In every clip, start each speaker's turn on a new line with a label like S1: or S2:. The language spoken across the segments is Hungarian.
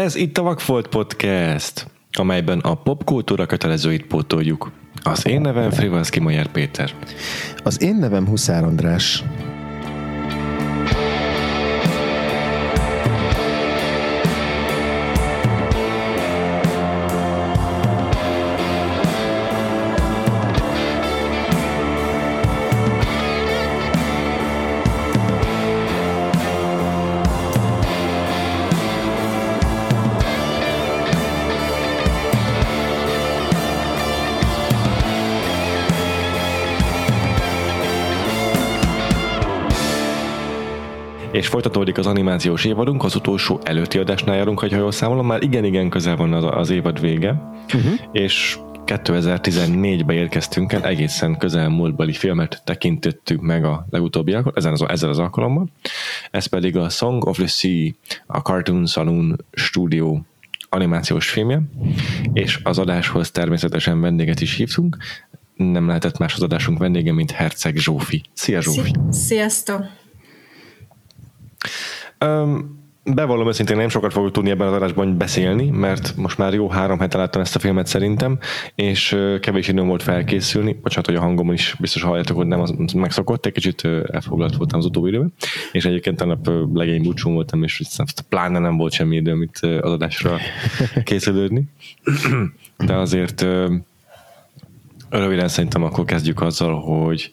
S1: Ez itt a Vagfolt Podcast, amelyben a popkultúra kötelezőit pótoljuk. Az én nevem Frivalszki Majer Péter.
S2: Az én nevem Huszár András.
S1: Folytatódik az animációs évadunk, az utolsó előtti adásnál járunk, ha jól számolom, már igen-igen közel van az, az évad vége, uh-huh. és 2014-ben érkeztünk el, egészen közelmúltbeli filmet tekintettük meg a legutóbbi ezen az, ezzel az alkalommal. Ez pedig a Song of the Sea, a Cartoon Saloon Studio animációs filmje, és az adáshoz természetesen vendéget is hívtunk. Nem lehetett más az adásunk vendége, mint Herceg Zsófi. Szia Zsófi!
S3: Sziasztok!
S1: Um, bevallom őszintén, nem sokat fogok tudni ebben az adásban beszélni, mert most már jó három hete láttam ezt a filmet szerintem, és kevés időm volt felkészülni. Bocsánat, hogy a hangomon is biztos halljátok, hogy nem az megszokott, egy kicsit elfoglalt voltam az utóbbi időben, és egyébként tegnap legény búcsún voltam, és pláne nem volt semmi időm itt az adásra készülődni. De azért röviden szerintem akkor kezdjük azzal, hogy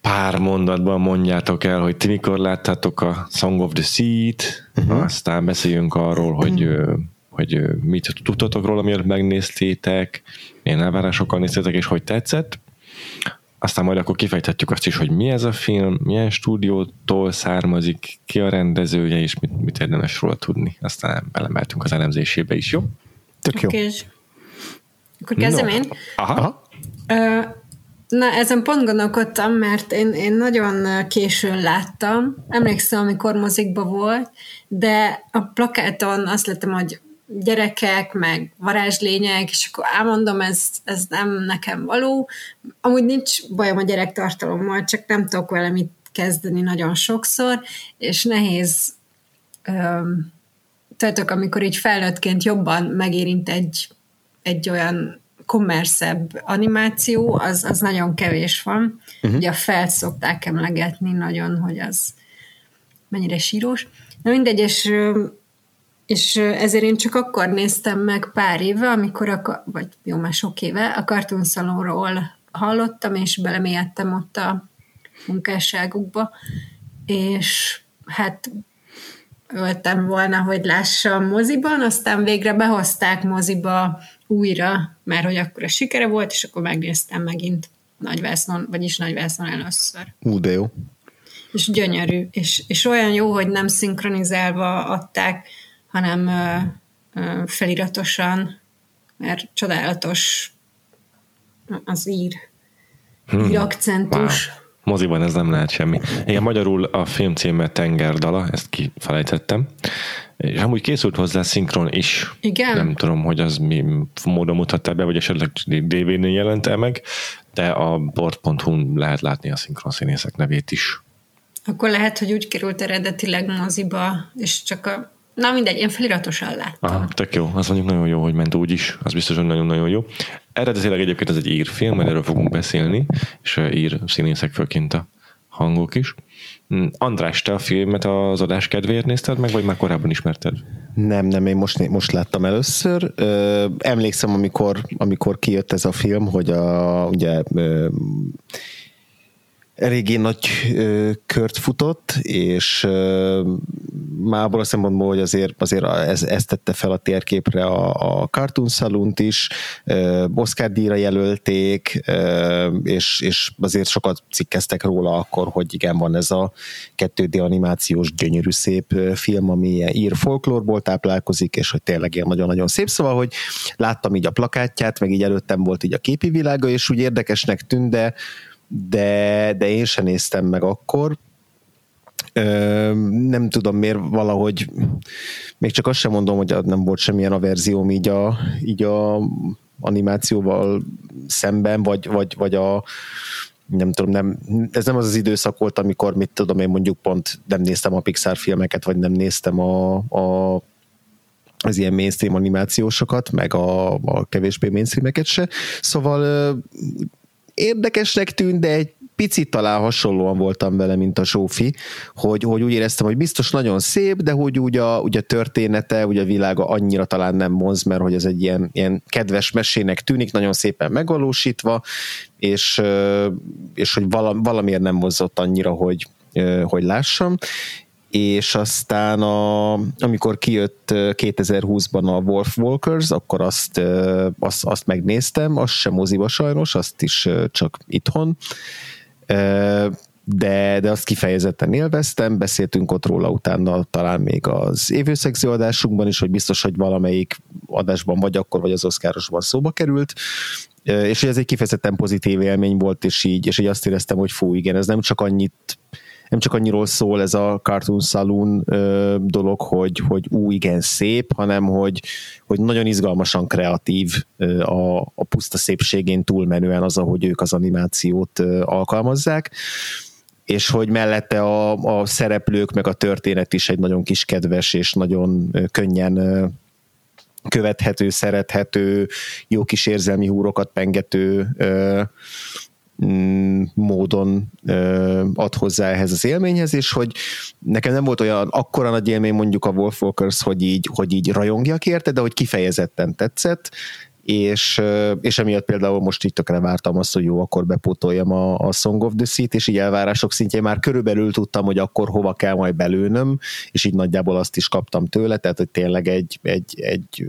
S1: pár mondatban mondjátok el, hogy ti mikor láttátok a Song of the Sea-t, uh-huh. aztán beszéljünk arról, hogy, uh-huh. hogy mit tudtatok róla, miért megnéztétek, milyen elvárásokkal néztétek, és hogy tetszett. Aztán majd akkor kifejthetjük azt is, hogy mi ez a film, milyen stúdiótól származik, ki a rendezője, és mit, mit érdemes róla tudni. Aztán belemeltünk az elemzésébe is, jó?
S2: Tök jó.
S3: Okay. Akkor kezdem no. én?
S1: Aha. Aha.
S3: Uh, Na, ezen pont gondolkodtam, mert én, én nagyon későn láttam. Emlékszem, amikor mozikba volt, de a plakáton azt lettem, hogy gyerekek, meg varázslények, és akkor elmondom, ez, ez nem nekem való. Amúgy nincs bajom a gyerektartalommal, csak nem tudok vele mit kezdeni nagyon sokszor, és nehéz öm, tehát amikor így felnőttként jobban megérint egy, egy olyan kommerszebb animáció, az, az nagyon kevés van. Uh-huh. Ugye a felt szokták emlegetni nagyon, hogy az mennyire sírós. Na mindegy, és, és ezért én csak akkor néztem meg pár éve, amikor, a, vagy jó, már sok éve, a Cartoon Salonról hallottam, és belemélyedtem ott a munkásságukba, és hát öltem volna, hogy lássam moziban, aztán végre behozták moziba újra, mert hogy akkor a sikere volt, és akkor megnéztem megint nagyvásznon, vagyis nagyvásznon először.
S2: Ú, de jó.
S3: És gyönyörű, és, és olyan jó, hogy nem szinkronizálva adták, hanem ö, ö, feliratosan, mert csodálatos az ír, hmm. ír akcentus.
S1: Wow. Moziban ez nem lehet semmi. Igen, magyarul a film címe Tengerdala, ezt kifelejtettem. És amúgy készült hozzá szinkron is.
S3: Igen.
S1: Nem tudom, hogy az mi módon mutatta be, vagy esetleg DVD-n jelent el meg, de a board.hu lehet látni a szinkron színészek nevét is.
S3: Akkor lehet, hogy úgy került eredetileg moziba, és csak a Na mindegy, én feliratosan láttam.
S1: Aha, tök jó. Az mondjuk nagyon jó, hogy ment úgy is. Az biztos, hogy nagyon-nagyon jó. Eredetileg egyébként ez egy ír film, mert erről fogunk beszélni, és ír színészek főként a hangok is. Hm, András, te a filmet az adás kedvéért nézted meg, vagy már korábban ismerted?
S2: Nem, nem, én most, most láttam először. Ö, emlékszem, amikor, amikor kijött ez a film, hogy a, ugye ö, eléggé nagy ö, kört futott, és ö, már abból a szempontból, hogy azért, azért ez, ez tette fel a térképre a, a Cartoon saloon is, ö, Oscar díjra jelölték, és, és azért sokat cikkeztek róla akkor, hogy igen, van ez a 2D animációs gyönyörű szép film, ami ír folklórból táplálkozik, és hogy tényleg ilyen nagyon-nagyon szép. Szóval, hogy láttam így a plakátját, meg így előttem volt így a képi világa, és úgy érdekesnek tűnt, de de, de én sem néztem meg akkor. Ö, nem tudom miért valahogy, még csak azt sem mondom, hogy nem volt semmilyen a verzióm így a, így a animációval szemben, vagy, vagy, vagy a nem tudom, nem, ez nem az az időszak volt, amikor mit tudom én mondjuk pont nem néztem a Pixar filmeket, vagy nem néztem a, a az ilyen mainstream animációsokat, meg a, a kevésbé mainstreameket se. Szóval érdekesnek tűnt, de egy picit talán hasonlóan voltam vele, mint a Zsófi, hogy, hogy úgy éreztem, hogy biztos nagyon szép, de hogy úgy a, úgy a története, úgy a világa annyira talán nem moz, mert hogy ez egy ilyen, ilyen kedves mesének tűnik, nagyon szépen megvalósítva, és, és hogy valamiért nem mozott annyira, hogy, hogy lássam, és aztán a, amikor kijött 2020-ban a Wolf Walkers, akkor azt, azt, azt megnéztem, azt sem moziba sajnos, azt is csak itthon, de, de azt kifejezetten élveztem, beszéltünk ott róla utána talán még az évőszegző adásunkban is, hogy biztos, hogy valamelyik adásban vagy akkor, vagy az Oszkárosban szóba került, és hogy ez egy kifejezetten pozitív élmény volt, és így, és így azt éreztem, hogy fú, igen, ez nem csak annyit nem csak annyiról szól ez a Cartoon Saloon ö, dolog, hogy, hogy ú, igen, szép, hanem hogy, hogy nagyon izgalmasan kreatív ö, a, a puszta szépségén túlmenően az, ahogy ők az animációt ö, alkalmazzák. És hogy mellette a, a szereplők meg a történet is egy nagyon kis kedves és nagyon könnyen követhető, szerethető, jó kis érzelmi húrokat pengető Mm, módon ad hozzá ehhez az élményhez, és hogy nekem nem volt olyan akkora nagy élmény mondjuk a Wolf Walkers, hogy így, hogy így rajongjak érte, de hogy kifejezetten tetszett, és, és emiatt például most így tökre vártam azt, hogy jó, akkor bepótoljam a, a Song of the Seat, és így elvárások szintjén már körülbelül tudtam, hogy akkor hova kell majd belőnöm, és így nagyjából azt is kaptam tőle, tehát hogy tényleg egy, egy, egy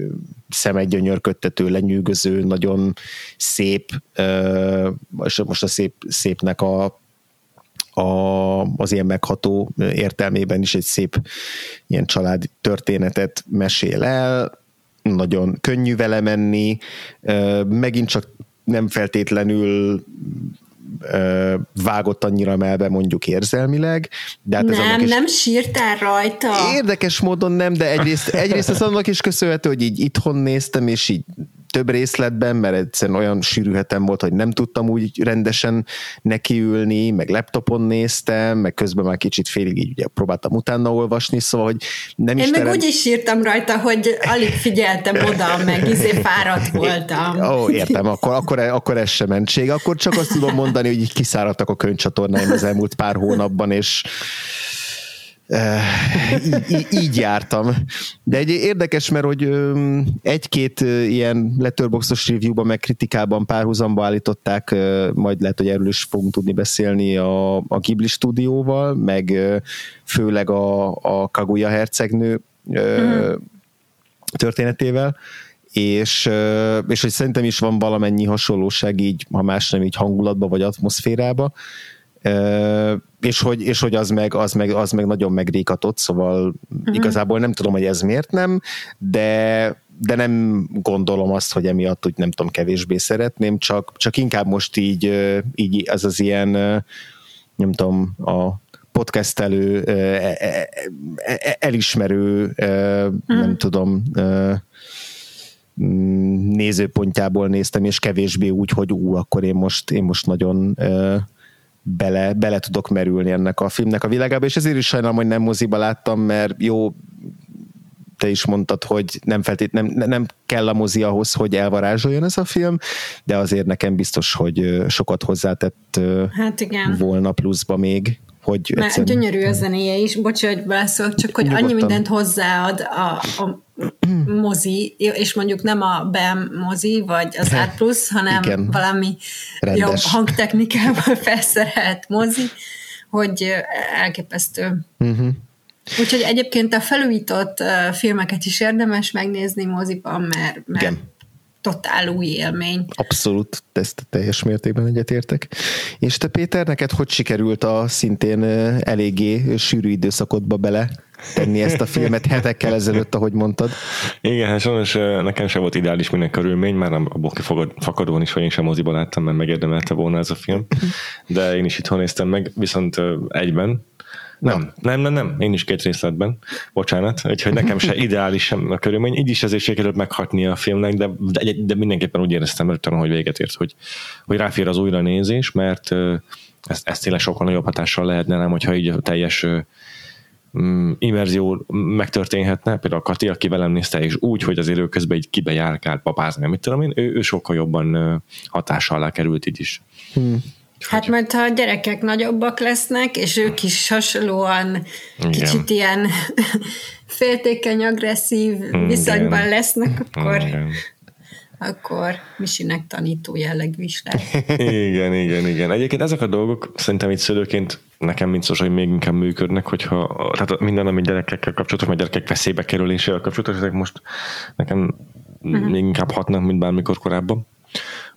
S2: szemegyönyörködtető, lenyűgöző, nagyon szép, most a szép, szépnek a a, az ilyen megható értelmében is egy szép ilyen családi történetet mesél el, nagyon könnyű vele menni, megint csak nem feltétlenül vágott annyira melbe mondjuk érzelmileg.
S3: De hát nem, ez is nem sírtál rajta.
S2: Érdekes módon nem, de egyrészt, egyrészt az annak is köszönhető, hogy így itthon néztem, és így több részletben, mert egyszerűen olyan sűrűhetem volt, hogy nem tudtam úgy rendesen nekiülni, meg laptopon néztem, meg közben már kicsit félig így ugye próbáltam utána olvasni, szóval, hogy nem
S3: Én
S2: is
S3: meg terem... úgy is írtam rajta, hogy alig figyeltem oda, meg izé fáradt voltam.
S2: Ó, értem, akkor, akkor, akkor ez sem mentség. Akkor csak azt tudom mondani, hogy így kiszáradtak a könyvcsatornáim az elmúlt pár hónapban, és így, így jártam. De egy érdekes, mert hogy egy-két ilyen letterboxos reviewban, meg kritikában párhuzamba állították, majd lehet, hogy erről is fogunk tudni beszélni a, a Ghibli stúdióval, meg főleg a, a Kaguya hercegnő mm. történetével, és, és hogy szerintem is van valamennyi hasonlóság így, ha más nem így hangulatba vagy atmoszférába, és hogy, és hogy az, meg, az, meg, az meg nagyon megrékatott, szóval uh-huh. igazából nem tudom, hogy ez miért nem, de de nem gondolom azt, hogy emiatt úgy nem tudom, kevésbé szeretném, csak, csak inkább most így, így az az ilyen nem tudom, a podcastelő, e, e, e, elismerő, nem hmm. tudom, nézőpontjából néztem, és kevésbé úgy, hogy ú, akkor én most, én most nagyon bele, bele tudok merülni ennek a filmnek a világába, és ezért is sajnálom, hogy nem moziba láttam, mert jó, te is mondtad, hogy nem, feltét, nem, nem kell a mozi ahhoz, hogy elvarázsoljon ez a film, de azért nekem biztos, hogy sokat hozzátett
S3: hát igen.
S2: volna pluszba még. Hogy
S3: Mert egyszerűen... gyönyörű a zenéje is, bocs, hogy beleszólok, csak hogy Nyugodtan. annyi mindent hozzáad a, a mozi, és mondjuk nem a BEM mozi, vagy az Art Plus, hanem Igen. valami Rendes. jobb hangtechnikával felszerelt mozi, hogy elképesztő. Uh-huh. Úgyhogy egyébként a felújított filmeket is érdemes megnézni moziban, mert, mert Igen totál új élmény.
S2: Abszolút, ezt teljes mértékben egyetértek. És te Péter, neked hogy sikerült a szintén eléggé sűrű időszakodba bele tenni ezt a filmet hetekkel ezelőtt, ahogy mondtad?
S1: Igen, hát sajnos nekem sem volt ideális minden körülmény, már abból fakadóan is, hogy én sem moziban láttam, mert megérdemelte volna ez a film, de én is itthon néztem meg, viszont egyben, nem, nem, nem, nem, én is két részletben, bocsánat, úgyhogy nekem se ideális sem a körülmény, így is ezért sikerült meghatni a filmnek, de, de, de mindenképpen úgy éreztem rögtön, hogy véget ért, hogy, hogy ráfér az újranézés, mert ezt, ezt tényleg sokkal nagyobb hatással lehetne, nem, hogyha így a teljes mm, immerzió megtörténhetne, például a Kati, aki velem nézte, és úgy, hogy azért ő közben így kibejárkál papázni, mit tudom én, ő, ő sokkal jobban hatással alá került így is. Hmm.
S3: Hát majd ha a gyerekek nagyobbak lesznek, és ők is hasonlóan Igen. kicsit ilyen féltékeny, agresszív viszonyban Igen. lesznek, akkor Igen akkor Misinek tanító jellegű is lehet.
S1: igen, igen, igen. Egyébként ezek a dolgok szerintem itt szülőként nekem, mint hogy még inkább működnek, hogyha tehát minden, ami gyerekekkel kapcsolatos, vagy gyerekek veszélybe kerülésével kapcsolatos, ezek most nekem uh-huh. még inkább hatnak, mint bármikor korábban.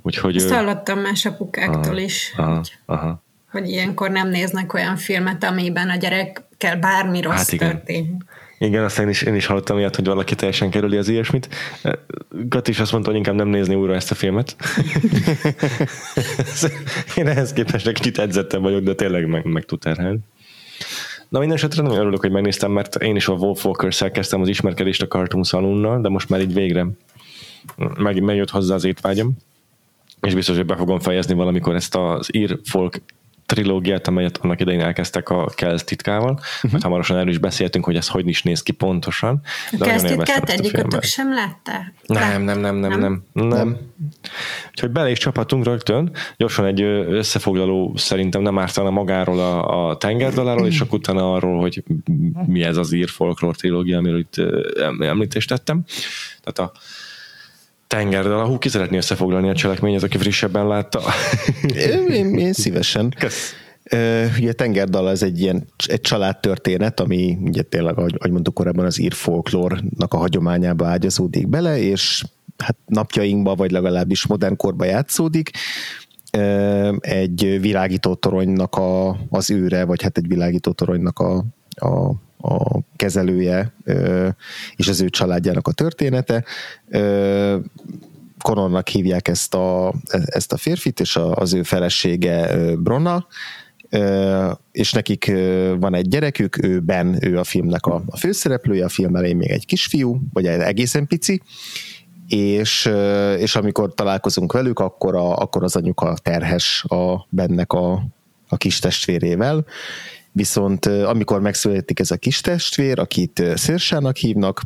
S3: Úgyhogy, Ezt hallottam más apukáktól aha, is, aha, hogy, aha. hogy ilyenkor nem néznek olyan filmet, amiben a gyerekkel bármi rossz hát igen. történik.
S1: Igen, aztán én is, én is hallottam ilyet, hogy valaki teljesen kerüli az ilyesmit. Gat is azt mondta, hogy inkább nem nézni újra ezt a filmet. én ehhez képest egy kicsit edzettem vagyok, de tényleg meg, meg tud terhelni. Na minden esetre nagyon örülök, hogy megnéztem, mert én is a Wolf Walker-szel kezdtem az ismerkedést a Cartoon Saloonnal, de most már így végre meg, megjött hozzá az étvágyam, és biztos, hogy be fogom fejezni valamikor ezt az ír folk trilógiát, amelyet annak idején elkezdtek a Kells titkával, uh-huh. mert hamarosan erről is beszéltünk, hogy ez hogy is néz ki pontosan.
S3: De a Kells titkát egyikötök sem látta?
S1: Nem, nem, nem, nem, nem, nem. nem. Úgyhogy bele is csaphatunk rögtön. Gyorsan egy összefoglaló szerintem nem ártana magáról a, a tengerdaláról, és akkor utána arról, hogy mi ez az ír folklór trilógia, amiről itt említést tettem. Tehát a tengerdal. Hú, ki szeretné összefoglalni a cselekményet, aki frissebben látta?
S2: én, én szívesen. Kösz. Uh, ugye Tengerdal ez egy ilyen egy családtörténet, ami ugye tényleg, ahogy, ahogy mondtuk korábban, az ír folklórnak a hagyományába ágyazódik bele, és hát napjainkban, vagy legalábbis modern korba játszódik. Uh, egy világító toronynak a, az őre, vagy hát egy világító toronynak a, a a kezelője és az ő családjának a története. Konornak hívják ezt a, ezt a férfit, és az ő felesége Bronna, és nekik van egy gyerekük, ő Ben, ő a filmnek a, a főszereplője, a film elején még egy kisfiú, vagy egy egészen pici, és, és amikor találkozunk velük, akkor, a, akkor az anyuka terhes a bennek a, a kis testvérével, Viszont amikor megszületik ez a kis testvér, akit Szérsának hívnak,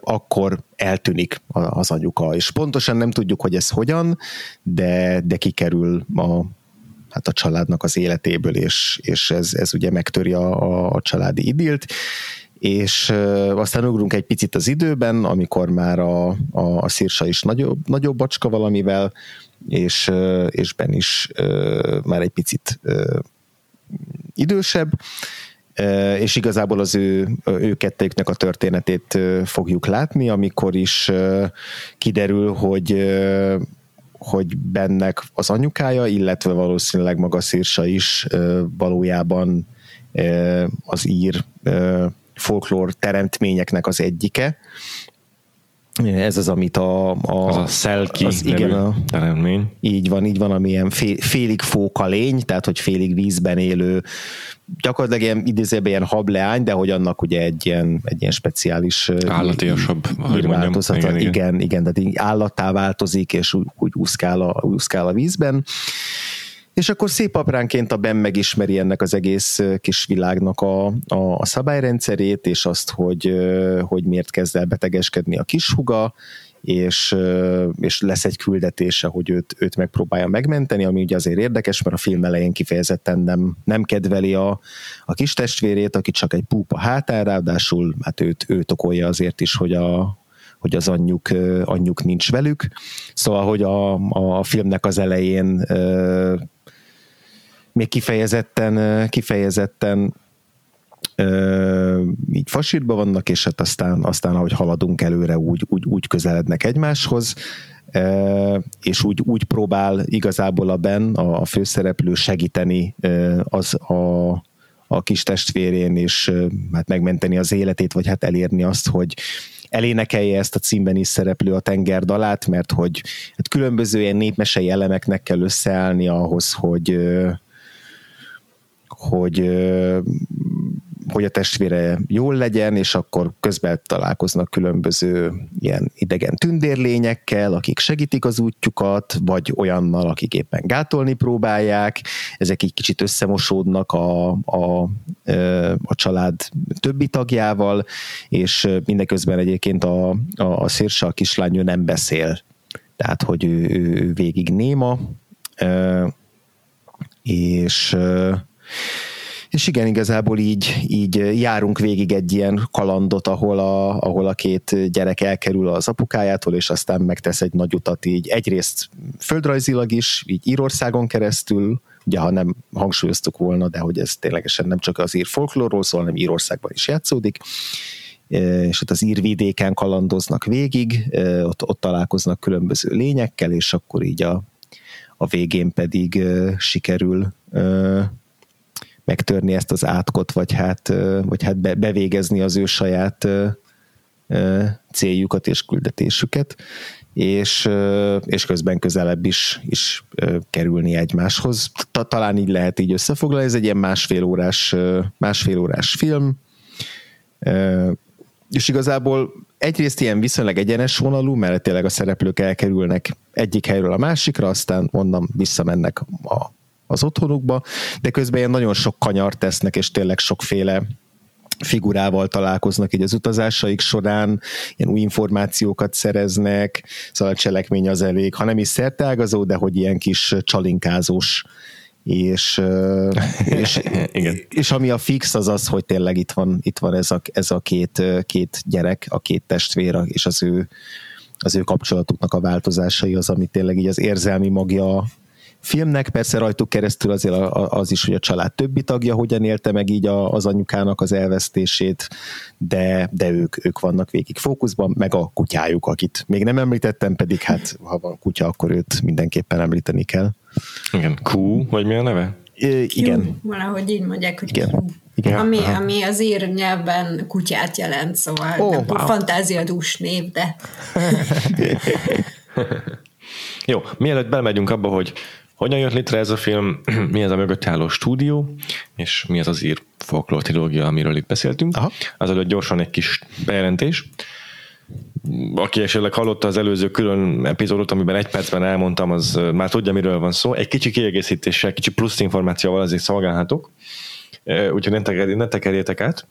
S2: akkor eltűnik az anyuka, és pontosan nem tudjuk, hogy ez hogyan, de, de kikerül a, hát a családnak az életéből, és, és ez, ez ugye megtöri a, a, családi idilt, és aztán ugrunk egy picit az időben, amikor már a, a, a szírsa is nagyobb, nagyobb bacska valamivel, és, és Ben is már egy picit idősebb, és igazából az ő, ő kettőknek a történetét fogjuk látni, amikor is kiderül, hogy hogy bennek az anyukája, illetve valószínűleg maga Szirsa is valójában az ír folklór teremtményeknek az egyike, ez az, amit a... a
S1: az a szelki az, igen, a, teremtmény.
S2: Így van, így van, amilyen fél, félig fóka lény, tehát hogy félig vízben élő, gyakorlatilag ilyen idézőben ilyen hableány, de hogy annak ugye egy ilyen, egy ilyen speciális
S1: állatiasabb, hogy
S2: mondjam. Igen, igen, igen, igen, tehát állattá változik, és úgy, úgy úszkál, a, úszkál a vízben. És akkor szép apránként a Ben megismeri ennek az egész kis világnak a, a, a szabályrendszerét, és azt, hogy, hogy miért kezd el betegeskedni a kishuga, és, és lesz egy küldetése, hogy őt, őt megpróbálja megmenteni, ami ugye azért érdekes, mert a film elején kifejezetten nem, nem kedveli a, a kis testvérét, aki csak egy púpa hátán, ráadásul hát őt, őt okolja azért is, hogy a, hogy az anyjuk, anyjuk nincs velük. Szóval, hogy a, a filmnek az elején még kifejezetten, kifejezetten így fasírban vannak, és hát aztán, aztán ahogy haladunk előre, úgy, úgy, úgy közelednek egymáshoz, és úgy, úgy próbál igazából a Ben, a, a főszereplő segíteni az a, a kis testvérén, és hát megmenteni az életét, vagy hát elérni azt, hogy elénekelje ezt a címben is szereplő a tenger dalát, mert hogy hát különböző ilyen népmesei elemeknek kell összeállni ahhoz, hogy hogy hogy a testvére jól legyen, és akkor közben találkoznak különböző ilyen idegen tündérlényekkel, akik segítik az útjukat, vagy olyannal, akik éppen gátolni próbálják. Ezek egy kicsit összemosódnak a, a, a család többi tagjával, és mindeközben egyébként a, a, a szérse, a kislány, nem beszél. Tehát, hogy ő, ő végig néma, és és igen, igazából így, így járunk végig egy ilyen kalandot, ahol a, ahol a két gyerek elkerül az apukájától, és aztán megtesz egy nagy utat így. Egyrészt földrajzilag is, így Írországon keresztül, ugye ha nem hangsúlyoztuk volna, de hogy ez ténylegesen nem csak az ír folklórról szól, hanem Írországban is játszódik, és ott az írvidéken kalandoznak végig, ott, ott találkoznak különböző lényekkel, és akkor így a, a végén pedig sikerül megtörni ezt az átkot, vagy hát, vagy hát bevégezni az ő saját céljukat és küldetésüket, és, és közben közelebb is, is kerülni egymáshoz. Talán így lehet így összefoglalni, ez egy ilyen másfél órás, másfél órás film, és igazából egyrészt ilyen viszonylag egyenes vonalú, mert tényleg a szereplők elkerülnek egyik helyről a másikra, aztán onnan visszamennek a az otthonukba, de közben ilyen nagyon sok kanyart tesznek, és tényleg sokféle figurával találkoznak így az utazásaik során, ilyen új információkat szereznek, szóval a cselekmény az elég, ha nem is szertágazó, de hogy ilyen kis csalinkázós és, és, Igen. és ami a fix az az, hogy tényleg itt van, itt van ez, a, ez a két, két gyerek, a két testvér, és az ő, az ő kapcsolatuknak a változásai az, ami tényleg így az érzelmi magja filmnek, persze rajtuk keresztül azért az is, hogy a család többi tagja hogyan élte meg így az anyukának az elvesztését, de, de ők, ők vannak végig fókuszban, meg a kutyájuk, akit még nem említettem, pedig hát ha van kutya, akkor őt mindenképpen említeni kell.
S1: Igen, Q, vagy mi a neve?
S2: Igen.
S3: Valahogy így mondják, hogy
S2: igen. Igen.
S3: Ami, ami az ír nyelven kutyát jelent, szóval oh, nem wow. fantáziadús név, de...
S1: Jó, mielőtt belemegyünk abba, hogy hogyan jött létre ez a film, mi ez a mögött álló stúdió, és mi ez az ír folklór trilógia, amiről itt beszéltünk. Aha. Azelőtt gyorsan egy kis bejelentés. Aki esetleg hallotta az előző külön epizódot, amiben egy percben elmondtam, az már tudja, miről van szó. Egy kicsi kiegészítéssel, kicsi plusz információval azért szolgálhatok, úgyhogy ne, tekerj, ne tekerjétek át.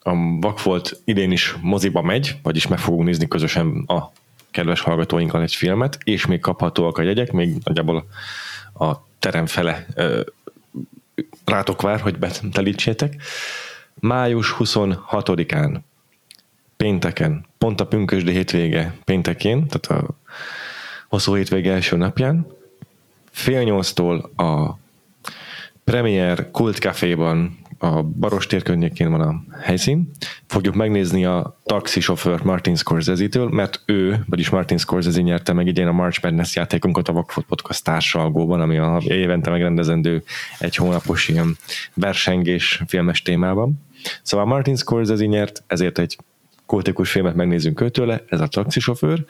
S1: A Vakfolt idén is moziba megy, vagyis meg fogunk nézni közösen a kedves hallgatóinkkal egy filmet, és még kaphatóak a jegyek, még nagyjából a terem fele ö, rátok vár, hogy betelítsétek. Május 26-án, pénteken, pont a pünkösdi hétvége péntekén, tehát a hosszú hétvége első napján, fél nyolctól a Premier Kult Caféban a Barostér környékén van a helyszín. Fogjuk megnézni a taxisofőr Martin Scorsese-től, mert ő, vagyis Martin Scorsese nyerte meg idén a March Madness játékunkat a Vakfot Podcast társalgóban, ami a évente megrendezendő egy hónapos ilyen versengés filmes témában. Szóval Martin Scorsese nyert, ezért egy kultikus filmet megnézünk őtőle, ez a taxisofőr.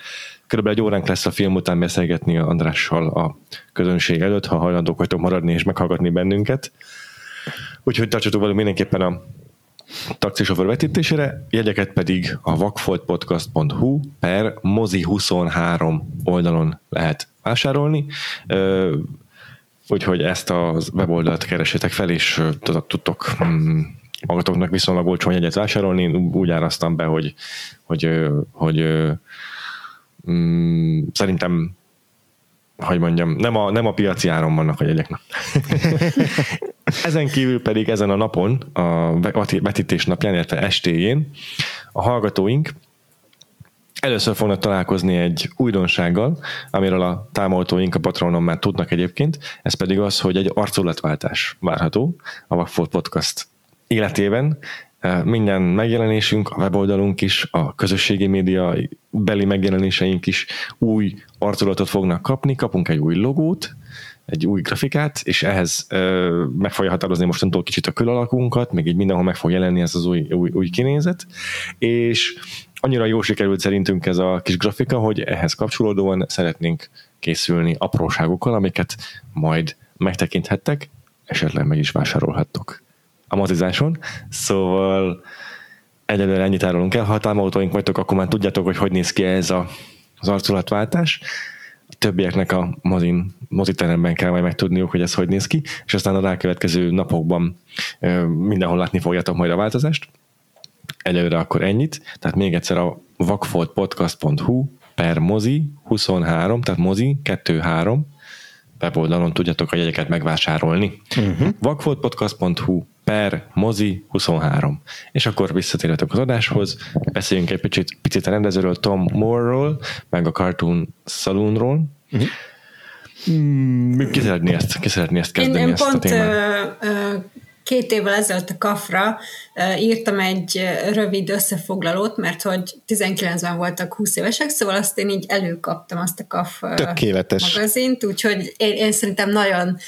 S1: Körülbelül egy óránk lesz a film után beszélgetni a Andrással a közönség előtt, ha hajlandók vagytok maradni és meghallgatni bennünket. Úgyhogy tartsatok velünk mindenképpen a taxisofőr vetítésére, jegyeket pedig a vakfoltpodcast.hu per mozi23 oldalon lehet vásárolni. Úgyhogy ezt a weboldalt keresétek fel, és tudtok mm, magatoknak viszonylag olcsó jegyet vásárolni. Úgy árasztam be, hogy, hogy, hogy mm, szerintem hogy mondjam, nem a, nem a piaci áron vannak a jegyek. Ezen kívül pedig ezen a napon, a vetítés napján, illetve estéjén a hallgatóink először fognak találkozni egy újdonsággal, amiről a támogatóink a Patronon már tudnak egyébként, ez pedig az, hogy egy arculatváltás várható a Vagfolt Podcast életében. Minden megjelenésünk, a weboldalunk is, a közösségi média beli megjelenéseink is új arculatot fognak kapni, kapunk egy új logót, egy új grafikát, és ehhez ö, meg fogja határozni mostantól kicsit a külalakunkat, meg így mindenhol meg fog jelenni ez az új, új, új kinézet, és annyira jó sikerült szerintünk ez a kis grafika, hogy ehhez kapcsolódóan szeretnénk készülni apróságokkal, amiket majd megtekinthettek, esetleg meg is vásárolhattok. a mozizáson, szóval egyelőre ennyit árulunk el. Ha támogatóink vagytok, akkor már tudjátok, hogy hogy néz ki ez a, az arculatváltás. Többieknek a mozin, moziteremben kell majd megtudniuk, hogy ez hogy néz ki, és aztán a rákövetkező napokban mindenhol látni fogjátok majd a változást. Előre akkor ennyit, tehát még egyszer a vakfoltpodcast.hu per mozi 23, tehát mozi 23 weboldalon tudjátok a jegyeket megvásárolni. Uh-huh. vakfoltpodcast.hu per mozi 23. És akkor visszatérhetek az adáshoz, beszéljünk egy picit, picit a rendezőről, Tom Moore-ról, meg a Cartoon Saloonról. Uh-huh. Mm, ki szeretné ezt, ki szeretné ezt kezdeni? Én, én ezt
S3: pont a témát? Ö, ö, két évvel ezelőtt a kafra írtam egy rövid összefoglalót, mert hogy 19-ben voltak 20 évesek, szóval azt én így előkaptam azt a kaf
S2: Tökéletes.
S3: magazint, úgyhogy én, én szerintem nagyon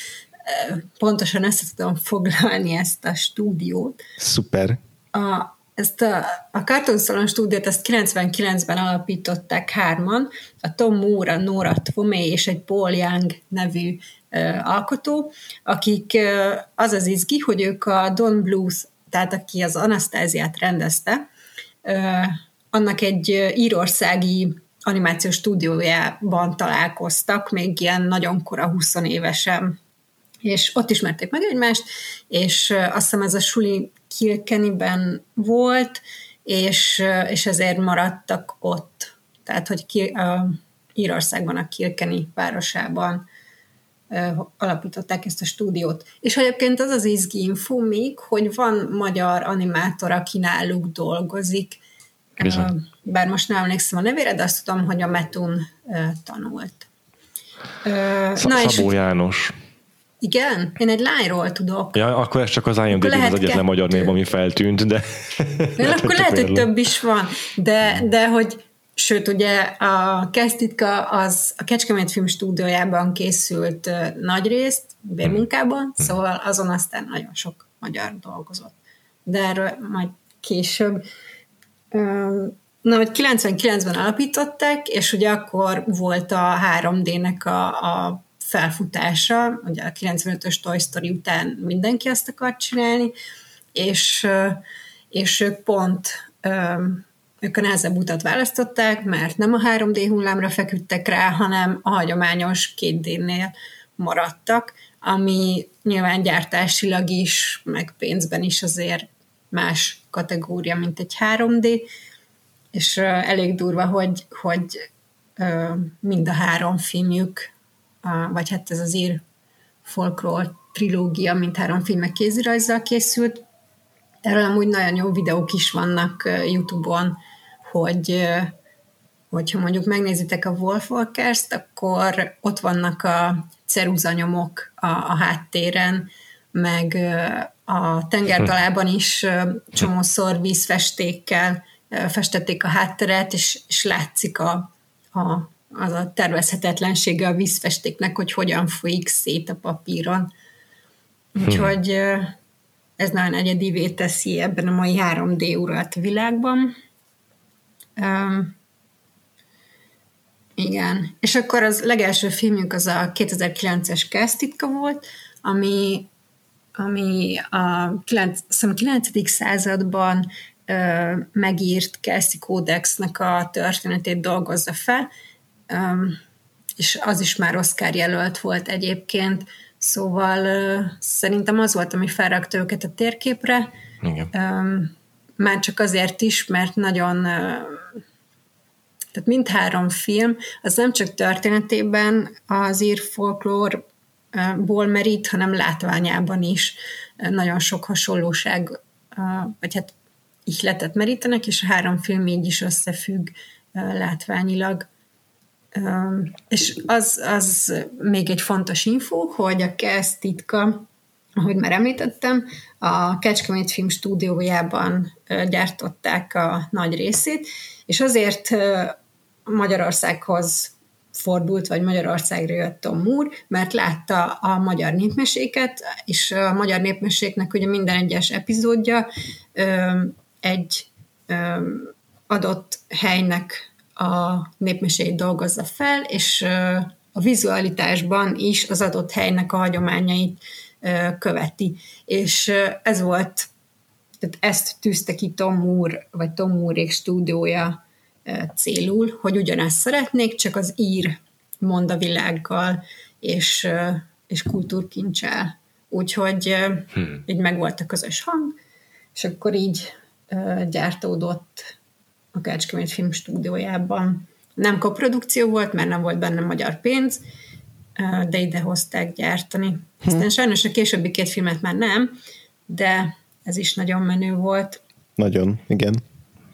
S3: pontosan össze tudom foglalni ezt a stúdiót.
S2: Szuper.
S3: A, ezt a, a Cartoon Salon stúdiót ezt 99-ben alapították hárman, a Tom Moore, a Nora Twomey és egy Paul Young nevű uh, alkotó, akik uh, az az izgi, hogy ők a Don Blues, tehát aki az Anasztáziát rendezte, uh, annak egy írországi animációs stúdiójában találkoztak, még ilyen nagyon kora 20 évesen és ott ismerték meg egymást, és azt hiszem ez a suli Kilkennyben volt, és, és ezért maradtak ott. Tehát, hogy ki, a Írországban, a Kilkenny városában alapították ezt a stúdiót. És egyébként az az izgi info még, hogy van magyar animátor, aki náluk dolgozik, Bizony. bár most nem emlékszem a nevére, de azt tudom, hogy a Metun tanult.
S1: Na Szabó és, János.
S3: Igen? Én egy lányról tudok.
S1: Ja, akkor ez csak az imdb az egyetlen kettő. magyar név, ami feltűnt, de...
S3: Ja, akkor lehet, hogy több is van, de, de hogy Sőt, ugye a Kesztitka az a Kecskemét Film stúdiójában készült nagy részt, bérmunkában, hmm. szóval azon aztán nagyon sok magyar dolgozott. De erről majd később. Na, hogy 99-ben alapították, és ugye akkor volt a 3D-nek a, a felfutása, ugye a 95-ös Toy Story után mindenki ezt akart csinálni, és, és ők pont ők a nehezebb utat választották, mert nem a 3D hullámra feküdtek rá, hanem a hagyományos 2D-nél maradtak, ami nyilván gyártásilag is, meg pénzben is azért más kategória, mint egy 3D, és elég durva, hogy, hogy mind a három filmjük a, vagy hát ez az ír folklór trilógia, mint három filmek kézirajzzal készült. Erről amúgy nagyon jó videók is vannak YouTube-on, hogy hogyha mondjuk megnézitek a Wolf Walkers-t, akkor ott vannak a ceruzanyomok a, a háttéren, meg a tengertalában is csomószor vízfestékkel festették a hátteret, és, és látszik a, a az a tervezhetetlensége a vízfestéknek, hogy hogyan folyik szét a papíron. Úgyhogy ez nagyon egyedivé teszi ebben a mai 3D uralt világban. Um, igen. És akkor az legelső filmünk az a 2009-es Kesztitka volt, ami, ami a 9, 9. században ö, megírt Kelszi Kódexnek a történetét dolgozza fel, és az is már Oscar jelölt volt egyébként, szóval szerintem az volt, ami felrakta őket a térképre. Igen. Már csak azért is, mert nagyon tehát mindhárom film, az nem csak történetében az ír folklórból merít, hanem látványában is nagyon sok hasonlóság, vagy hát ihletet merítenek, és a három film így is összefügg látványilag. És az, az még egy fontos info, hogy a Kesz titka, ahogy már említettem, a Kecskemét Film stúdiójában gyártották a nagy részét, és azért Magyarországhoz fordult, vagy Magyarországra jött Tom Moore, mert látta a magyar népmeséket, és a magyar népmeséknek ugye minden egyes epizódja egy adott helynek a népmesét dolgozza fel, és a vizualitásban is az adott helynek a hagyományait követi. És ez volt, tehát ezt tűzte ki Tom Moore, vagy Tom Moore stúdiója célul, hogy ugyanezt szeretnék, csak az ír mond a világgal, és, és kultúrkincsel. Úgyhogy hmm. így megvolt a közös hang, és akkor így gyártódott a Kecskemét Film stúdiójában. Nem koprodukció volt, mert nem volt benne magyar pénz, de ide hozták gyártani. Hmm. Aztán sajnos a későbbi két filmet már nem, de ez is nagyon menő volt.
S2: Nagyon, igen.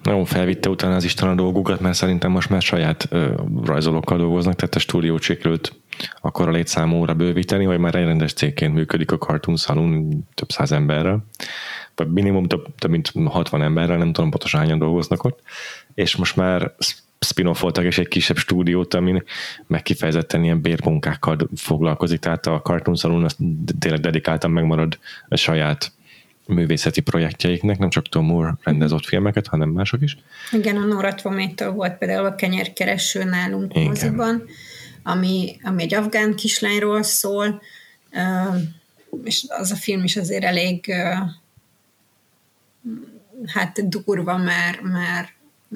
S1: Nagyon felvitte utána az Isten a dolgukat, mert szerintem most már saját ö, rajzolókkal dolgoznak, tehát a stúdió sikerült akkor a létszámóra bővíteni, vagy már egy rendes cégként működik a Cartoon Saloon több száz emberrel, vagy minimum több, több mint 60 emberrel, nem tudom pontosan hányan dolgoznak ott, és most már spin voltak, és egy kisebb stúdiót, amin meg kifejezetten ilyen bérmunkákkal foglalkozik, tehát a Cartoon Saloon azt tényleg dedikáltan megmarad a saját művészeti projektjeiknek, nem csak Tom Moore rendezett filmeket, hanem mások is.
S3: Igen, a Nora Tvométől volt például a kenyerkereső nálunk Igen. moziban, ami, ami egy afgán kislányról szól, és az a film is azért elég hát durva, mert, mert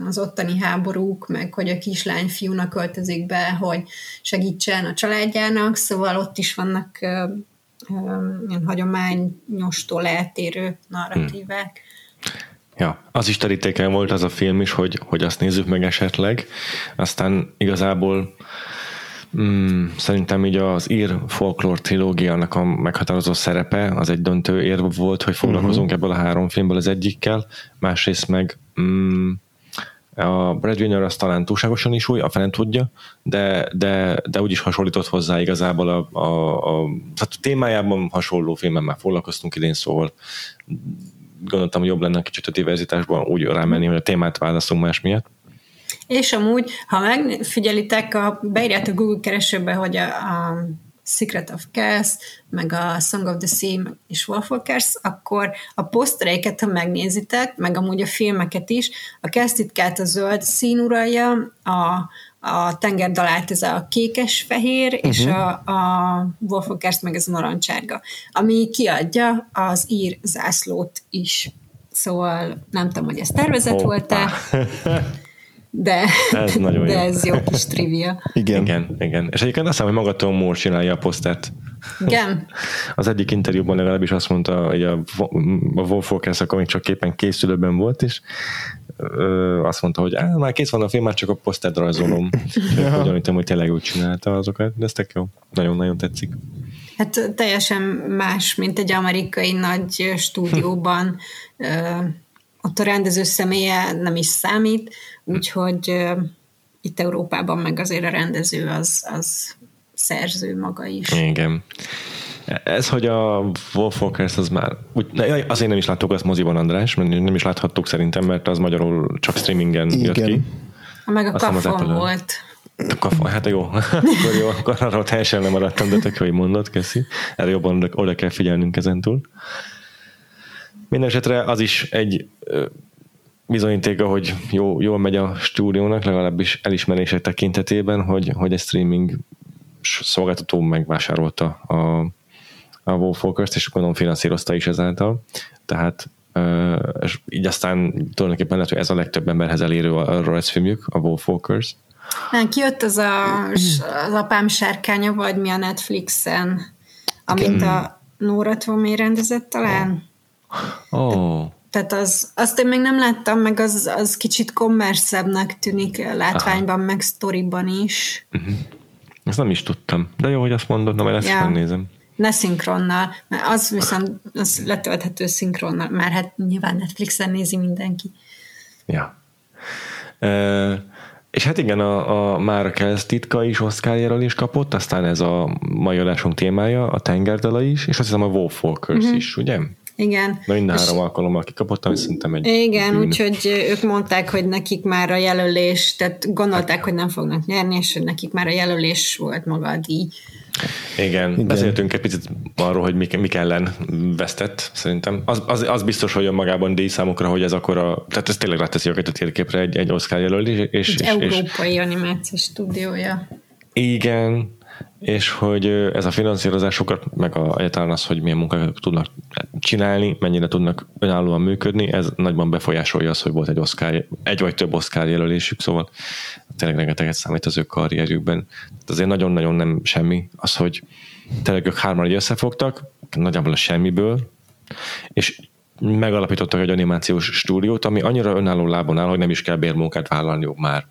S3: az ottani háborúk, meg hogy a kislány fiúnak költözik be, hogy segítsen a családjának, szóval ott is vannak ilyen hagyományostól eltérő narratívák. Hmm.
S1: Ja, az is terítéken volt az a film is, hogy, hogy azt nézzük meg esetleg. Aztán igazából mm, szerintem így az ír folklór trilógiának a meghatározó szerepe az egy döntő érv volt, hogy foglalkozunk uh-huh. ebből a három filmből az egyikkel, másrészt meg mm, a Breadwinner az talán túlságosan is új, a fene tudja, de, de, de úgyis hasonlított hozzá igazából a, a, a, tehát a témájában hasonló filmen már foglalkoztunk idén, szóval gondoltam, hogy jobb lenne kicsit a diverzitásban úgy rámenni, hogy a témát választunk más miatt.
S3: És amúgy, ha megfigyelitek, a, beírjátok Google keresőbe, hogy a, a Secret of Chaos, meg a Song of the Sea és Wolfwalkers, akkor a posztereiket, ha megnézitek, meg amúgy a filmeket is, a kezditkát a zöld szín uralja, a, a tengerdalát ez a kékes-fehér, uh-huh. és a, a Wolfwalkers meg ez a narancsárga, ami kiadja az ír zászlót is. Szóval nem tudom, hogy ez tervezett volt-e. de ez, nagyon de jó. ez jó kis trivia.
S1: Igen. igen, igen. És egyébként azt hiszem, hogy maga Tom Moore csinálja a posztert.
S3: Igen.
S1: Az egyik interjúban legalábbis azt mondta, hogy a, a Wolf Focus akkor még csak képen készülőben volt, és ö, azt mondta, hogy á, már kész van a film, már csak a posztert rajzolom. Ugyanígy, hogy tényleg úgy csinálta azokat, de ez tök jó. Nagyon-nagyon tetszik.
S3: Hát teljesen más, mint egy amerikai nagy stúdióban. ott a rendező személye nem is számít, Úgyhogy uh, itt Európában meg azért a rendező az, az szerző maga is.
S1: Igen. Ez, hogy a Wolfwalkers az már, úgy, azért nem is láttuk azt moziban, András, mert nem is láthattuk szerintem, mert az magyarul csak streamingen Igen. jött ki.
S3: Meg a kafon volt.
S1: A kafon, hát jó, akkor jó, akkor arra teljesen nem maradtam, de tök jó, hogy mondod, Keszi. Erre jobban oda kell figyelnünk ezentúl. Minden esetre az is egy bizonyítéka, hogy jó, jól megy a stúdiónak, legalábbis elismerések tekintetében, hogy, hogy egy streaming szolgáltató megvásárolta a, a Wolfwalkers-t, és gondolom finanszírozta is ezáltal. Tehát és így aztán tulajdonképpen lehet, hogy ez a legtöbb emberhez elérő a Reds filmjük, a Wolfwalkers.
S3: Nem, kijött az a, az apám sárkánya, vagy mi a Netflixen, amit a Nóra Tvomé rendezett talán.
S1: Ó. Oh.
S3: Tehát az, azt én még nem láttam, meg az, az kicsit kommerszebbnek tűnik látványban, Aha. meg sztoriban is.
S1: Uh-huh. Ezt nem is tudtam. De jó, hogy azt mondod, na majd ezt ja. megnézem.
S3: Ne szinkronnal, mert az viszont az letölthető szinkronnal, már hát nyilván Netflixen nézi mindenki.
S1: Ja. E, és hát igen, a, a Mára Kelsz titka is Oscar is kapott, aztán ez a mai adásunk témája, a Tengerdala is, és azt hiszem a Wolf Walkers uh-huh. is, ugye?
S3: Igen.
S1: Na minden három alkalommal kikapott, ami szerintem egy
S3: Igen, úgyhogy ők mondták, hogy nekik már a jelölés, tehát gondolták, hát. hogy nem fognak nyerni, és hogy nekik már a jelölés volt maga a díj.
S1: Igen, Igen. beszéltünk egy picit arról, hogy mik, mik ellen vesztett, szerintem. Az, az, az biztos, hogy magában díj számukra, hogy ez akkor a, tehát ez tényleg ráteszi őket a térképre egy, egy Oscar jelölés. És,
S3: egy és, európai és, animációs stúdiója.
S1: Igen, és hogy ez a finanszírozásokat, meg a, egyáltalán az, hogy milyen munkákat tudnak csinálni, mennyire tudnak önállóan működni, ez nagyban befolyásolja az, hogy volt egy Oscar, egy vagy több Oscar jelölésük, szóval tényleg rengeteget számít az ő karrierjükben. Tehát azért nagyon-nagyon nem semmi az, hogy tényleg ők hárman összefogtak, nagyjából a semmiből, és megalapítottak egy animációs stúdiót, ami annyira önálló lábon áll, hogy nem is kell bérmunkát vállalniuk már.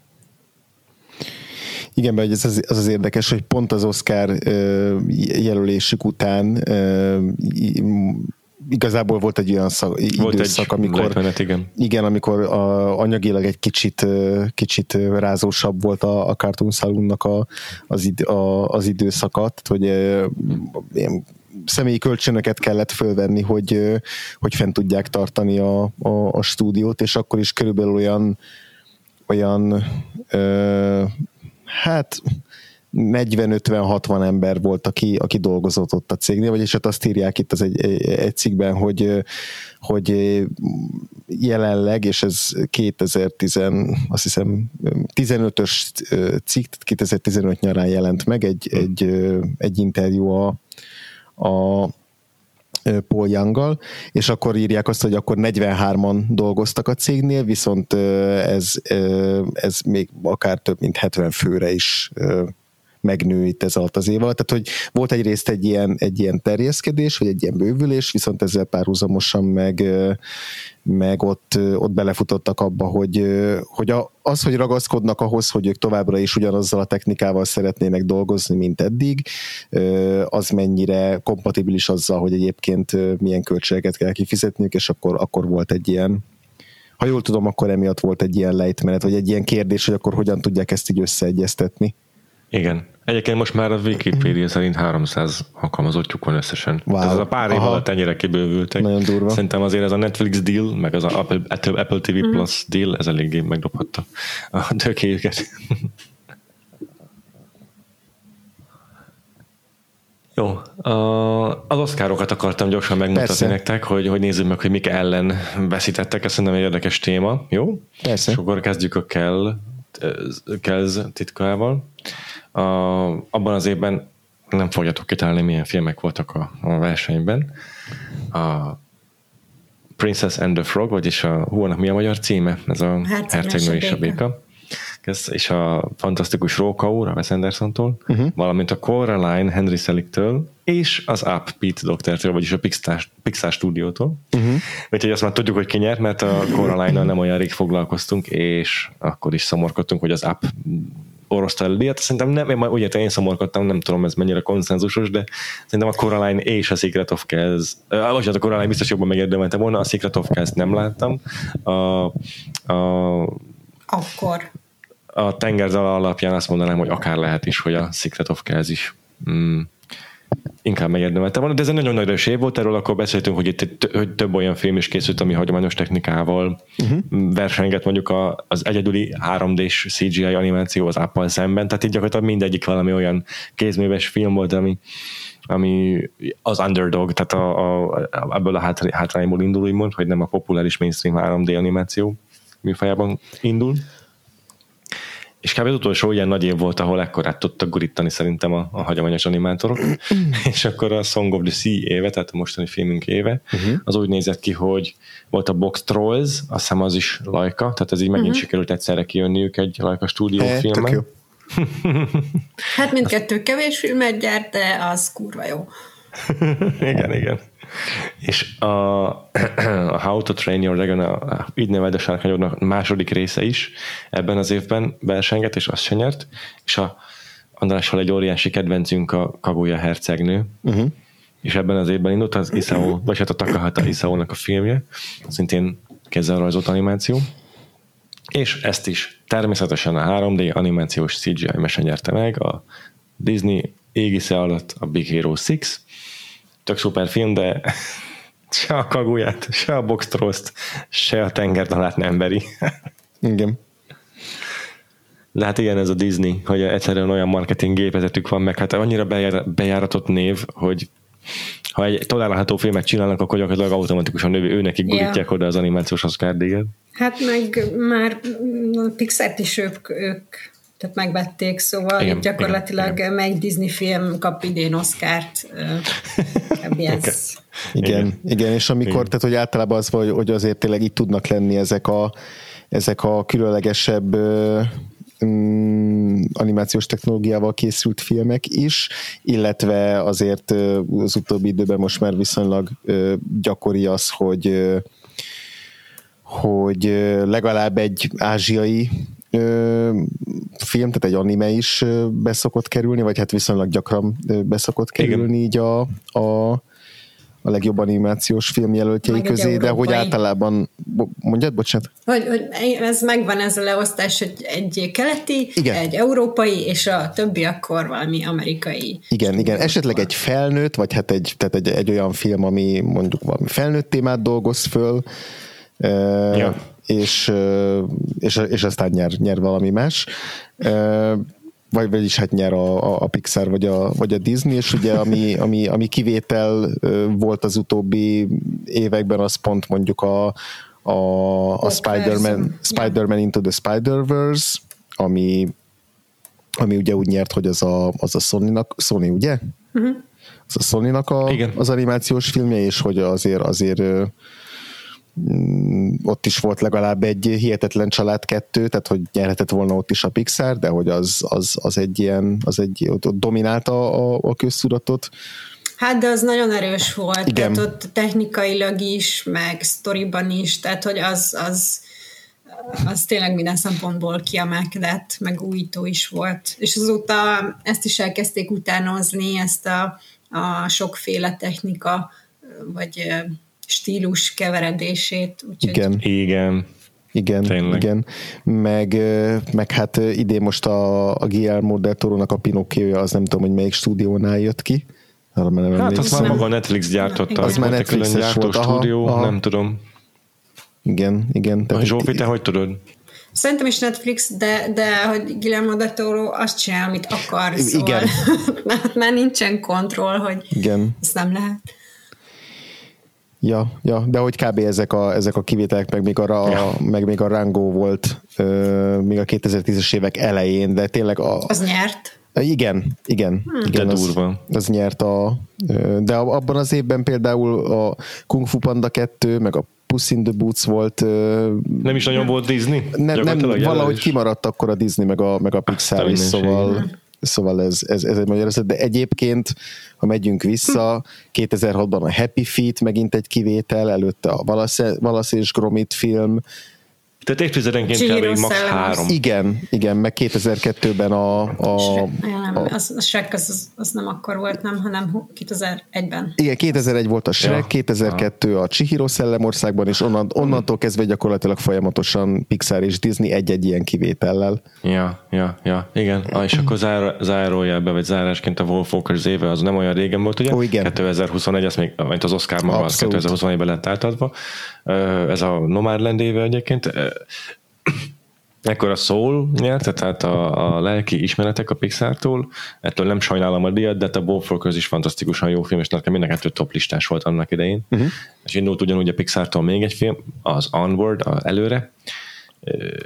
S2: Igen, mert ez az, az az érdekes, hogy pont az Oscar jelölésük után igazából volt egy olyan szak, volt időszak, egy amikor,
S1: igen.
S2: igen, amikor a, anyagilag egy kicsit, kicsit rázósabb volt a, a Cartoon Saloonnak a, az, id, a, az időszakat, hogy ilyen személyi kölcsönöket kellett fölvenni, hogy, hogy fent tudják tartani a, a, a stúdiót, és akkor is körülbelül olyan olyan ö, hát 40-50-60 ember volt, aki, aki dolgozott ott a cégnél, vagyis hát azt írják itt az egy, egy cikkben, hogy, hogy jelenleg, és ez 2010, azt hiszem 15-ös cikk, 2015 nyarán jelent meg egy, hmm. egy, egy interjú a, a Paul young és akkor írják azt, hogy akkor 43-an dolgoztak a cégnél, viszont ez, ez még akár több mint 70 főre is megnő itt ez alatt az év alatt. Tehát, hogy volt egyrészt egy ilyen, egy ilyen terjeszkedés, vagy egy ilyen bővülés, viszont ezzel párhuzamosan meg, meg ott, ott belefutottak abba, hogy, hogy az, hogy ragaszkodnak ahhoz, hogy ők továbbra is ugyanazzal a technikával szeretnének dolgozni, mint eddig, az mennyire kompatibilis azzal, hogy egyébként milyen költségeket kell kifizetniük, és akkor, akkor volt egy ilyen ha jól tudom, akkor emiatt volt egy ilyen lejtmenet, vagy egy ilyen kérdés, hogy akkor hogyan tudják ezt így összeegyeztetni.
S1: Igen. Egyébként most már a Wikipedia szerint 300 alkalmazottjuk van összesen.
S2: Wow.
S1: Tehát ez a pár év alatt ennyire kibővültek.
S2: Nagyon durva.
S1: Szerintem azért ez a Netflix deal, meg az a Apple, Apple TV mm. Plus deal, ez eléggé megdobhatta a tökéjüket. Jó, az oszkárokat akartam gyorsan megmutatni Persze. nektek, hogy, hogy nézzük meg, hogy mik ellen veszítettek, ez szerintem egy érdekes téma, jó?
S2: Persze.
S1: És akkor kezdjük a kell, Kelz titkával. A, abban az évben nem fogjátok kitalálni, milyen filmek voltak a, a versenyben. A Princess and the Frog, vagyis a hónak mi a magyar címe? Ez a Hercegnő és a béka. És a fantasztikus Róka úr, a Wes Anderson-tól, uh-huh. valamint a Coraline Henry Selick-től, és az Up Pete Doctor-től, vagyis a Pixar, Pixar stúdiótól. Uh-huh. Úgyhogy azt már tudjuk, hogy ki nyert, mert a Coraline-nal nem olyan rég foglalkoztunk, és akkor is szomorkodtunk, hogy az Up oroszta el díjat. Szerintem nem, én, ugye én szomorkodtam, nem tudom ez mennyire konszenzusos, de szerintem a Coraline és a Secret of Kells, uh, bocsánat, a Coraline biztos jobban megérdemelte volna, a Secret of Kells nem láttam. A, a,
S3: Akkor.
S1: A tengerdal alapján azt mondanám, hogy akár lehet is, hogy a Secret of Kells is mm, inkább megérdemelte volna, de ez egy nagyon nagy év volt, erről akkor beszéltünk, hogy itt hogy több olyan film is készült, ami hagyományos technikával uh-huh. versenget mondjuk a, az egyedüli 3D-s CGI animáció az Apple szemben, tehát itt gyakorlatilag mindegyik valami olyan kézműves film volt, ami, ami az underdog, tehát a, a, ebből a hátrányból indul, úgymond, hogy nem a populáris mainstream 3D animáció műfajában indul. És kb. az utolsó ilyen nagy év volt, ahol ekkorát tudtak gurítani szerintem a, a hagyományos animátorok. és akkor a Song of the Sea éve, tehát a mostani filmünk éve, uh-huh. az úgy nézett ki, hogy volt a Box Trolls, azt hiszem az is Lajka, tehát ez így megint uh-huh. sikerült egyszerre kijönniük egy Lajka stúdió e, filmen.
S3: hát mindkettő kevés filmet gyárt, de az kurva jó.
S1: igen, igen. És a, a How to Train Your Dragon, a, így neved a sárkányodnak második része is ebben az évben versenget, és azt se nyert. És a Andrással egy óriási kedvencünk a Kaguya hercegnő, uh-huh. és ebben az évben indult az Isao, vagy hát a Takahata Isao-nak a filmje, szintén kézzel rajzolt animáció. És ezt is természetesen a 3D animációs CGI mese nyerte meg, a Disney égisze alatt a Big Hero 6, tök szuper film, de se a kaguját, se a boxtroszt, se a tengerdalát nem beri.
S2: Igen.
S1: De hát igen, ez a Disney, hogy egyszerűen olyan marketing gépezetük van, meg hát annyira bejár, bejáratott név, hogy ha egy található filmet csinálnak, akkor gyakorlatilag automatikusan ő nekik gurítják yeah. oda az animációs Oscar díjat.
S3: Hát meg már Pixar-t is ők, ők tehát megvették, szóval
S1: Igen,
S3: gyakorlatilag
S1: igen,
S3: igen, melyik Disney film kap idén Oscar-t, ez.
S2: Igen, igen, igen, és amikor,
S1: Igen.
S2: tehát hogy általában az, hogy, hogy azért tényleg itt tudnak lenni ezek a, ezek a különlegesebb mm, animációs technológiával készült filmek is, illetve azért az utóbbi időben most már viszonylag gyakori az, hogy hogy legalább egy ázsiai ö, film, tehát egy anime is beszokott kerülni, vagy hát viszonylag gyakran beszokott
S1: Igen.
S2: kerülni így a, a, a legjobb animációs film jelöltjei
S3: Meg
S2: közé, de hogy általában, bo- mondjad, bocsánat?
S3: Hogy, hogy ez megvan ez a leosztás, hogy egy keleti,
S2: Igen.
S3: egy európai, és a többi akkor valami amerikai.
S2: Igen, igen, esetleg egy felnőtt, vagy hát egy, tehát egy, egy olyan film, ami mondjuk valami felnőtt témát dolgoz föl, ja. És, és, és aztán nyer, nyer valami más. Vagy vagyis hát nyer a, a, Pixar vagy a, vagy a Disney, és ugye ami, ami, ami kivétel volt az utóbbi években, az pont mondjuk a, a, a Spider-Man. Spider-Man Into the Spider-Verse, ami, ami ugye úgy nyert, hogy az a, az a Sony-nak, Sony, ugye? Uh-huh. Az a Sony-nak a,
S1: Igen.
S2: az animációs filmje, és hogy azért azért ott is volt legalább egy hihetetlen család kettő, tehát hogy nyerhetett volna ott is a Pixar, de hogy az, az, az egy ilyen, az egy, ott, ott dominálta a, a köztudatot.
S3: Hát, de az nagyon erős volt,
S2: Igen.
S3: tehát ott technikailag is, meg sztoriban is, tehát hogy az, az, az tényleg minden szempontból kiemelkedett, meg újító is volt. És azóta ezt is elkezdték utánozni, ezt a, a sokféle technika, vagy stílus keveredését. Úgyhogy
S2: Igen.
S1: Igen.
S2: Igen,
S1: Tényleg.
S2: igen. Meg, meg hát idén most a, a Guillermo del Toro-nak a Pinocchio-ja, az nem tudom, hogy melyik stúdiónál jött ki. Arra nem
S1: Hát azt már maga Netflix gyártotta.
S3: Az
S2: már
S1: egy külön gyártó
S2: volt, aha,
S1: stúdió,
S2: aha.
S1: nem tudom.
S2: Igen, igen. Tehát
S1: Zsófi, te hogy tudod?
S3: Szerintem is Netflix, de, de hogy Guillermo del Toro azt csinál, amit akar, szóval
S2: Igen.
S3: már nincsen kontroll, hogy
S2: Igen.
S3: ezt nem lehet.
S2: Ja, ja, de hogy kb. ezek a, ezek a kivételek, meg még, arra,
S1: Ja.
S2: meg még a Rango volt ö, még a 2010-es évek elején, de tényleg a,
S3: Az nyert.
S2: igen, igen, igen
S1: De
S2: az,
S1: durva.
S2: az nyert a, de abban az évben például a Kung Fu Panda 2, meg a Puss in the Boots volt,
S1: Nem is nagyon volt Disney?
S2: nem, nem valahogy kimaradt akkor a Disney meg a, meg a Pixar is, szóval, szóval ez, ez, ez egy magyarázat, de egyébként, ha megyünk vissza, 2006-ban a Happy Feet megint egy kivétel, előtte a Valasz, Valasz és Gromit film,
S1: Tehát évtizedenként kb. max. három.
S2: igen, igen, meg 2002-ben a, a,
S3: Ja, nem, az, az Shrek az, az, az nem akkor volt, nem, hanem hu- 2001-ben.
S2: igen, 2001 volt a Shrek,
S1: Ja.
S2: 2002 a Chihiro Szellemországban, és onnan, onnantól kezdve gyakorlatilag folyamatosan Pixar és Disney egy-egy ilyen kivétellel.
S1: Ja, ja, ja, igen. Ah, és akkor zár, zárójelbe, vagy zárásként a Wolf Walkers éve, az nem olyan régen volt, ugye?
S2: Ó, igen.
S1: 2021, az még, mint az Oscar maga, az
S2: Abszolút.
S1: 2021-ben lett átadva. Ez a Nomadland éve egyébként. Ekkor a Soul nyerte, tehát a, a lelki ismeretek a Pixar-tól. Ettől nem sajnálom a díjat, de a Wolf Walkers is fantasztikusan jó film, és nekem mind a top listás volt annak idején. Uh-huh. És indult ugyanúgy a Pixar-tól még egy film, az Onward, a előre,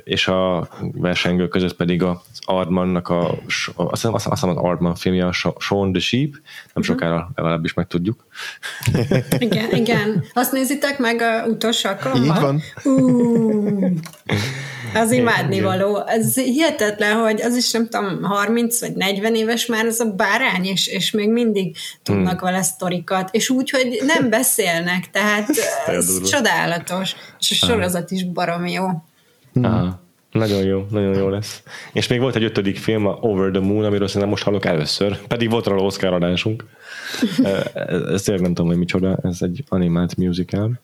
S1: és a versengő között pedig az Ardmannak a, azt hiszem, azt hiszem az Ardman filmje, a Shaun the Sheep, nem sokára legalábbis megtudjuk.
S3: Igen, igen. Azt nézitek meg a utolsó alkalommal?
S2: Így van.
S3: Uh, az imádni
S1: Igen.
S3: való. Ez hihetetlen, hogy az is nem tudom, 30 vagy 40 éves már az a bárány, és, és még mindig tudnak
S1: Hmm.
S3: vele sztorikat, és úgy, hogy nem beszélnek, tehát ez csodálatos. És a sorozat is baromi jó.
S1: Aha. Nagyon jó, nagyon jó lesz. És még volt egy ötödik film, a Over the Moon, amiről szerintem most hallok először, pedig volt róla Oscar adásunk. Ezt tényleg nem tudom, hogy micsoda, ez egy animált musical.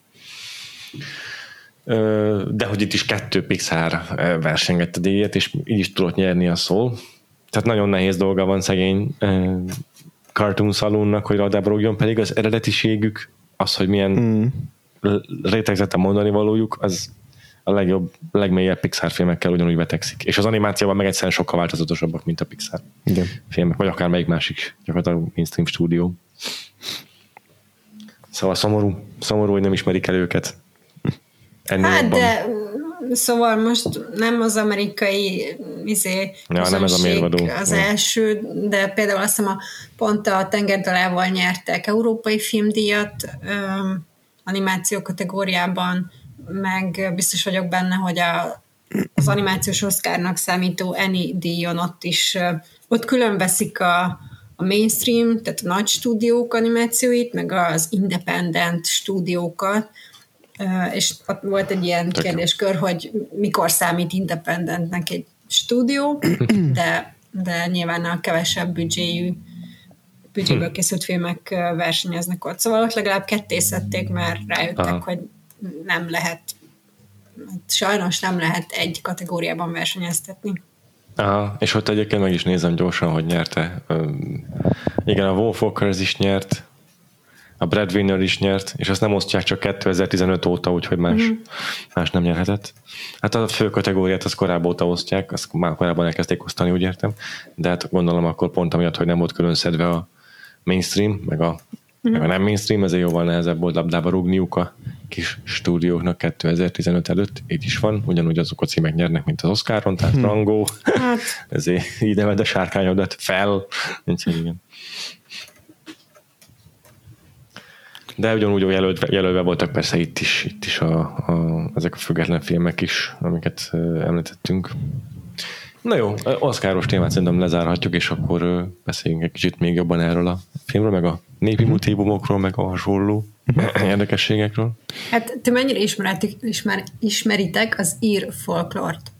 S1: De hogy itt is kettő Pixar versengett a díjat, és így is tudott nyerni a szól. Tehát nagyon nehéz dolga van szegény Cartoon Saloonnak, hogy radába rúgjon, pedig az eredetiségük, az, hogy milyen
S2: Mm.
S1: rétegzetten mondani valójuk, az a legjobb, legmélyebb Pixar filmekkel ugyanúgy betegszik. És az animációban meg egyszerűen sokkal változatosabbak, mint a Pixar
S2: Igen.
S1: filmek, vagy akár melyik másik gyakorlatilag mainstream stúdió. Szóval szomorú, szomorú, hogy nem ismerik el őket. Ennél
S3: Hát
S1: jobban.
S3: de szóval most nem az amerikai izé,
S1: Ja, nem ez a mérvadó.
S3: az
S1: Ja.
S3: első, de például azt hiszem a, pont a Tengerdalával nyertek európai filmdíjat öm, animáció kategóriában, meg biztos vagyok benne, hogy a, az animációs oszkárnak számító Annie díjon ott is, ott külön veszik a, a mainstream, tehát a nagy stúdiók animációit, meg az independent stúdiókat, és ott volt egy ilyen
S1: Tök
S3: kérdéskör, hogy mikor számít independentnek egy stúdió, de, de nyilván a kevesebb büdzséjű büdzséből készült filmek versenyeznek ott. Szóval ott legalább kettészették, mert rájöttek,
S1: Aha.
S3: hogy nem lehet sajnos nem lehet egy kategóriában versenyeztetni.
S1: Aha, és ott egyébként meg is nézem gyorsan, hogy nyerte. Igen, a Wolfwalkers is nyert, a Breadwinner is nyert, és azt nem osztják csak 2015 óta, úgyhogy más, mm. más nem nyerhetett. Hát a fő kategóriát az korábban óta osztják, azt már korábban elkezdték osztani, úgy értem, de hát gondolom akkor pont amiatt, hogy nem volt külön szedve a mainstream, meg a, mm. meg a nem mainstream, ezért jóval nehezebb volt labdába rúgniuk a kis stúdióknak 2015 előtt. Így is van, ugyanúgy azok a címek nyernek, mint az Oscaron, tehát hmm. Rango,
S3: Hát,
S1: ezért vedd a sárkányodat fel. Úgyhogy igen. De ugyanúgy jelölve, jelölve voltak persze itt is, itt is a, a, ezek a független filmek is, amiket említettünk. Na jó, Oszkáros témát szerintem lezárhatjuk, és akkor beszéljünk egy kicsit még jobban erről a filmről, meg a népi motívumokról, meg a hasonló érdekességekről.
S3: hát ti mennyire ismeritek, ismer, ismeritek az ír folklort?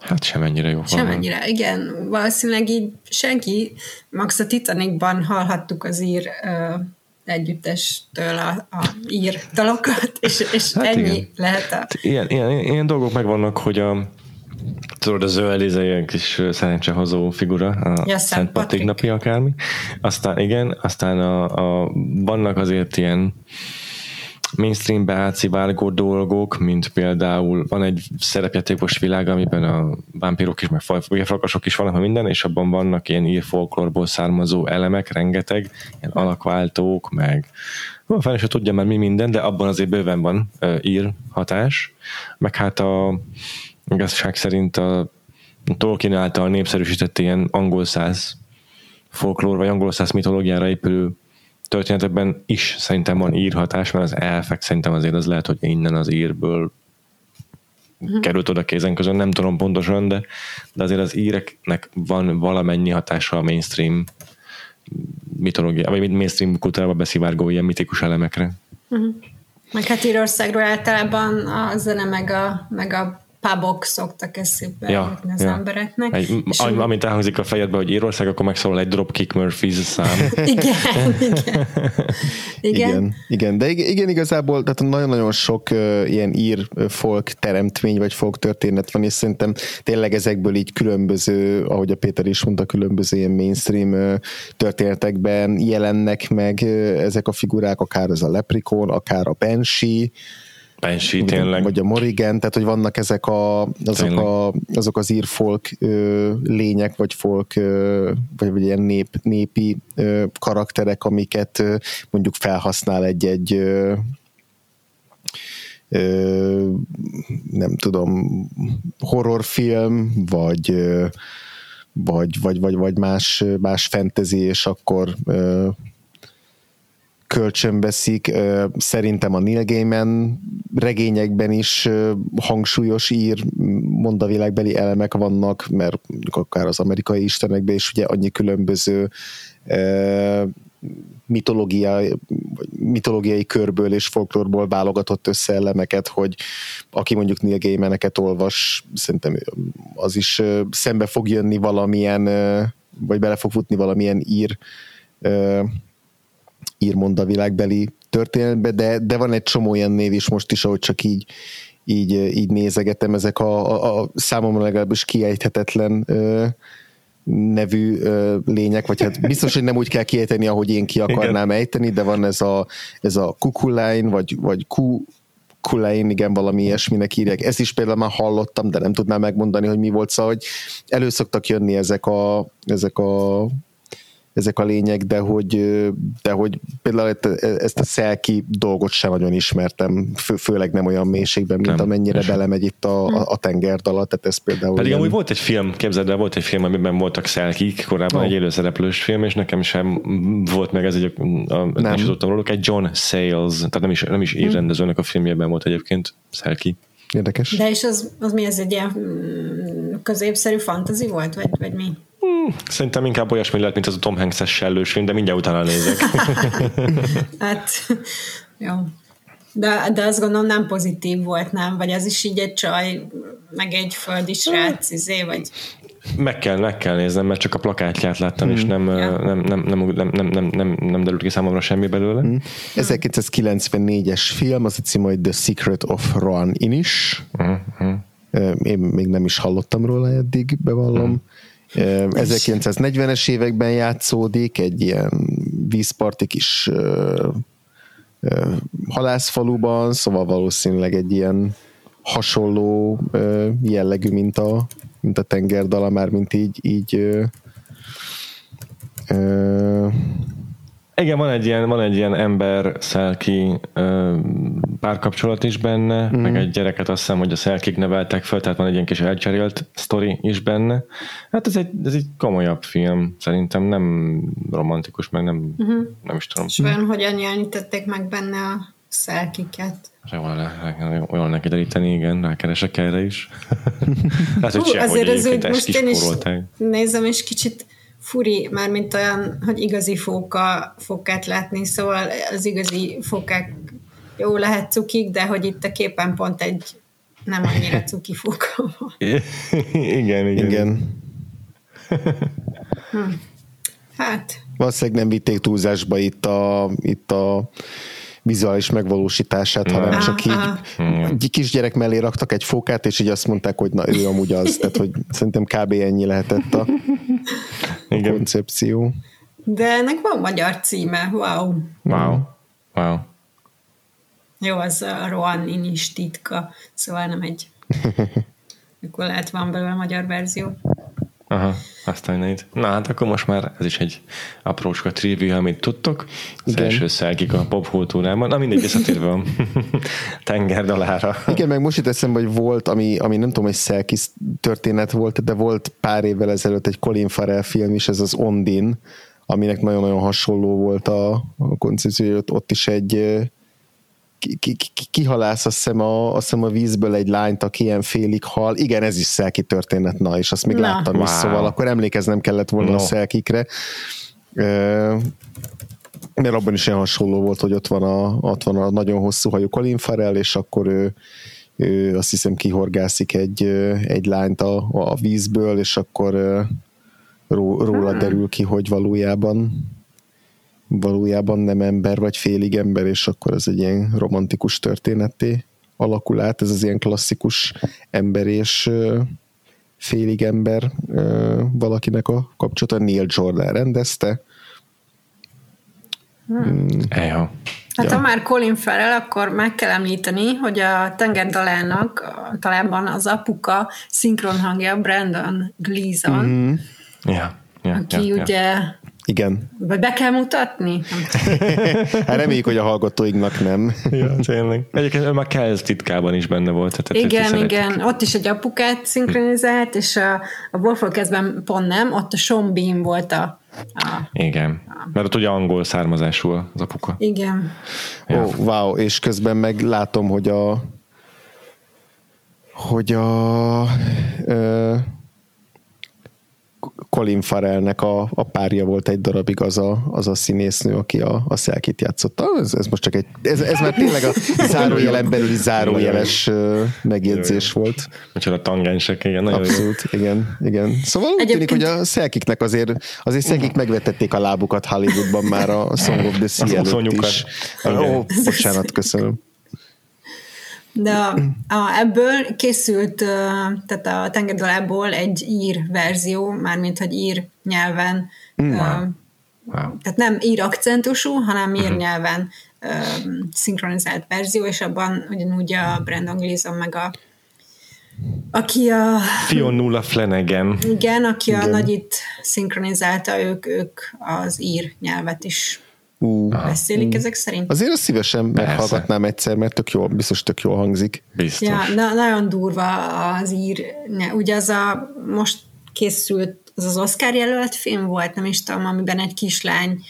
S1: Hát semennyire jó.
S3: Semennyire, igen. Valószínűleg így senki, max a Titanicban hallhattuk az ír ö, együttestől a, a ír dalokat, és, és
S1: Hát
S3: hát ennyi
S1: igen.
S3: igen. lehet a...
S1: Ilyen, ilyen, ilyen dolgok megvannak, hogy a tudod, a zöld, ez ilyen kis szerencsehozó figura, a
S3: Ja, Szent
S1: Patrik napi akármi. Aztán igen, aztán a, a, vannak azért ilyen mainstreambe átszivárgó dolgok, mint például van egy szerepjátékos világ, amiben a vámpírok is, meg farkasok is vannak, meg minden, és abban vannak ilyen ír folklorból származó elemek, rengeteg, ilyen alakváltók, meg Hú, fel se tudja már mi minden, de abban azért bőven van uh, ír hatás, meg hát a igazság szerint a Tolkien által népszerűsített ilyen angol száz folklór, vagy angol száz mitológiára épülő történetekben is szerintem van írhatás, mert az elfek szerintem azért az lehet, hogy innen az írből került oda kézen közön, nem tudom pontosan, de, de azért az íreknek van valamennyi hatása a mainstream mitológia, vagy mainstream kultúrába beszivárgó ilyen mitikus elemekre.
S3: Meg hát Írországról általában a zene meg a, meg a pubok szoktak eszükbe
S1: Ja,
S3: jutni az
S1: ja.
S3: embereknek.
S1: Egy, am- amint elhangzik a fejedbe, hogy Írország, akkor megszólal egy Dropkick Murphys szám.
S3: igen, igen. igen.
S2: Igen, igen, de ig- igen, igazából tehát nagyon-nagyon sok uh, ilyen ír folk teremtmény, vagy folk történet van, és szerintem tényleg ezekből így különböző, ahogy a Péter is mondta, különböző ilyen mainstream uh, történetekben jelennek meg uh, ezek a figurák, akár ez a Leprechaun, akár a Banshee,
S1: Banshee tényleg.
S2: vagy a Morrigan, tehát hogy vannak ezek a, azok,
S1: Tényleg.
S2: a, azok az ír folk ö, lények, vagy folk, ö, vagy, vagy ilyen nép, népi ö, karakterek, amiket ö, mondjuk felhasznál egy-egy ö, ö, nem tudom, horrorfilm, vagy ö, vagy, vagy, vagy, vagy más, más fantasy, és akkor ö, kölcsönveszik. Szerintem a Neil Gaiman regényekben is hangsúlyos ír mondavilágbeli elemek vannak, mert akár az amerikai istenekben is ugye annyi különböző mitológiai, mitológiai körből és folklórból válogatott össze elemeket, hogy aki mondjuk Neil Gaimaneket olvas, szerintem az is szembe fog jönni valamilyen, vagy bele fog futni valamilyen ír írmonda világbeli történetbe, de, de van egy csomó ilyen név is most is, ahogy csak így, így, így nézegetem, ezek a, a, a számomra legalábbis kiejthetetlen ö, nevű ö, lények, vagy hát biztos, hogy nem úgy kell kiejteni, ahogy én ki akarnám ejteni, de van ez a, ez a Kukulain, vagy, vagy Ku, Kulain, igen, valami ilyesminek írják. Ezt is például már hallottam, de nem tudnám megmondani, hogy mi volt, szóval, hogy elő szoktak jönni ezek a, ezek a ezek a lények, de hogy, de hogy például ezt a szelki dolgot sem nagyon ismertem, fő, főleg nem olyan mélységben, mint nem, amennyire sem. belemegy itt a, a, a tengerdala, tehát ez például
S1: Pedig ilyen... amúgy volt egy film, képzeld el, volt egy film, amiben voltak szelkik, korábban oh. egy élőszereplős film, és nekem sem volt meg ez egy, a, nem. nem is tudtam róluk, egy John Sayles, tehát nem is, nem is írrendezőnek a filmjében volt egyébként szelki.
S2: Érdekes.
S3: De és az, az mi, ez egy ilyen mm, középszerű fantazi volt, vagy, vagy mi?
S1: Hmm, szerintem inkább olyasmi lehet, mint az a Tom Hanks-es sellős film, de mindjárt utána nézek.
S3: hát, jó. De, de azt gondolom nem pozitív volt, nem? Vagy az is így egy csaj, meg egy földi srác, izé, vagy...
S1: Meg kell, meg kell néznem, mert csak a plakátját láttam, hmm. és nem, ja. nem, nem, nem, nem, nem, nem, nem, nem derült ki számomra semmi belőle. Hmm.
S2: 1994-es film, az a cím, hogy The Secret of Ron Inish. Hmm. Én még nem is hallottam róla eddig, bevallom. Hmm. 1940-es években játszódik, egy ilyen vízparti kis halászfaluban, szóval valószínűleg egy ilyen hasonló jellegű, mint a, mint a tengerdala, már mint így, így
S1: igen, van egy ilyen, van egy ilyen ember szelki párkapcsolat is benne, mm. meg egy gyereket azt hiszem, hogy a szelkik neveltek fel, tehát van egy ilyen kis elcserélt sztori is benne. Hát ez egy, ez egy komolyabb film, szerintem nem romantikus, meg nem, mm-hmm. nem is tudom.
S3: És olyan, hogyan jelenítették meg benne a szelkiket?
S1: Jól neki deríteni, igen, rákeresek erre is.
S3: hát, hogy Hú, azért ez úgy, most én is nézem, és kicsit furi, már mint olyan, hogy igazi fóka, fokát látni, szóval az igazi fokák jó lehet cukik, de hogy itt a képen pont egy nem annyira cuki fóka van.
S1: igen, igen.
S2: igen.
S3: hm. Hát.
S2: Valószínűleg nem vitték túlzásba itt a, itt a vizuális megvalósítását, hanem ah, csak így ah. egy kisgyerek mellé raktak egy fókát, és így azt mondták, hogy na ő amúgy az, tehát hogy szerintem kb. ennyi lehetett a, a koncepció.
S3: De ennek van magyar címe, wow.
S1: Wow, wow.
S3: Jó, az a Rohan is titka, szóval nem egy akkor lehet van belőle a magyar verzió.
S1: Aha, aztán négy. Na hát akkor most már ez is egy aprócska trivia, amit tudtok. Az Igen. első szelkik a popkultúrában. Na mindegy, visszatérve a tengerdalára.
S2: Igen, meg most itt eszembe, hogy volt, ami, ami nem tudom, hogy szelkis történet volt, de volt pár évvel ezelőtt egy Colin Farrell film is, ez az Ondin, aminek nagyon-nagyon hasonló volt a, a koncepció, ott is egy kihalász azt hiszem, a, azt hiszem a vízből egy lányt, aki ilyen félig hal. Igen, ez is szelki történet, na, és azt még na. láttam wow. is, szóval akkor emlékeznem kellett volna no. a szelkikre. Mert abban is ilyen hasonló volt, hogy ott van a, ott van a nagyon hosszú hajú Colin Farrell, és akkor ő, ő azt hiszem kihorgászik egy, egy lányt a, a vízből, és akkor róla hmm. derül ki, hogy valójában valójában nem ember, vagy félig ember, és akkor ez egy ilyen romantikus történeté alakul át, ez az ilyen klasszikus ember és félig ember valakinek a kapcsolata. Neil Jordan rendezte.
S1: Hmm. hmm. Hát
S3: ja. ha már Colin Farrell, akkor meg kell említeni, hogy a tengerdalának talában az apuka szinkronhangja Brandon Gleason, mm-hmm.
S1: ja, ja,
S3: aki ja, ugye ja
S2: igen.
S3: Vagy be kell mutatni?
S2: hát reméljük, hogy a hallgatóinknak nem.
S1: ja, tényleg. Egyébként ő már Kelz titkában is benne volt.
S3: Tehát igen, igen. Ott is egy apukát szinkronizált, és a, a Wolfrokezben pont nem, ott a Sean Bean volt a, a
S1: igen, a, mert ott ugye angol származású az apuka.
S3: Igen.
S2: Ja. Oh, wow, és közben meg látom, hogy a hogy a ö, Colin Farrellnek a, a párja volt egy darabig az a, az a színésznő, aki a, a szelkit játszotta. Ez, ez most csak egy, ez, ez már tényleg a zárójelen belüli zárójeles megjegyzés volt.
S1: Micsoda tangensek, igen.
S2: Nagyon Abszolút, jó. igen, igen. Szóval úgy tűnik, hogy a szelkiknek azért, azért szelkik megvetették a lábukat Hollywoodban már a Song of the Sea előtt is. Ó, oh, bocsánat, köszönöm.
S3: De a, a, ebből készült, tehát a tengerdalából egy ír verzió, mármint, hogy ír nyelven, mm. wow. Wow. tehát nem ír akcentusú, hanem ír uh-huh. nyelven szinkronizált verzió, és abban ugyanúgy a Brandon Gleeson meg a aki a...
S1: Fionnulla Flanagan.
S3: Igen, aki
S2: Igen.
S3: a nagyit szinkronizálta, ők, ők az ír nyelvet is
S2: Ú,
S3: beszélik ezek szerint.
S2: azért azt szívesen meghallgatnám egyszer, mert tök jól, biztos tök jól hangzik.
S1: Biztos.
S3: Ja, na, nagyon durva az ír. nyelv. Ugye az a most készült, az az Oscar jelölt film volt, nem is tudom, amiben egy kislány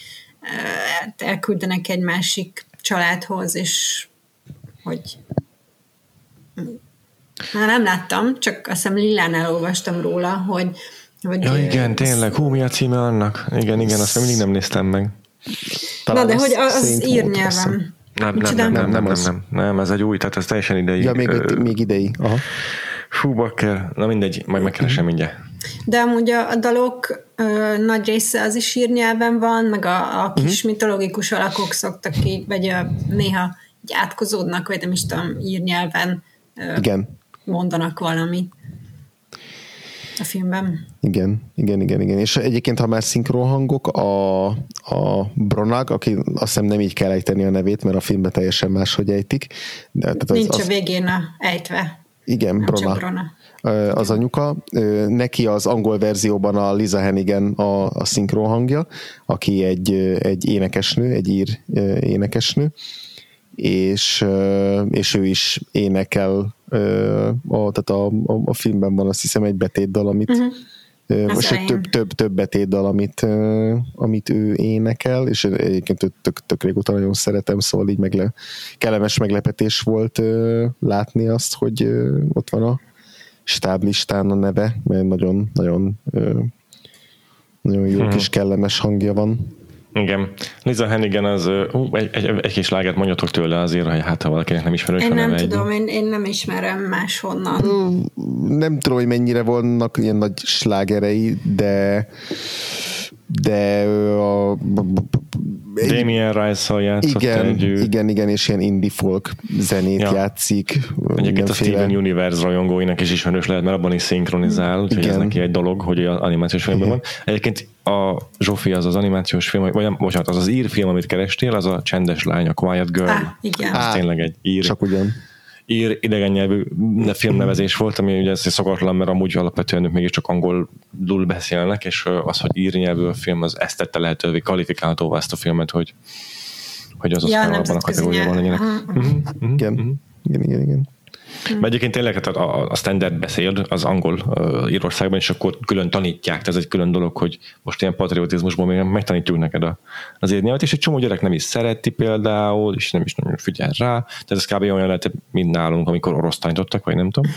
S3: elküldenek egy másik családhoz, és hogy már nem láttam, csak azt hiszem Lillán olvastam róla, hogy, hogy
S1: Ja, igen, tényleg. Hú, mi a címe annak? Igen, igen, azt még mindig nem néztem meg.
S3: Na, de hogy az
S2: Saint
S3: ír
S2: volt, azt hiszem.
S3: nyelven.
S1: Nem, nem, nem, nem, nem, nem,
S2: az.
S1: nem, nem, ez egy új, tehát ez teljesen idei.
S2: Ja, még,
S1: Ö,
S2: még idei. Aha.
S1: Fú, bakker, na mindegy, majd megkeresem mindjárt.
S3: De amúgy a, a dalok ö, nagy része az is írnyelven van, meg a, a kis
S2: Mhm.
S3: uh-huh. mitológikus alakok szoktak így, vagy a, néha így átkozódnak, vagy nem is tudom, írnyelven ö,
S2: Igen.
S3: mondanak valamit a filmben.
S2: Igen, igen, igen, igen. És egyébként, ha már szinkronhangok, a, a Bronag, aki azt hiszem nem így kell ejteni a nevét, mert a filmben teljesen máshogy ejtik. De, tehát az,
S3: Nincs
S2: az,
S3: a végén a ejtve.
S2: igen,
S3: Nem
S2: Brona.
S3: Brona.
S2: Az anyuka. Neki az angol verzióban a Liza Hennigan a, a szinkron hangja, aki egy, egy énekesnő, egy ír énekesnő, és, és ő is énekel, a, tehát a, a, a filmben van azt hiszem egy betétdal, amit uh-huh. Most egy több, több, több betétdal, amit, amit ő énekel, és egyébként tök, tök, tök régóta nagyon szeretem, szóval így megle, kellemes meglepetés volt látni azt, hogy ott van a stáblistán a neve, mert nagyon, nagyon, nagyon jó
S1: Mhm.
S2: kis kellemes hangja van.
S1: Igen. Liza Hennigan az, ú, egy, egy, egy kis lágát mondjatok tőle azért, hogy hát ha valakinek nem ismerős
S3: Én nem
S1: egy-
S3: tudom, én, én nem ismerem máshonnan.
S2: Nem tudom, hogy mennyire vannak ilyen nagy slágerei, de de ö, a, egy,
S1: Damien Rice-szal játszott
S2: igen,
S1: együtt.
S2: igen, igen, és ilyen indie folk zenét
S1: Ja.
S2: játszik.
S1: Egyébként a Steven Universe rajongóinak is ismerős lehet, mert abban is szinkronizál, úgyhogy ez
S2: Igen.
S1: neki egy dolog, hogy az animációs filmben van. Egyébként a Zsófi az az animációs film, vagy nem, bocsánat, az az írfilm, amit kerestél, az a Csendes lány, a Quiet Girl.
S3: Á, igen.
S1: Az
S2: Á.
S1: tényleg egy ír,
S2: Csak ugyan.
S1: Ír idegen nyelvű filmnevezés volt, ami ugye ez szokatlan, mert amúgy alapvetően ők mégiscsak angolul beszélnek, és az, hogy ír nyelvű a film, az ezt tette lehetővé, kvalifikálhatóvá ezt a filmet, hogy, hogy az
S3: Ja,
S1: aztán abban a kategóriában legyenek.
S3: Aha, aha.
S1: Mhm,
S2: Igen,
S1: mhm.
S2: igen, igen, igen.
S1: Mert egyébként tényleg hát a, a standard beszéd az angol uh, Írországban, és akkor külön tanítják, tehát ez egy külön dolog, hogy most ilyen patriotizmusból még megtanítjuk neked a, az nyelvet, és egy csomó gyerek nem is szereti például, és nem is nagyon figyel rá, tehát ez kb. olyan lehet, mint nálunk, amikor orosz tanítottak, vagy nem tudom.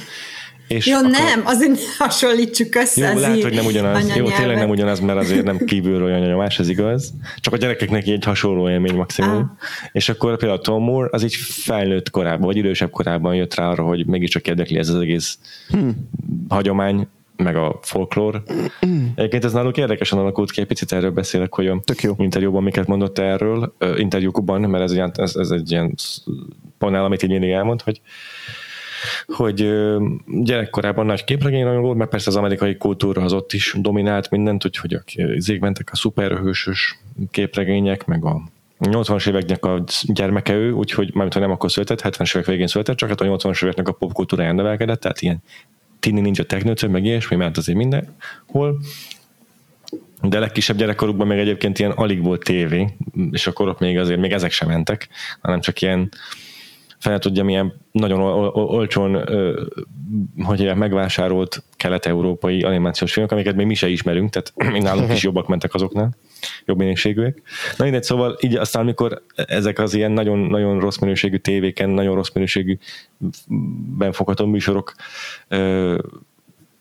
S1: És
S3: Jó,
S1: akkor-
S3: nem, azért ne hasonlítsuk össze
S1: Jó,
S3: az
S1: lehet, hogy nem ugyanaz. Jó, tényleg nem ugyanaz, mert azért nem kívülről olyan nyomás, ez igaz. Csak a gyerekeknek egy hasonló élmény maximum.
S3: Ah.
S1: És akkor például Tom Moore az így felnőtt korában, vagy idősebb korában jött rá arra, hogy mégiscsak érdekli ez az egész hmm. hagyomány, meg a folklór. Egyébként ez náluk érdekesen alakult ki, egy picit erről beszélek, hogy a
S2: Tök jó.
S1: interjúban miket mondott erről, interjúkban, mert ez, ilyen, ez, ez egy ilyen panel, amit így mindig elmond, hogy hogy gyerekkorában nagy képregényrajongó volt, mert persze az amerikai kultúra az ott is dominált mindent, úgyhogy a izék mentek a szuperhősös képregények, meg a 80-as éveknek a gyermeke ő, úgyhogy mármint, ha nem akkor született, 70-es évek végén született, csak hát a 80-as éveknek a popkultúráján nevelkedett, tehát ilyen Tini Ninja Technőcő, meg ilyesmi, mert azért mindenhol. De legkisebb gyerekkorukban még egyébként ilyen alig volt tévé, és akkor ott még azért még ezek sem mentek, hanem csak ilyen fel tudja, milyen nagyon ol- ol- olcsón, hogy hívják, megvásárolt kelet-európai animációs filmek, amiket még mi se ismerünk, tehát mi nálunk is jobbak mentek azoknál, jobb minőségűek. Na mindegy, szóval így aztán, amikor ezek az ilyen nagyon, nagyon rossz minőségű tévéken, nagyon rossz minőségű benfogható műsorok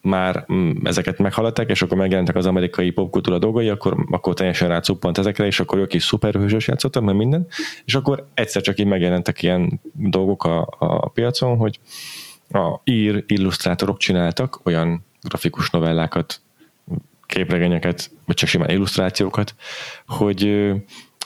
S1: már mm, ezeket meghaladták, és akkor megjelentek az amerikai popkultúra dolgai, akkor, akkor teljesen rácuppant ezekre, és akkor ők is szuperhősös játszottak, meg minden, és akkor egyszer csak így megjelentek ilyen dolgok a, a piacon, hogy a ír illusztrátorok csináltak olyan grafikus novellákat, képregényeket, vagy csak simán illusztrációkat, hogy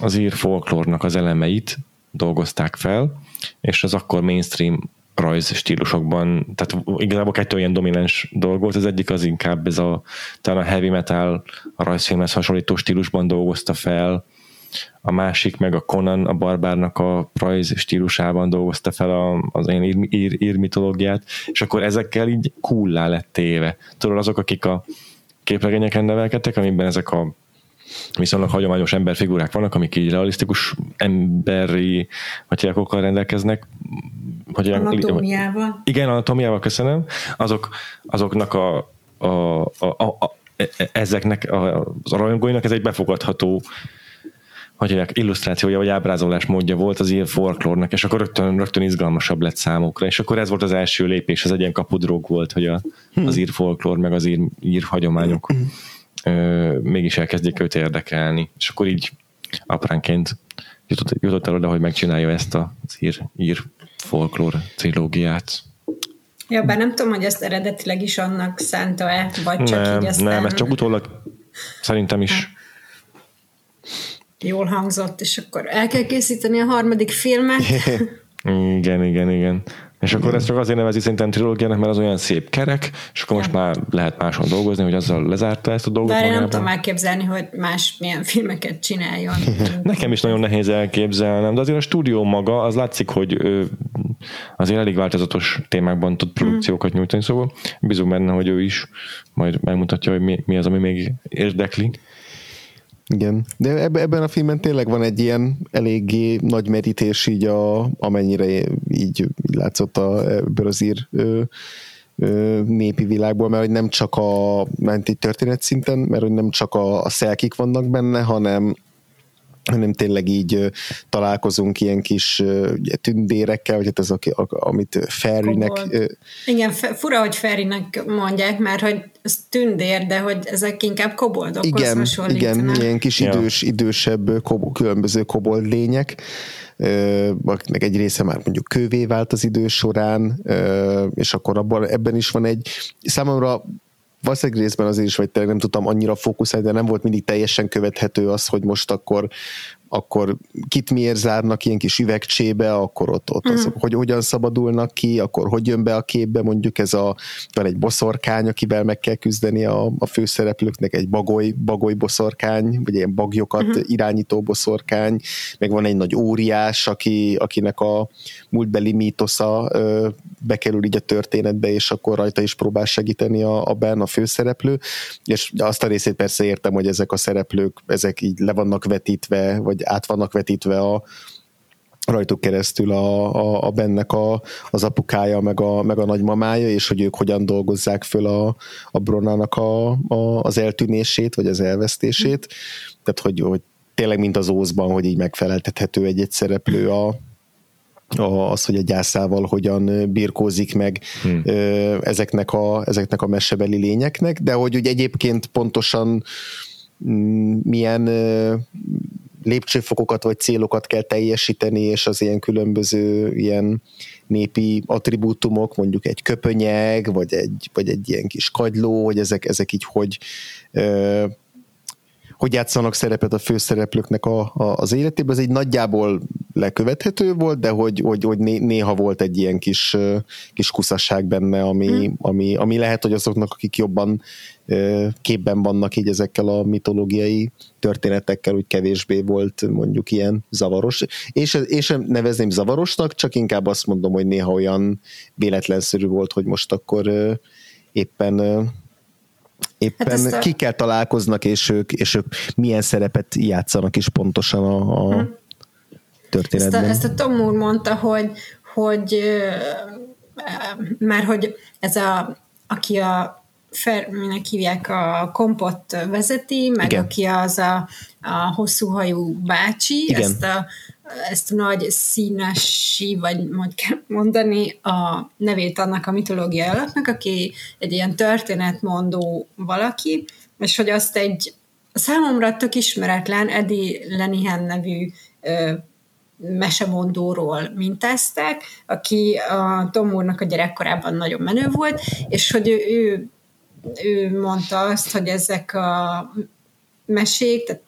S1: az ír folklórnak az elemeit dolgozták fel, és az akkor mainstream rajz stílusokban, tehát igazából kettő ilyen domináns dolog volt, az egyik az inkább ez a, talán a heavy metal, a rajzfilmhez hasonlító stílusban dolgozta fel, a másik meg a Conan, a barbárnak a rajz stílusában dolgozta fel a, az én ír, ír, ír mitológiát, és akkor ezekkel így cool lett téve. Tudod, azok, akik a képregényeken nevelkedtek, amiben ezek a viszonylag hagyományos emberfigurák vannak, amik így realisztikus emberi hagyjákokkal rendelkeznek.
S3: Hogy anatómiával.
S1: Igen, anatómiával köszönöm. Azok, azoknak a, a, a, a, a ezeknek a, a rajongóinak ez egy befogadható hogy illusztrációja vagy ábrázolás módja volt az ír folklórnak, és akkor rögtön, rögtön izgalmasabb lett számukra, és akkor ez volt az első lépés, az egy ilyen kapudróg volt, hogy a, az ír folklór, meg az ír, ír hagyományok ö, mégis elkezdjék őt érdekelni, és akkor így apránként jutott, jutott el oda, hogy megcsinálja ezt az ír, ír folklór trilógiát.
S3: Ja, bár nem tudom, hogy ezt eredetileg is annak szánta-e, vagy csak
S1: nem,
S3: így aztán...
S1: Nem, ez csak utólag szerintem is.
S3: Jól hangzott, és akkor el kell készíteni a harmadik filmet.
S1: igen, igen, igen. És akkor ezt csak azért nevezi szerintem trilógiának, mert az olyan szép kerek, és akkor most már lehet máson dolgozni, hogy azzal lezárta ezt a dolgot.
S3: De én nem tudom elképzelni, hogy más milyen filmeket csináljon.
S1: Nekem is nagyon nehéz elképzelnem, de azért a stúdió maga, az látszik, hogy azért elég változatos témákban tud produkciókat nyújtani, szóval bízunk benne, hogy ő is majd megmutatja, hogy mi, mi az, ami még érdekli.
S2: Igen, de ebben a filmben tényleg van egy ilyen eléggé nagy merítés így a, amennyire így, így látszott a, ebből ö, ö, népi világból, mert hogy nem csak a menti történet szinten, mert hogy nem csak a, a szelkik vannak benne, hanem hanem tényleg így találkozunk ilyen kis tündérekkel, vagy hát ez, a, amit Ferrynek...
S3: Igen, fura, hogy Ferrynek mondják, mert hogy ez tündér, de hogy ezek inkább koboldokhoz
S2: igen, Igen, ilyen kis idős, idősebb kob, különböző kobold lények, akinek egy része már mondjuk kővé vált az idő során, és akkor abban, ebben is van egy számomra valószínűleg részben azért is, vagy tényleg nem tudtam annyira fókuszálni, de nem volt mindig teljesen követhető az, hogy most akkor akkor kit miért zárnak ilyen kis üvegcsébe, akkor ott, ott az, uh-huh. hogy hogyan szabadulnak ki, akkor hogy jön be a képbe, mondjuk ez a, van egy boszorkány, akivel meg kell küzdeni a, a főszereplőknek, egy bagoly, bagoly boszorkány, vagy ilyen bagyokat uh-huh. irányító boszorkány, meg van egy nagy óriás, aki, akinek a múltbeli mítosza ö, bekerül így a történetbe, és akkor rajta is próbál segíteni a, a Ben, a főszereplő, és azt a részét persze értem, hogy ezek a szereplők, ezek így le vannak vetítve, vagy át vannak vetítve a, rajtuk keresztül a, a, a bennek a, az apukája, meg a, meg a nagymamája, és hogy ők hogyan dolgozzák föl a, a Bronának a, a, az eltűnését, vagy az elvesztését. Tehát, hogy, hogy tényleg, mint az Ózban, hogy így megfeleltethető egy-egy szereplő a, a, az, hogy a gyászával hogyan birkózik meg hmm. ezeknek, a, ezeknek a mesebeli lényeknek, de hogy, hogy egyébként pontosan mm, milyen lépcsőfokokat vagy célokat kell teljesíteni, és az ilyen különböző ilyen népi attribútumok, mondjuk egy köpönyeg, vagy egy, vagy egy ilyen kis kagyló, hogy ezek, ezek így hogy ö, hogy játszanak szerepet a főszereplőknek a, a, az életében, ez egy nagyjából lekövethető volt, de hogy, hogy, hogy néha volt egy ilyen kis, kis kuszasság benne, ami, hmm. ami, ami lehet, hogy azoknak, akik jobban képben vannak így ezekkel a mitológiai történetekkel, úgy kevésbé volt mondjuk ilyen zavaros. És, és sem nevezném zavarosnak, csak inkább azt mondom, hogy néha olyan véletlenszerű volt, hogy most akkor éppen éppen hát kikkel találkoznak, és ők, és ők milyen szerepet játszanak is pontosan a, a hmm. történetben.
S3: Ezt a, ezt a Tom úr mondta, hogy, hogy már hogy ez a, aki a Fer, minek hívják, a kompot vezeti, meg Igen. aki az a, a hosszú hajú bácsi, Igen. ezt a, ezt nagy színesi, vagy hogy kell mondani, a nevét annak a mitológiai alapnak, aki egy ilyen történetmondó valaki, és hogy azt egy számomra tök ismeretlen Eddie Lenihan nevű ö, mesemondóról mintázták, aki a Tom úrnak a gyerekkorában nagyon menő volt, és hogy ő, ő ő mondta azt, hogy ezek a mesék, tehát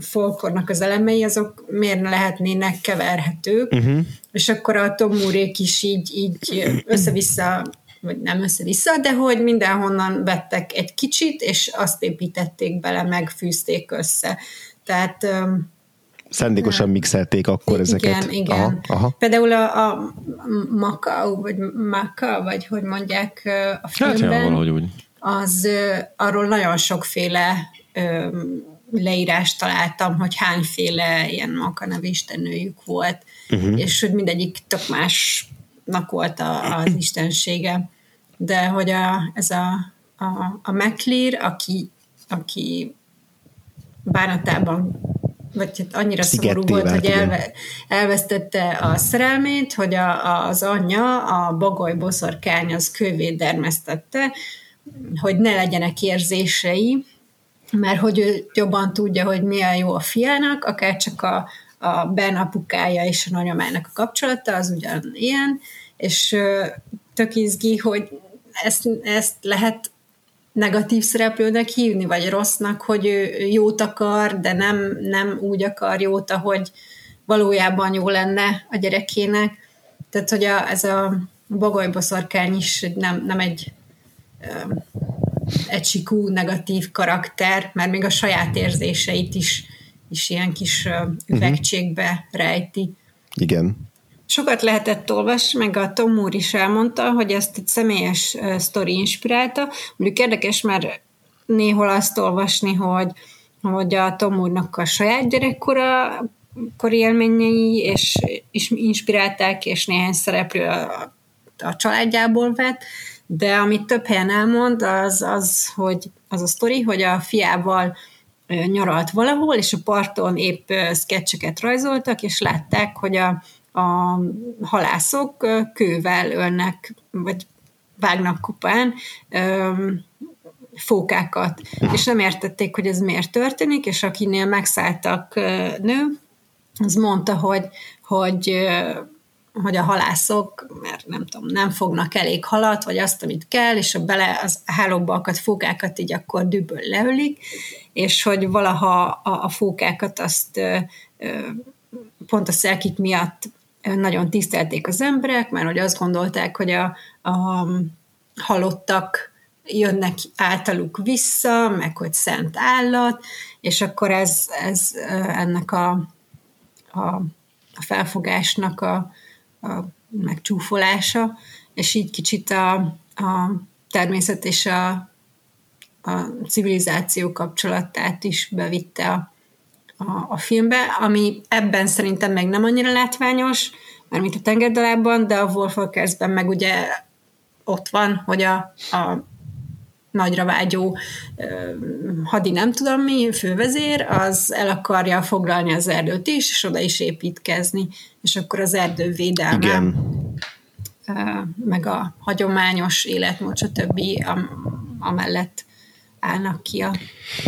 S3: folkornak az elemei, azok miért lehetnének keverhetők, uh-huh. és akkor a Tomúrék is így, így össze-vissza, vagy nem össze-vissza, de hogy mindenhonnan vettek egy kicsit, és azt építették bele, megfűzték össze. Tehát
S2: szándékosan mixelték akkor ezeket.
S3: Igen, igen. Aha, aha. Például a, a Macau, vagy Maka, vagy hogy mondják a filmben, hát, ja, valahogy úgy. az arról nagyon sokféle leírást találtam, hogy hányféle ilyen Maka nevű istennőjük volt, uh-huh. és hogy mindegyik tök másnak volt a, az istensége. De hogy a, ez a, a, a McLear, aki, aki bánatában vagy hát annyira szomorú volt, hogy elve, elvesztette a szerelmét, hogy a, az anyja, a bagoly boszorkány az kővé dermesztette, hogy ne legyenek érzései, mert hogy ő jobban tudja, hogy mi a jó a fiának, akár csak a, a Ben apukája és a nagyomának a kapcsolata, az ugyan ilyen, és tök izgi, hogy ezt, ezt lehet negatív szereplőnek hívni, vagy rossznak, hogy ő jót akar, de nem, nem úgy akar jót, ahogy valójában jó lenne a gyerekének. Tehát, hogy a, ez a bagolyboszorkány is nem, nem egy egy sikú negatív karakter, mert még a saját érzéseit is, is ilyen kis üvegcségbe rejti.
S2: Igen.
S3: Sokat lehetett olvasni, meg a Tom Moore is elmondta, hogy ezt egy személyes sztori inspirálta. Mondjuk érdekes már néhol azt olvasni, hogy, hogy a Tom Moore-nak a saját gyerekkora kori élményei és, és inspirálták, és néhány szereplő a, a családjából vett, de amit több helyen elmond, az, az, hogy az a sztori, hogy a fiával nyaralt valahol, és a parton épp sketcheket rajzoltak, és látták, hogy a, a halászok kővel ölnek, vagy vágnak kupán fókákat, és nem értették, hogy ez miért történik, és akinél megszálltak nő, az mondta, hogy, hogy hogy a halászok, mert nem tudom, nem fognak elég halat, vagy azt, amit kell, és a bele az hálókba akadt fókákat így akkor düböl leölik, és hogy valaha a, a fókákat azt ö, ö, pont a szelkik miatt nagyon tisztelték az emberek, mert hogy azt gondolták, hogy a, a halottak jönnek általuk vissza, meg hogy szent állat, és akkor ez, ez ennek a, a, a felfogásnak a, a megcsúfolása, és így kicsit a, a természet és a, a civilizáció kapcsolatát is bevitte a, a, a filmbe, ami ebben szerintem meg nem annyira látványos, mint a tengerdalában, de a Wolfwalkersben meg ugye ott van, hogy a, a nagyra vágyó hadi nem tudom mi, fővezér, az el akarja foglalni az erdőt is, és oda is építkezni, és akkor az erdő védelme, Igen. meg a hagyományos életmód, stb. amellett állnak ki a,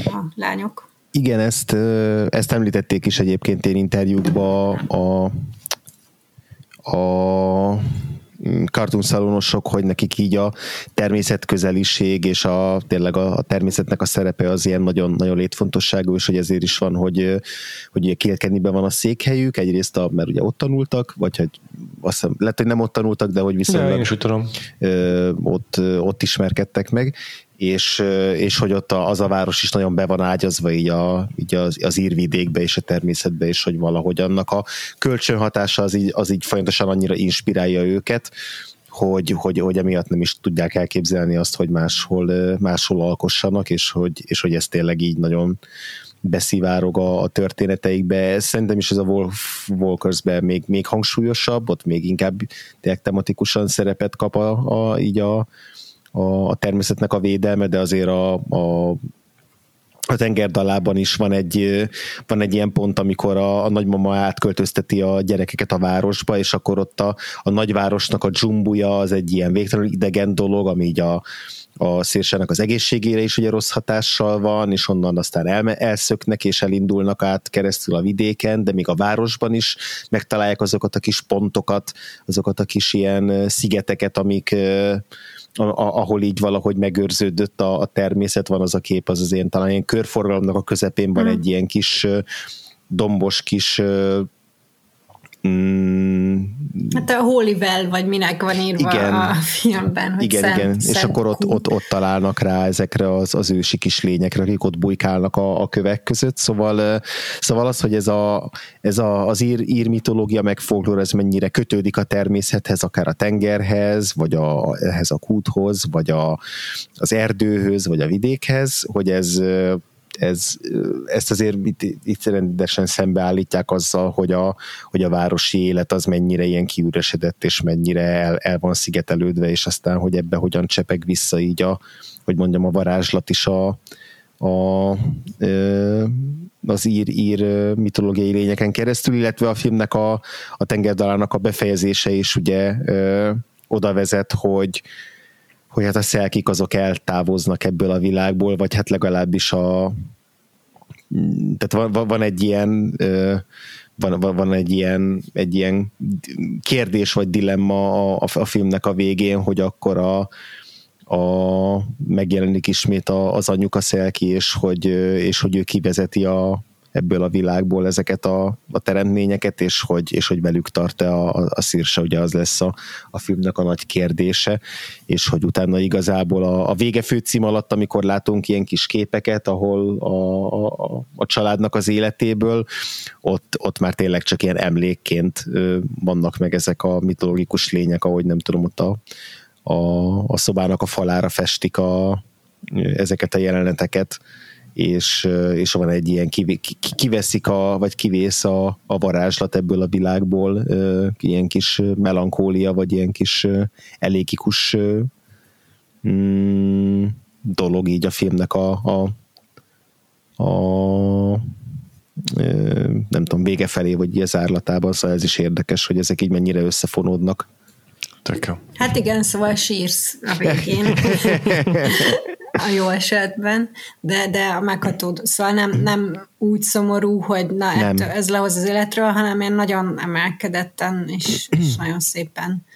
S3: a lányok.
S2: Igen, ezt, ezt említették is egyébként én interjúkban a, a kartunszalonosok, hogy nekik így a természetközeliség és a, tényleg a, a természetnek a szerepe az ilyen nagyon, nagyon létfontosságú, és hogy ezért is van, hogy, hogy Kilkennyben van a székhelyük, egyrészt a, mert ugye ott tanultak, vagy hogy azt hiszem, lehet, hogy nem ott tanultak, de hogy viszonylag de én is tudom. Ott, ott ismerkedtek meg, és, és hogy ott az a város is nagyon be van ágyazva így, a, így az, az írvidékbe és a természetbe, és hogy valahogy annak a kölcsönhatása az így, az így folyamatosan annyira inspirálja őket, hogy, hogy, hogy emiatt nem is tudják elképzelni azt, hogy máshol, máshol alkossanak, és hogy, és hogy ez tényleg így nagyon beszivárog a, a történeteikbe. Szerintem is ez a Wolf Walkersben még, még hangsúlyosabb, ott még inkább tényleg tematikusan szerepet kap a, a, így a, a, természetnek a védelme, de azért a, a a tengerdalában is van egy, van egy ilyen pont, amikor a, a nagymama átköltözteti a gyerekeket a városba, és akkor ott a, a nagyvárosnak a dzsumbuja az egy ilyen végtelenül idegen dolog, ami így a, a szélsának az egészségére is ugye rossz hatással van, és onnan aztán el, elszöknek és elindulnak át keresztül a vidéken, de még a városban is megtalálják azokat a kis pontokat, azokat a kis ilyen szigeteket, amik ahol így valahogy megőrződött a, a természet, van az a kép, az az ilyen talán ilyen körforgalomnak a közepén van mm. egy ilyen kis dombos kis
S3: Mm, hát a Holyvel, vagy minek van írva igen, a filmben. Hogy
S2: igen,
S3: szent,
S2: igen.
S3: Szent
S2: és akkor ott, ott, ott, találnak rá ezekre az, az ősi kis lényekre, akik ott bujkálnak a, a kövek között. Szóval, szóval az, hogy ez, a, ez a, az ír, ír mitológia meg folklór, ez mennyire kötődik a természethez, akár a tengerhez, vagy a, ehhez a kúthoz, vagy a, az erdőhöz, vagy a vidékhez, hogy ez ez, ezt azért itt, itt rendesen szembeállítják azzal, hogy a, hogy a városi élet az mennyire ilyen kiüresedett, és mennyire el, el van szigetelődve, és aztán, hogy ebbe hogyan csepeg vissza így a, hogy mondjam, a varázslat is a, a, az ír, ír mitológiai lényeken keresztül, illetve a filmnek a, a tengerdalának a befejezése is ugye oda vezet, hogy, hogy hát a szelkik azok eltávoznak ebből a világból, vagy hát legalábbis a tehát van, van egy ilyen van, van egy ilyen, egy ilyen kérdés vagy dilemma a, a, filmnek a végén, hogy akkor a, a megjelenik ismét a, az anyuka Szelki, és hogy, és hogy ő kivezeti a, ebből a világból ezeket a, a teremtményeket, és hogy, és hogy velük tart-e a, a, a szírse, ugye az lesz a, a filmnek a nagy kérdése, és hogy utána igazából a, a vége főcím alatt, amikor látunk ilyen kis képeket, ahol a, a, a családnak az életéből, ott, ott már tényleg csak ilyen emlékként vannak meg ezek a mitológikus lények, ahogy nem tudom, ott a, a, a szobának a falára festik a, ezeket a jeleneteket, és, és van egy ilyen, kiveszik a, vagy kivész a, a varázslat ebből a világból, ilyen kis melankólia, vagy ilyen kis elékikus mm, dolog így a filmnek a, a, a nem tudom, vége felé, vagy az árlatában, szóval ez is érdekes, hogy ezek így mennyire összefonódnak.
S1: Tök
S3: Hát igen, szóval sírsz a végén. a jó esetben, de, de a megható, szóval nem, nem úgy szomorú, hogy na, nem. Ettől, ez lehoz az életről, hanem én nagyon emelkedetten és, és nagyon szépen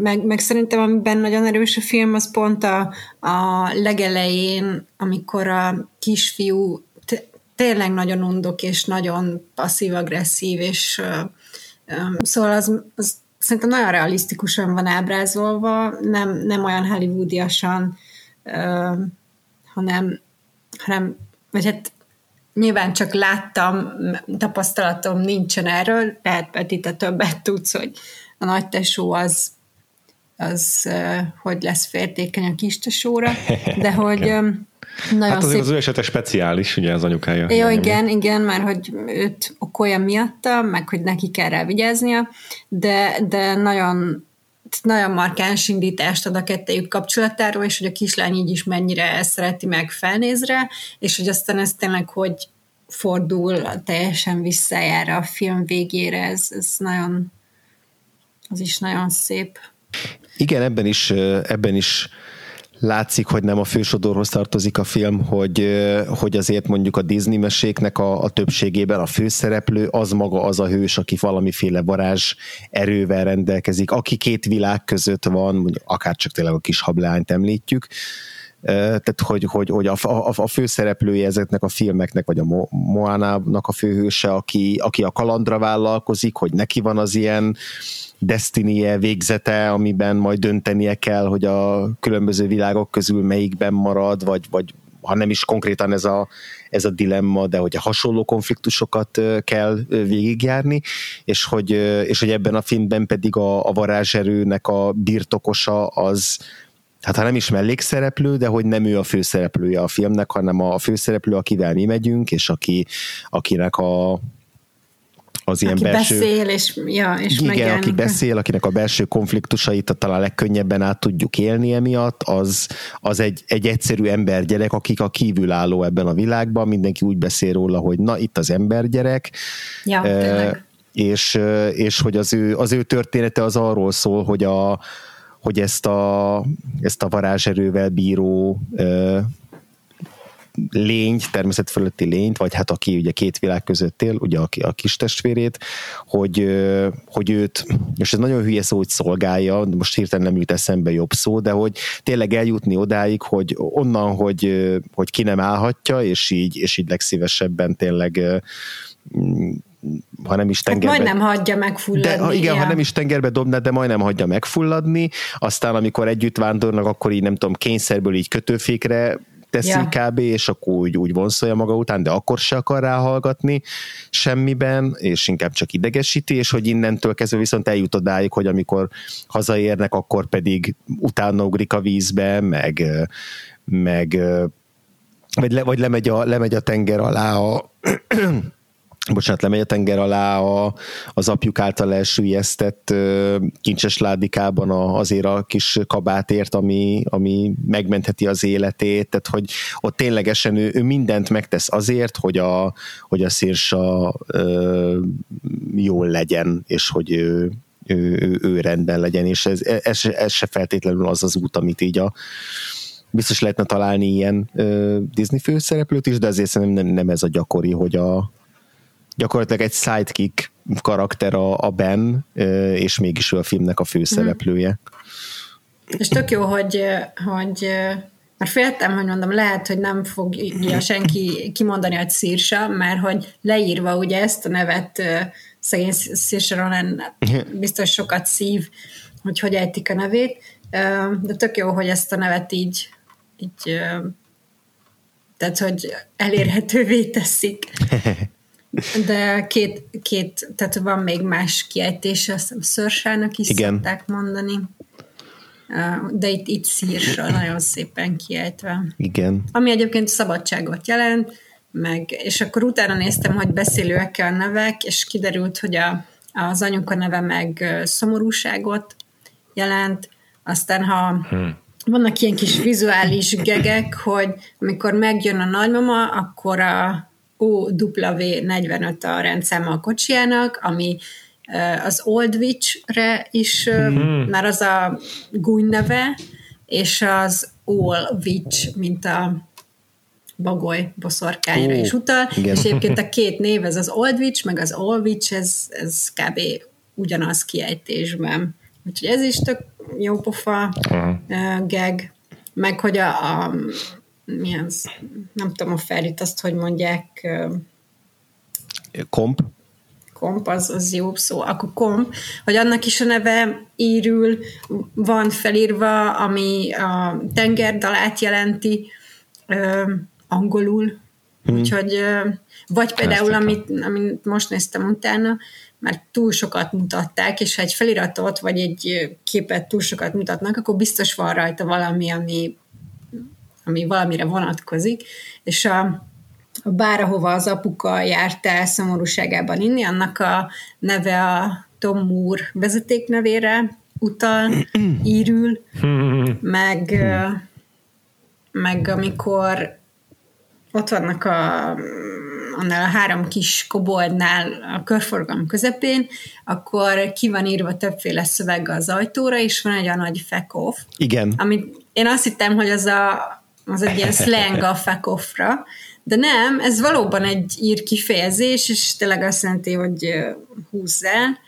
S3: meg, meg szerintem amiben nagyon erős a film, az pont a, a legelején, amikor a kisfiú tényleg nagyon undok, és nagyon passzív-agresszív, és um, szóval az, az szerintem nagyon realisztikusan van ábrázolva, nem, nem olyan hollywoodiasan hanem, hanem vagy hát nyilván csak láttam, tapasztalatom nincsen erről, lehet Peti, te többet tudsz, hogy a nagy tesó az, az hogy lesz fértékeny a kis tesóra, de hogy nagyon
S1: hát azért szép... az ő esete speciális, ugye az anyukája.
S3: Jó, igen, igen, mert hogy őt okolja miatta, meg hogy neki kell rá vigyáznia, de, de nagyon nagyon markáns indítást ad a kettejük kapcsolatáról, és hogy a kislány így is mennyire szereti meg felnézre, és hogy aztán ez tényleg hogy fordul teljesen visszajára a film végére, ez, ez nagyon az is nagyon szép.
S2: Igen, ebben is, ebben is látszik, hogy nem a fősodorhoz tartozik a film, hogy, hogy azért mondjuk a Disney meséknek a, a többségében a főszereplő az maga az a hős, aki valamiféle varázs erővel rendelkezik, aki két világ között van, mondjuk akár csak tényleg a kis hablányt említjük, tehát hogy, hogy, hogy a, a, a főszereplője ezeknek a filmeknek, vagy a Moánának a főhőse, aki, aki a kalandra vállalkozik, hogy neki van az ilyen destiny végzete, amiben majd döntenie kell, hogy a különböző világok közül melyikben marad, vagy, vagy ha nem is konkrétan ez a, ez a dilemma, de hogy a hasonló konfliktusokat kell végigjárni, és hogy, és hogy ebben a filmben pedig a, a varázserőnek a birtokosa az, hát ha nem is mellékszereplő, de hogy nem ő a főszereplője a filmnek, hanem a főszereplő, akivel mi megyünk, és aki, akinek a, az ilyen
S3: aki
S2: belső...
S3: beszél, és, ja, és
S2: igen, megjelenik. aki beszél, akinek a belső konfliktusait talán legkönnyebben át tudjuk élni emiatt, az, az egy, egy egyszerű embergyerek, akik a kívülálló ebben a világban, mindenki úgy beszél róla, hogy na, itt az embergyerek.
S3: Ja, e,
S2: és, és hogy az ő, az ő története az arról szól, hogy a, hogy ezt a, ezt a varázserővel bíró lényt, természet fölötti lényt, vagy hát aki ugye két világ között él, ugye aki a kis testvérét, hogy, hogy őt, és ez nagyon hülye szó, hogy szolgálja, most hirtelen nem jut eszembe jobb szó, de hogy tényleg eljutni odáig, hogy onnan, hogy, hogy ki nem állhatja, és így, és így legszívesebben tényleg ha nem is
S3: Hát
S2: tengerbe...
S3: majdnem hagyja megfulladni.
S2: De, ha, igen,
S3: ja.
S2: ha nem is tengerbe dobná, de majdnem hagyja megfulladni, aztán amikor együtt vándornak, akkor így nem tudom, kényszerből így kötőfékre teszi
S3: Ja.
S2: kb, és akkor úgy, úgy vonszolja maga után, de akkor se akar ráhallgatni semmiben, és inkább csak idegesíti, és hogy innentől kezdve viszont eljut odáig, hogy amikor hazaérnek, akkor pedig utána ugrik a vízbe, meg, meg vagy, le, vagy lemegy, a, lemegy a tenger alá a bocsánat, lemegy a tenger alá a, az apjuk által elsüllyesztett kincses ládikában a, azért a kis kabátért, ami, ami megmentheti az életét, tehát hogy ott ténylegesen ő, ő mindent megtesz azért, hogy a, hogy a szírsa ö, jól legyen, és hogy ő, ő, ő, ő rendben legyen, és ez, ez, ez se feltétlenül az az út, amit így a biztos lehetne találni ilyen ö, Disney főszereplőt is, de azért szerintem nem, nem ez a gyakori, hogy a gyakorlatilag egy sidekick karakter a, a Ben, és mégis ő a filmnek a főszereplője.
S3: És tök jó, hogy, hogy mert féltem, hogy mondom, lehet, hogy nem fogja senki kimondani, hogy Szírsa, mert hogy leírva ugye ezt a nevet szegény Szírsa Ronan biztos sokat szív, hogy hogy ejtik a nevét, de tök jó, hogy ezt a nevet így, így tehát, hogy elérhetővé teszik. De két, két, tehát van még más kiejtése, azt hiszem szörsának is
S2: Igen.
S3: szokták mondani. De itt, itt szírsa, nagyon szépen kiejtve.
S2: Igen.
S3: Ami egyébként szabadságot jelent, meg, és akkor utána néztem, hogy beszélőek-e a nevek, és kiderült, hogy a, az anyuka neve meg szomorúságot jelent, aztán ha hmm. vannak ilyen kis vizuális gegek, hogy amikor megjön a nagymama, akkor a OW45 a rendszáma a kocsijának, ami az Old Witch-re is, hmm. már az a gúny neve, és az All Witch, mint a bagoly boszorkányra is utal,
S2: igen.
S3: és egyébként a két név, ez az Old Witch, meg az All Witch, ez, ez kb. ugyanaz kiejtésben. Úgyhogy ez is tök jó pofa
S1: Aha.
S3: uh, gag, meg hogy a, a mi az, nem tudom a ferit azt, hogy mondják,
S2: Komp.
S3: komp, az, az jó szó, akkor komp, hogy annak is a neve írül, van felírva, ami a tengerdalát jelenti, ö, angolul, hmm. úgyhogy, ö, vagy például, amit, amit most néztem utána, mert túl sokat mutatták, és ha egy feliratot, vagy egy képet túl sokat mutatnak, akkor biztos van rajta valami, ami, ami valamire vonatkozik, és a, a bár, ahova az apuka járt el szomorúságában inni, annak a neve a Tom Moore vezetéknevére utal, írül, meg, meg amikor ott vannak a, annál a három kis koboldnál a körforgalom közepén, akkor ki van írva többféle szöveg az ajtóra, és van egy olyan nagy off,
S2: Igen.
S3: amit én azt hittem, hogy az, a, az egy ilyen slang a fuck off-ra, de nem, ez valóban egy ír kifejezés, és tényleg azt jelenti, hogy húzz el,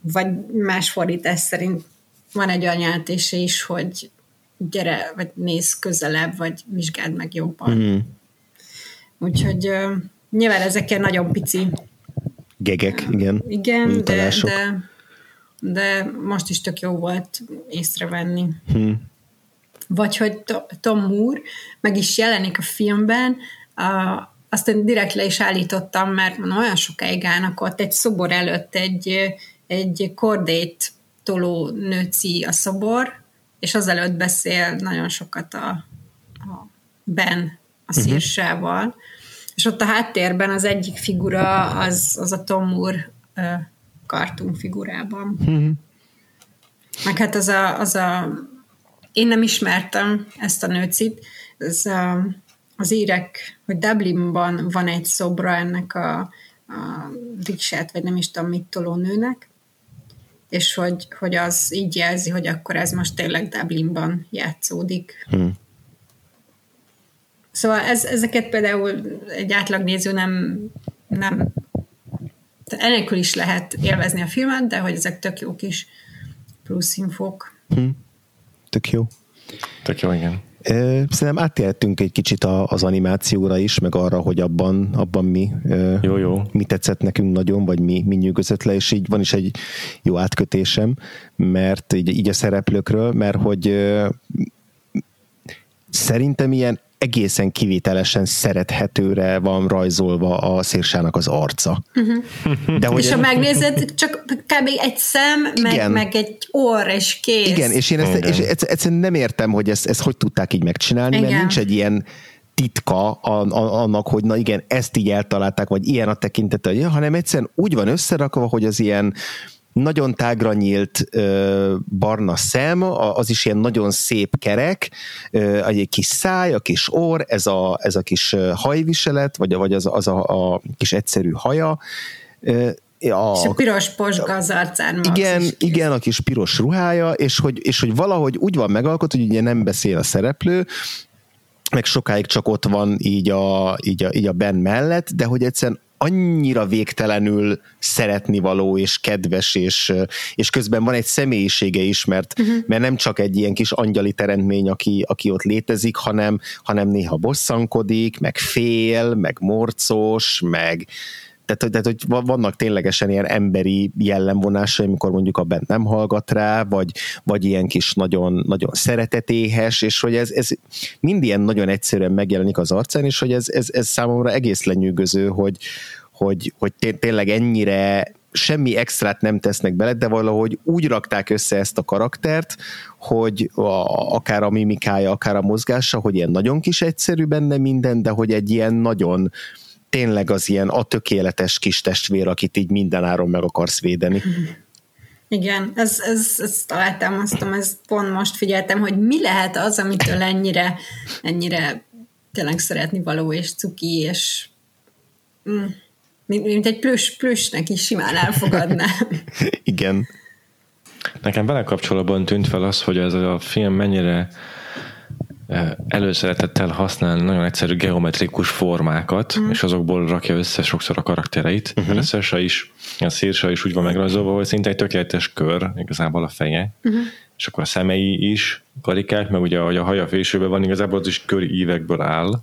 S3: vagy más fordítás szerint van egy olyan jelentése is, hogy gyere, vagy nézz közelebb, vagy vizsgáld meg jobban.
S2: Mm.
S3: Úgyhogy nyilván ezek nagyon pici,
S2: Gegek, igen.
S3: igen, de, de, de most is tök jó volt észrevenni.
S2: Hm.
S3: Vagy hogy To- Tom Moore meg is jelenik a filmben, a, azt én direkt le is állítottam, mert mondom, olyan sokáig állnak ott egy szobor előtt egy, egy kordét toló nőci a szobor, és azelőtt beszél nagyon sokat a, a Ben a szírsával, uh-huh. és ott a háttérben az egyik figura az, az a Tom Moore cartoon figurában.
S2: Uh-huh.
S3: Meg hát az a, az a én nem ismertem ezt a nőcit, ez a, az írek, hogy Dublinban van egy szobra ennek a, a riksát, vagy nem is tudom mit toló nőnek, és hogy, hogy az így jelzi, hogy akkor ez most tényleg Dublinban játszódik.
S2: Hm.
S3: Szóval ez, ezeket például egy átlagnéző nem, nem enélkül is lehet élvezni a filmet, de hogy ezek tök jó kis plusz infók.
S2: Tök jó.
S1: Tök jó, igen.
S2: Szerintem átértünk egy kicsit az animációra is, meg arra, hogy abban, abban mi,
S1: jó, jó.
S2: mi tetszett nekünk nagyon, vagy mi, mi nyűgözött le, és így van is egy jó átkötésem, mert így, így a szereplőkről, mert hogy szerintem ilyen egészen kivételesen szerethetőre van rajzolva a szérsának az arca.
S3: Uh-huh. De hogy és ha megnézed, csak kb. egy szem, meg, meg egy orr és kész.
S2: Igen, és én ezt, és egyszerűen nem értem, hogy ezt, ezt hogy tudták így megcsinálni, igen. mert nincs egy ilyen titka annak, hogy na igen, ezt így eltalálták, vagy ilyen a tekintete, hanem egyszerűen úgy van összerakva, hogy az ilyen nagyon tágra nyílt ö, barna szem, az is ilyen nagyon szép kerek, ö, egy kis száj, a kis orr, ez a, ez a kis hajviselet, vagy, vagy az, az a, a kis egyszerű haja,
S3: ö, a, és a piros posga az arcán.
S2: Igen, igen, a kis piros ruhája, és hogy, és hogy valahogy úgy van megalkot, hogy ugye nem beszél a szereplő, meg sokáig csak ott van így a, így a, így a Ben mellett, de hogy egyszerűen annyira végtelenül szeretni való és kedves, és, és közben van egy személyisége is, mert, uh-huh. mert nem csak egy ilyen kis angyali teremtmény, aki, aki ott létezik, hanem, hanem néha bosszankodik, meg fél, meg morcos, meg, tehát, tehát, hogy vannak ténylegesen ilyen emberi jellemvonásai, amikor mondjuk a bent nem hallgat rá, vagy, vagy ilyen kis nagyon, nagyon szeretetéhes, és hogy ez, ez mind ilyen nagyon egyszerűen megjelenik az arcán, és hogy ez, ez, ez számomra egész lenyűgöző, hogy, hogy, hogy tényleg ennyire semmi extrát nem tesznek bele, de valahogy úgy rakták össze ezt a karaktert, hogy a, akár a mimikája, akár a mozgása, hogy ilyen nagyon kis egyszerű benne minden, de hogy egy ilyen nagyon tényleg az ilyen a tökéletes kis testvér, akit így mindenáron meg akarsz védeni.
S3: Igen, ez, ez, ezt alátámasztom, ezt pont most figyeltem, hogy mi lehet az, amitől ennyire, ennyire tényleg szeretni való, és cuki, és mm, mint egy plüss, plüssnek is simán elfogadnám.
S2: Igen.
S1: Nekem vele kapcsolatban tűnt fel az, hogy ez a film mennyire előszeretettel használ nagyon egyszerű geometrikus formákat, uh-huh. és azokból rakja össze sokszor a karaktereit. Uh-huh. A Szersa is, a Szírsa is úgy van megrajzolva, hogy szinte egy tökéletes kör, igazából a feje, uh-huh. és akkor a szemei is karikák, meg ugye ahogy a haja fésőben van, igazából az is körívekből áll,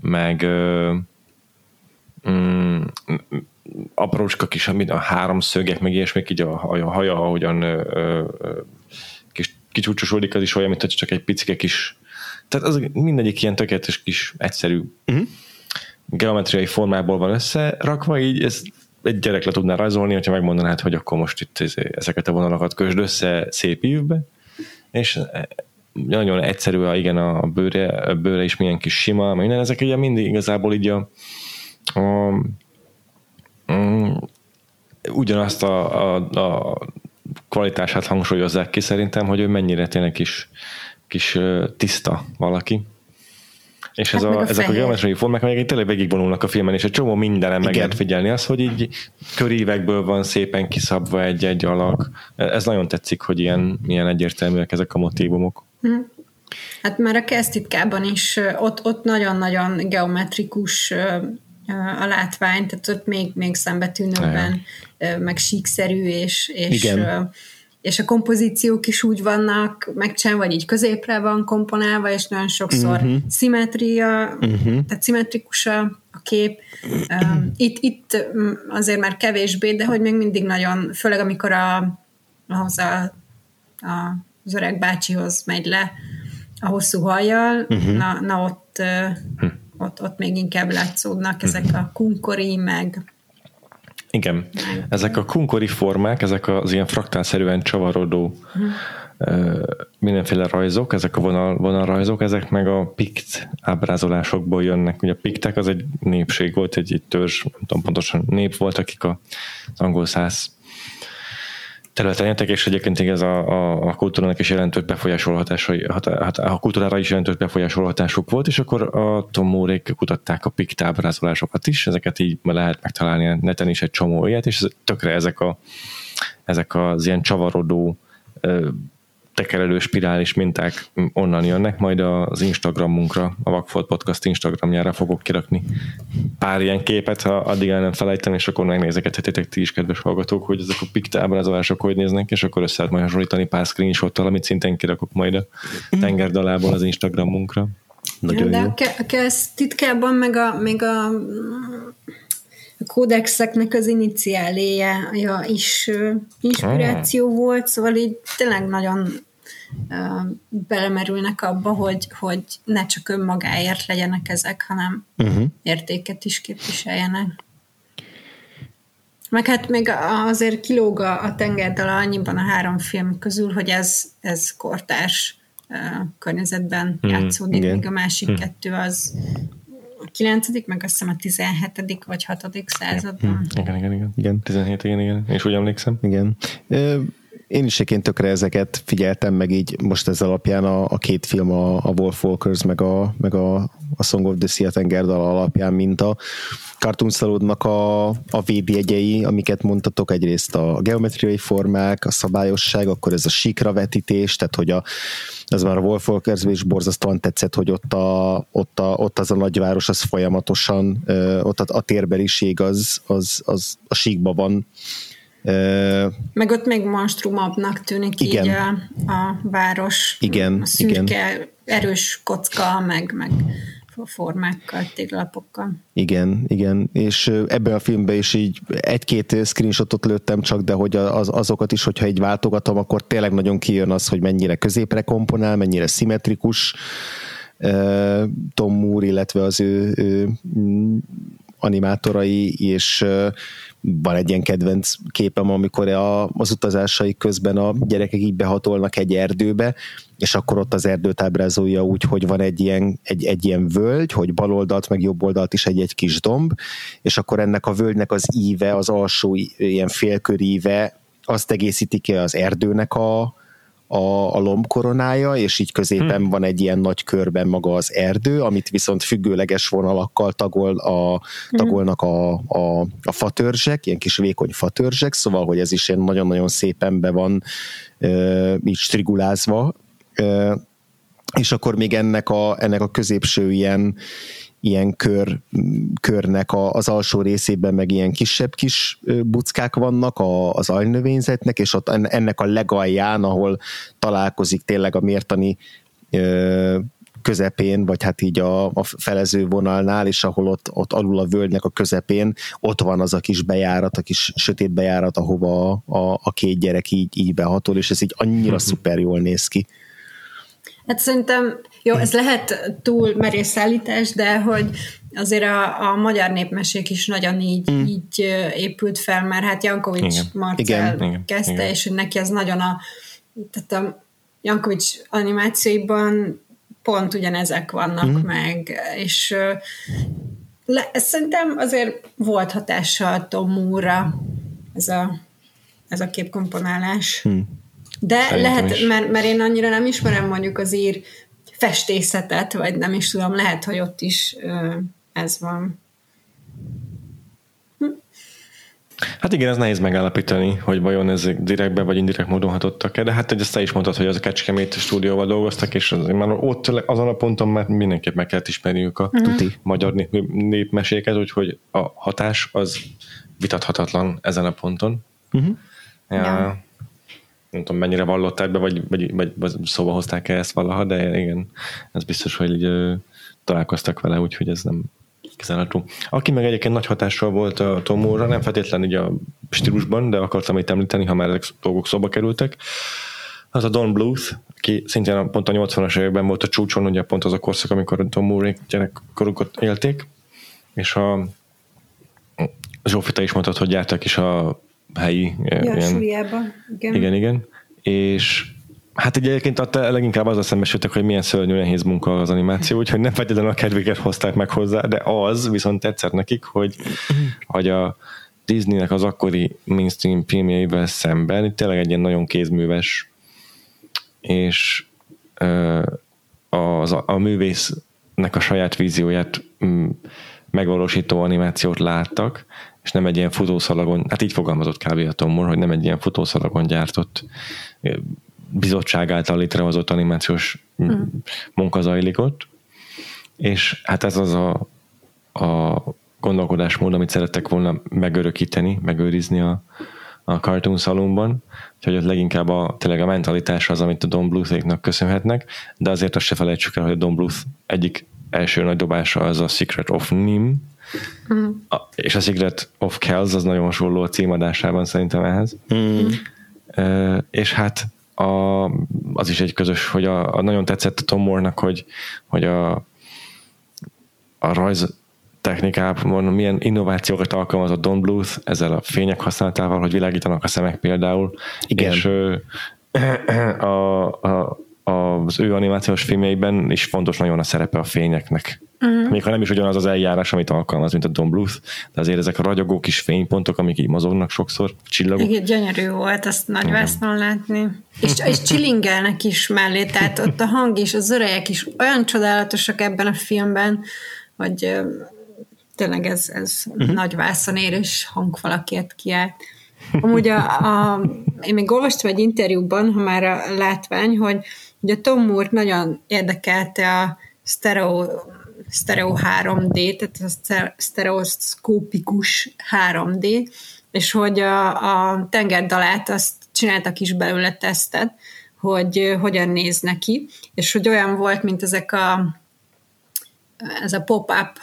S1: meg mm, aprócska kis, a három szögek, meg ilyesmik, így a, a haja, ahogyan ö, ö, kicsúcsosodik, az is olyan, mint csak egy picike kis, tehát az mindegyik ilyen tökéletes kis egyszerű uh-huh. geometriai formából van összerakva, így ez egy gyerek le tudná rajzolni, hogyha megmondanád, hogy akkor most itt ezeket a vonalakat kösd össze szép ívbe, és nagyon egyszerű, a, igen, a bőre, a bőre is milyen kis sima, minden, ezek ugye mindig igazából így a, a, a mm, ugyanazt a, a, a kvalitását hangsúlyozzák ki szerintem, hogy ő mennyire tényleg kis, kis tiszta valaki. És ez hát a, a ezek a geometriai formák, amelyek tényleg végigvonulnak a filmen, és egy csomó mindenem meg lehet figyelni. Az, hogy így körívekből van szépen kiszabva egy-egy alak. Ez nagyon tetszik, hogy ilyen, ilyen egyértelműek ezek a motívumok. Hm.
S3: Hát már a kezdtitkában is ott, ott nagyon-nagyon geometrikus a látvány, tehát ott még, még szembetűnőbben, meg síkszerű, és, és, Igen. és a kompozíciók is úgy vannak megcsinálva, vagy így középre van komponálva, és nagyon sokszor uh-huh. szimetria, uh-huh. tehát szimmetrikus a, kép. Itt, itt azért már kevésbé, de hogy még mindig nagyon, főleg amikor a, ahhoz a, a, az öreg bácsihoz megy le a hosszú hajjal, uh-huh. na, na ott uh-huh ott, ott még inkább látszódnak ezek a kunkori, meg
S1: igen, ezek a kunkori formák, ezek az ilyen fraktálszerűen csavarodó mindenféle rajzok, ezek a vonal, vonalrajzok, ezek meg a pikt ábrázolásokból jönnek. Ugye a piktek az egy népség volt, egy, egy törzs, nem tudom pontosan nép volt, akik az angol száz területen éltek, és egyébként ez a, a, a kultúrának is jelentős befolyásolhatásai, hat, hat, a kultúrára is jelentős befolyásolhatásuk volt, és akkor a Tomórék kutatták a piktábrázolásokat is, ezeket így lehet megtalálni a neten is egy csomó ilyet, és tökre ezek, a, ezek az ilyen csavarodó tekerelő spirális minták onnan jönnek, majd az Instagramunkra, a Vagfolt Podcast Instagramjára fogok kirakni pár ilyen képet, ha addig el nem felejtem, és akkor megnézekethetitek ti is, kedves hallgatók, hogy ezek a piktábrázolások hogy néznek, és akkor össze lehet majd hasonlítani pár screenshottal, amit szintén kirakok majd a tengerdalából az Instagramunkra.
S3: Nagyon de jó. a titkában meg a, meg a, a kódexeknek az iniciáléja ja, is inspiráció ah. volt, szóval így tényleg nagyon belemerülnek abba, hogy, hogy ne csak önmagáért legyenek ezek, hanem uh-huh. értéket is képviseljenek. Meg hát még azért kilóg a tengerdala annyiban a három film közül, hogy ez, ez kortárs uh, környezetben mm, játszódik, igen. míg a másik mm. kettő az a 9. meg azt hiszem a 17. vagy 6. században.
S1: Igen, igen, igen. igen. 17, igen, igen. És úgy emlékszem.
S2: Igen én is egyébként tökre ezeket figyeltem meg így most ez alapján a, a két film, a, a Wolf Walkers, meg a, meg a, a Song of the Sea Tengerdal alapján, mint a Cartoon Saludnak a, a védjegyei, amiket mondtatok, egyrészt a geometriai formák, a szabályosság, akkor ez a síkra vetítés, tehát hogy a, ez már a Wolf Walkers is borzasztóan tetszett, hogy ott, a, ott, a, ott az a nagyváros, az folyamatosan, ott a, a térbeliség az, az, az a síkba van
S3: meg ott még monstrumabbnak tűnik igen. így a, a város.
S2: Igen,
S3: a szürke, igen. erős kocka, meg, meg formákkal, téglapokkal.
S2: Igen, igen, és ebben a filmben is így egy-két screenshotot lőttem csak, de hogy az, azokat is, hogyha így váltogatom, akkor tényleg nagyon kijön az, hogy mennyire középre komponál, mennyire szimmetrikus Tom Moore, illetve az ő, ő animátorai, és van egy ilyen kedvenc képem, amikor a, az utazásai közben a gyerekek így behatolnak egy erdőbe, és akkor ott az erdőt ábrázolja úgy, hogy van egy ilyen, egy, egy ilyen völgy, hogy bal oldalt, meg jobb oldalt is egy-egy kis domb, és akkor ennek a völgynek az íve, az alsó ilyen félköríve azt egészíti ki az erdőnek a, a, a lombkoronája, és így középen hmm. van egy ilyen nagy körben maga az erdő, amit viszont függőleges vonalakkal tagol a, hmm. tagolnak a, a, a fatörzsek, ilyen kis vékony fatörzsek, szóval, hogy ez is ilyen nagyon-nagyon szépen be van e, így strigulázva, e, és akkor még ennek a, ennek a középső ilyen, ilyen kör, körnek a, az alsó részében meg ilyen kisebb kis buckák vannak a, az ajnövényzetnek, és ott ennek a legalján, ahol találkozik tényleg a mértani közepén, vagy hát így a, a felező vonalnál, és ahol ott, ott alul a völgynek a közepén, ott van az a kis bejárat, a kis sötét bejárat, ahova a, a, a két gyerek így, így behatol, és ez így annyira szuper jól néz ki.
S3: Hát szerintem, jó, ez lehet túl merész állítás, de hogy azért a, a magyar népmesék is nagyon így, mm. így épült fel, mert hát Jankovics igen. Marcel igen, kezdte, igen. és neki ez nagyon a, tehát a Jankovics animációiban pont ugyanezek vannak mm. meg, és le, szerintem azért volt hatással Tom Moore-ra ez a, ez a képkomponálás. Mm. De Szerintem lehet, is. mert, mert én annyira nem ismerem mondjuk az ír festészetet, vagy nem is tudom, lehet, hogy ott is ez van.
S1: Hm. Hát igen, ez nehéz megállapítani, hogy vajon ez direktbe vagy indirekt módon hatottak-e, de hát ezt te is mondtad, hogy az a Kecskemét stúdióval dolgoztak, és az, már ott azon a ponton már mindenképp meg kellett ismerniük a uh-huh. magyar népmeséket, úgyhogy a hatás az vitathatatlan ezen a ponton. Uh-huh. Ja. ja nem tudom mennyire vallották be, vagy, vagy, vagy, szóba hozták-e ezt valaha, de igen, ez biztos, hogy így, ö, találkoztak vele, úgyhogy ez nem kizárható. Aki meg egyébként nagy hatással volt a Tomóra, nem feltétlenül így a stílusban, de akartam itt említeni, ha már ezek dolgok szóba kerültek, az a Don Bluth, aki szintén pont a 80-as években volt a csúcson, ugye pont az a korszak, amikor Tom Moore gyerekkorukat élték, és a Zsófita is mondtad, hogy jártak is a helyi.
S3: Ja, ilyen,
S1: igen. Igen, igen. És Hát ugye egyébként a leginkább azzal szembesültek, hogy milyen szörnyű nehéz munka az animáció, úgyhogy nem feltétlenül a kedvéket hozták meg hozzá, de az viszont tetszett nekik, hogy, hogy a Disneynek az akkori mainstream filmjeivel szemben itt tényleg egy ilyen nagyon kézműves és az, a, a művésznek a saját vízióját mm, megvalósító animációt láttak, és nem egy ilyen futószalagon, hát így fogalmazott kb. a Tom Moore, hogy nem egy ilyen futószalagon gyártott bizottság által létrehozott animációs mm. munka zajlik ott, és hát ez az a, a gondolkodásmód, amit szerettek volna megörökíteni, megőrizni a, a Cartoon Salonban, úgyhogy ott leginkább a, tényleg a mentalitás az, amit a Don bluth köszönhetnek, de azért azt se felejtsük el, hogy a Don Bluth egyik első nagy dobása az a Secret of Nim, mm. a, és a Secret of Kells az nagyon hasonló a címadásában szerintem ehhez. Mm. E, és hát a, az is egy közös, hogy a, a nagyon tetszett a Tom Moore-nak, hogy, hogy a, a rajz technikában milyen innovációkat alkalmazott Don Bluth ezzel a fények használatával, hogy világítanak a szemek például.
S2: Igen.
S1: És a, a, az ő animációs filmjeiben is fontos nagyon a szerepe a fényeknek. Uh-huh. Még ha nem is ugyanaz az eljárás, amit alkalmaz, mint a Don Bluth, de azért ezek a ragyogó kis fénypontok, amik így mozognak sokszor, csillagok.
S3: Igen, gyönyörű volt azt nagy vásznon látni. És, és csilingelnek is mellé, tehát ott a hang és az örejek is olyan csodálatosak ebben a filmben, hogy tényleg ez, ez uh-huh. nagy vászonér és hangfalakért kiállt. Amúgy a, a, én még olvastam egy interjúban, ha már a látvány, hogy ugye Tom Moore nagyon érdekelte a stereo, stereo 3D, tehát a stereoszkópikus 3D, és hogy a, a tengerdalát azt csináltak is belőle tesztet, hogy hogyan néz neki, és hogy olyan volt, mint ezek a ez a pop-up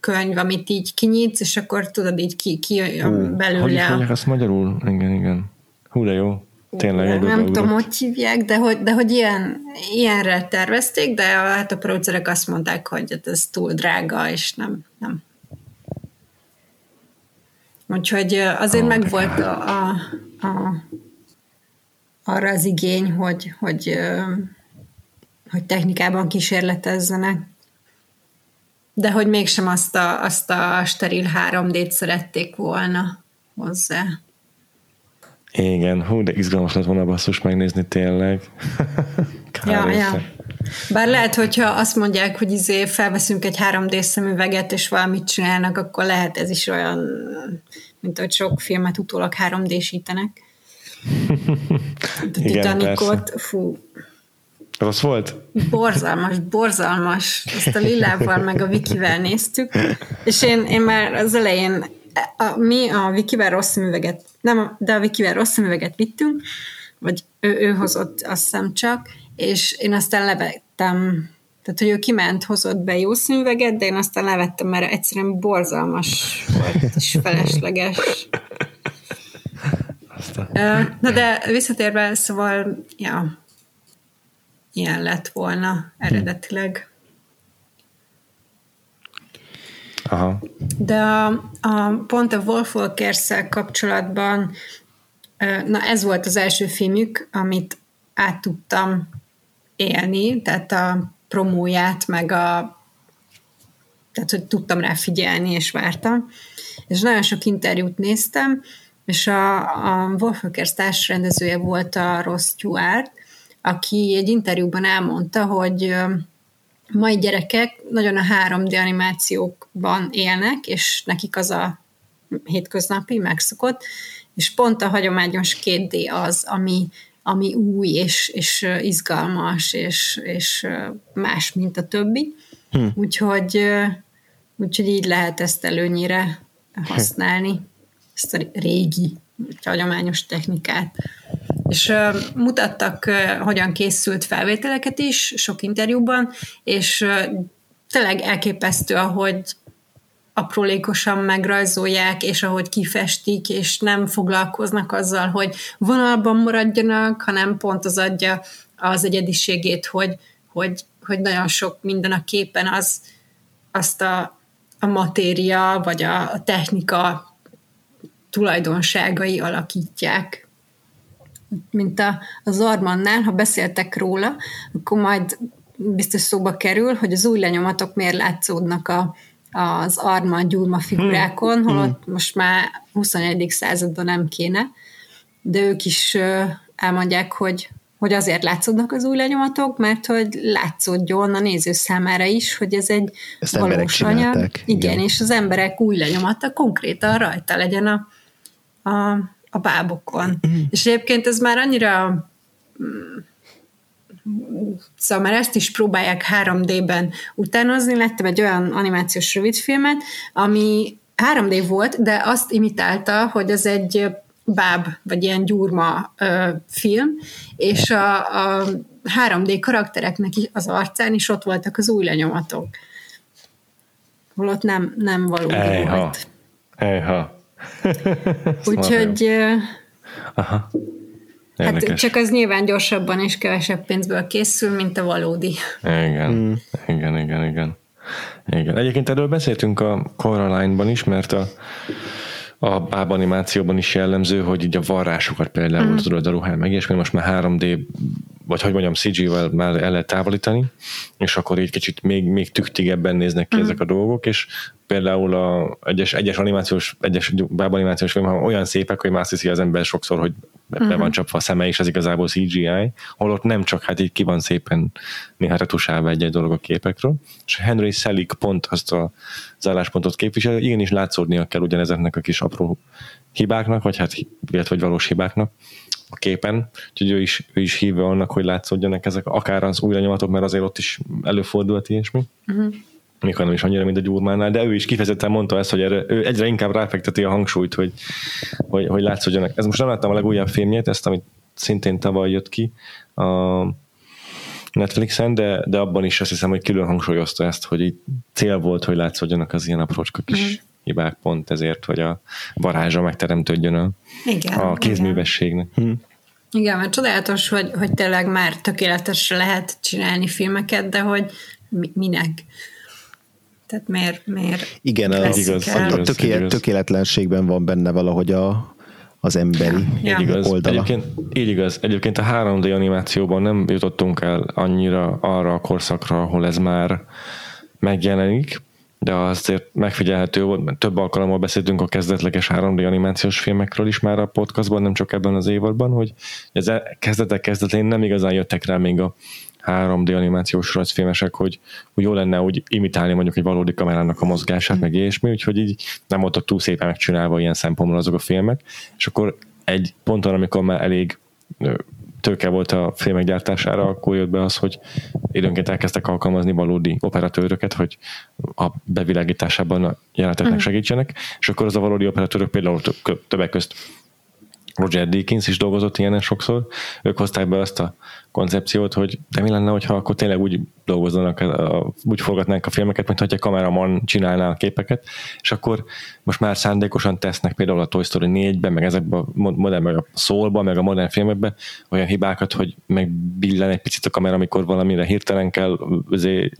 S3: könyv, amit így kinyitsz, és akkor tudod, így ki, ki Hú, belőle. Hogy
S1: is mondják azt magyarul? Igen, igen. Hú, de jó. Tényleg
S3: egy Nem tudom, hogy hívják, de hogy, de hogy ilyen, ilyenre tervezték, de a, hát a producerek azt mondták, hogy hát ez túl drága, és nem, nem. Úgyhogy azért oh, meg volt a, a, a, arra az igény, hogy, hogy, hogy technikában kísérletezzenek. De hogy mégsem azt a, azt a steril 3D-t szerették volna hozzá.
S1: Igen, hú, de izgalmas lett volna basszus megnézni tényleg.
S3: ja, ja. Bár lehet, hogyha azt mondják, hogy izé felveszünk egy 3D szemüveget, és valamit csinálnak, akkor lehet ez is olyan, mint hogy sok filmet utólag 3D-sítenek. A Titanicot, fú,
S1: Rossz volt?
S3: Borzalmas, borzalmas. Ezt a Lillával meg a Vikivel néztük, és én, én már az elején a, mi a Vikivel rossz szemüveget, nem, de a Vikivel rossz szemüveget vittünk, vagy ő, ő hozott azt hiszem csak, és én aztán levettem, tehát hogy ő kiment, hozott be jó szemüveget, de én aztán levettem, mert egyszerűen borzalmas volt, és felesleges. Na de visszatérve, szóval, ja, ilyen lett volna eredetileg.
S1: Aha.
S3: De a, a, pont a wolfwalkers kapcsolatban na ez volt az első filmük, amit át tudtam élni, tehát a promóját, meg a tehát, hogy tudtam rá figyelni, és vártam. És nagyon sok interjút néztem, és a, a Wolfwalkers társrendezője volt a Ross Stewart, aki egy interjúban elmondta, hogy mai gyerekek nagyon a 3D animációkban élnek, és nekik az a hétköznapi, megszokott, és pont a hagyományos 2D az, ami, ami új, és, és izgalmas, és, és más, mint a többi. Hm. Úgyhogy, úgyhogy így lehet ezt előnyire használni, ezt a régi, hagyományos technikát. És mutattak, hogyan készült felvételeket is, sok interjúban, és tényleg elképesztő, ahogy aprólékosan megrajzolják, és ahogy kifestik, és nem foglalkoznak azzal, hogy vonalban maradjanak, hanem pont az adja az egyediségét, hogy, hogy, hogy nagyon sok minden a képen az, azt a, a matéria, vagy a, a technika tulajdonságai alakítják mint a, az Armannál, ha beszéltek róla, akkor majd biztos szóba kerül, hogy az új lenyomatok miért látszódnak a, az Arman gyurma figurákon, hmm. holott hmm. most már 21. században nem kéne, de ők is elmondják, hogy hogy azért látszódnak az új lenyomatok, mert hogy látszódjon a néző számára is, hogy ez egy
S2: Ezt valós anyag. Igen,
S3: igen, és az emberek új lenyomata konkrétan rajta legyen a, a a bábokon. Mm. És egyébként ez már annyira Szóval már ezt is próbálják 3D-ben utánozni. Lettem egy olyan animációs rövidfilmet, ami 3D volt, de azt imitálta, hogy az egy báb, vagy ilyen gyurma ö, film, és a, a 3D karaktereknek az arcán is ott voltak az új lenyomatok. Holott nem, nem valódi
S1: Ejha.
S3: volt.
S1: Ejha.
S3: Úgyhogy
S1: Aha.
S3: hát csak az nyilván gyorsabban és kevesebb pénzből készül, mint a valódi.
S1: Igen, mm. igen, igen, igen. Igen. Egyébként erről beszéltünk a Coraline-ban is, mert a, a báb animációban is jellemző, hogy így a varrásokat például mm. tudod a ruhán meg, és most már 3D vagy hogy mondjam, CG-vel már el lehet távolítani, és akkor így kicsit még, még tüktigebben néznek ki mm. ezek a dolgok, és például a egyes, egyes animációs, egyes bábanimációs film olyan szépek, hogy már hiszi az ember sokszor, hogy be uh-huh. van csapva a szeme, és ez igazából CGI, holott nem csak, hát így ki van szépen néha retusálva egy-egy dolog a képekről. És Henry Selick pont azt a álláspontot képvisel, igenis látszódnia kell ugyanezeknek a kis apró hibáknak, vagy hát illetve vagy valós hibáknak a képen, úgyhogy ő is, ő is hívja annak, hogy látszódjanak ezek, akár az új lenyomatok, mert azért ott is előfordult ilyesmi. Uh-huh mikor nem is annyira, mint a gyurmánál, de ő is kifejezetten mondta ezt, hogy erre, ő egyre inkább ráfekteti a hangsúlyt, hogy, hogy, hogy látszódjanak. Ez most nem láttam a legújabb filmjét, ezt, amit szintén tavaly jött ki a Netflixen, de, de abban is azt hiszem, hogy külön hangsúlyozta ezt, hogy így cél volt, hogy látszódjanak az ilyen aprócska kis mm. hibák pont ezért, hogy a varázsa megteremtődjön a,
S3: igen,
S1: a kézművességnek. Igen. Hm.
S3: Igen, mert csodálatos, hogy, hogy tényleg már tökéletesre lehet csinálni filmeket, de hogy minek? Tehát miért, miért
S2: Igen, az, igaz, a, a tökélet, tökéletlenségben van benne valahogy a, az emberi
S1: ja. igaz. oldala. Egyébként, így igaz. Egyébként a 3D animációban nem jutottunk el annyira arra a korszakra, ahol ez már megjelenik, de azért megfigyelhető volt, mert több alkalommal beszéltünk a kezdetleges 3D animációs filmekről is már a podcastban, nem csak ebben az évadban, hogy ez kezdetek kezdetén nem igazán jöttek rá még a 3D animációs rajzfilmesek, hogy, hogy jó lenne úgy imitálni mondjuk egy valódi kamerának a mozgását, mm. meg ilyesmi, úgyhogy így nem voltak túl szépen megcsinálva ilyen szempontból azok a filmek, és akkor egy ponton, amikor már elég tőke volt a filmek gyártására, akkor jött be az, hogy időnként elkezdtek alkalmazni valódi operatőröket, hogy a bevilágításában a jeleneteknek mm. segítsenek, és akkor az a valódi operatőrök például többek közt Roger Deakins is dolgozott ilyenen sokszor, ők hozták be azt a koncepciót, hogy de mi lenne, hogyha akkor tényleg úgy dolgozzanak, úgy forgatnánk a filmeket, mint egy kameraman csinálná a képeket, és akkor most már szándékosan tesznek például a Toy Story 4-ben, meg ezekben a modern, meg a szólba, meg a modern filmekben olyan hibákat, hogy megbillen egy picit a kamera, amikor valamire hirtelen kell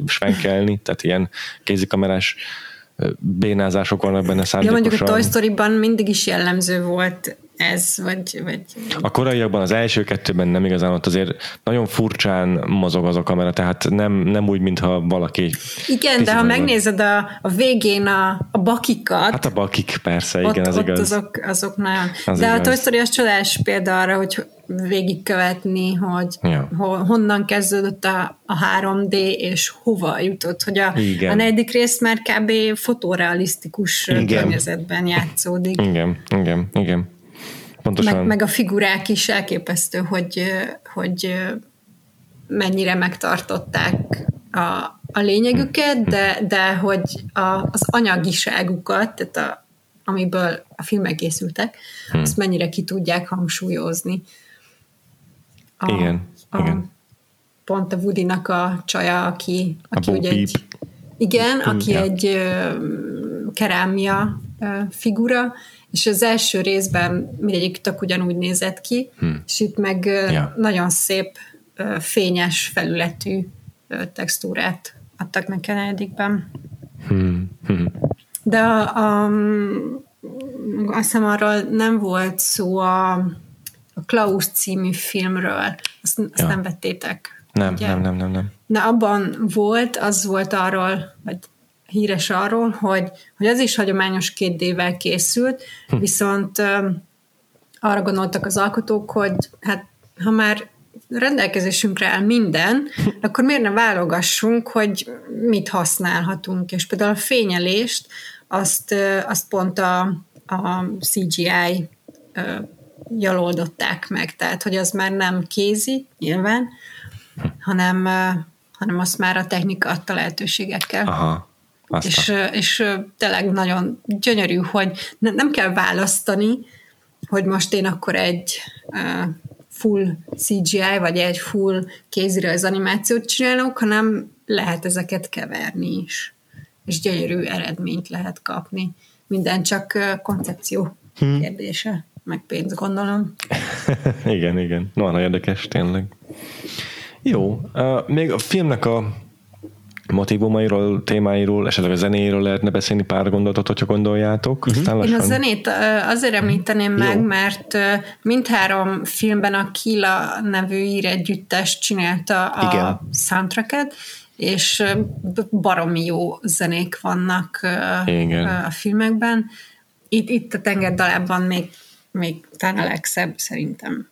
S1: svenkelni, tehát ilyen kézikamerás bénázások vannak benne szándékosan.
S3: Ja, mondjuk a Toy Story-ban mindig is jellemző volt ez, vagy, vagy...
S1: A korábbiakban az első kettőben nem igazán ott azért nagyon furcsán mozog az a kamera, tehát nem, nem úgy, mintha valaki...
S3: Igen, de ha megnézed a, a végén a, a bakikat...
S1: Hát a bakik, persze,
S3: ott,
S1: igen, az
S3: ott
S1: igaz.
S3: Azok, azok nagyon... Az de igaz. a Toy Story az csodás példa arra, hogy végigkövetni, hogy ja. honnan kezdődött a, a 3D, és hova jutott, hogy a, a negyedik rész már kb. fotorealisztikus igen. környezetben játszódik.
S1: Igen, igen, igen. Pontosan.
S3: Meg, meg a figurák is elképesztő, hogy, hogy mennyire megtartották a, a lényegüket, de, de hogy a, az anyagiságukat, tehát a, amiből a filmek készültek, hmm. azt mennyire ki tudják hangsúlyozni.
S1: A, igen, a, igen.
S3: Pont a Woody-nak a csaja, aki, aki
S1: a ugye egy,
S3: igen, aki ja. egy kerámia figura, és az első részben mindegyik tök ugyanúgy nézett ki, hmm. és itt meg ja. nagyon szép, fényes felületű textúrát adtak meg Kenedikben. Hmm. Hmm. De a, a, azt hiszem arról nem volt szó a, a Klaus című filmről, azt, azt ja. nem vettétek.
S1: Nem, ugye? nem, nem, nem, nem.
S3: De abban volt, az volt arról, vagy híres arról, hogy, hogy az is hagyományos két d készült, hm. viszont arra gondoltak az alkotók, hogy hát ha már rendelkezésünkre áll minden, akkor miért ne válogassunk, hogy mit használhatunk. És például a fényelést, azt, azt pont a, a CGI jalódották meg, tehát hogy az már nem kézi, nyilván, hanem, hanem azt már a technika adta lehetőségekkel.
S1: Aha.
S3: És, és tényleg nagyon gyönyörű, hogy nem kell választani, hogy most én akkor egy full CGI, vagy egy full kézirajz animációt csinálok, hanem lehet ezeket keverni is. És gyönyörű eredményt lehet kapni. Minden csak koncepció hmm. kérdése, meg pénz gondolom.
S1: igen, igen. No, nagyon érdekes, tényleg. Jó, uh, még a filmnek a motivumairól, témáiról, esetleg a zenéről lehetne beszélni pár gondolatot, hogyha gondoljátok.
S3: Uh-huh. Aztán Én a zenét azért említeném meg, Jó. mert mindhárom filmben a Kila nevű ír együttes csinálta a Igen. soundtracket, és baromi jó zenék vannak Igen. a filmekben. Itt, itt a tengerdalában még, még talán a legszebb szerintem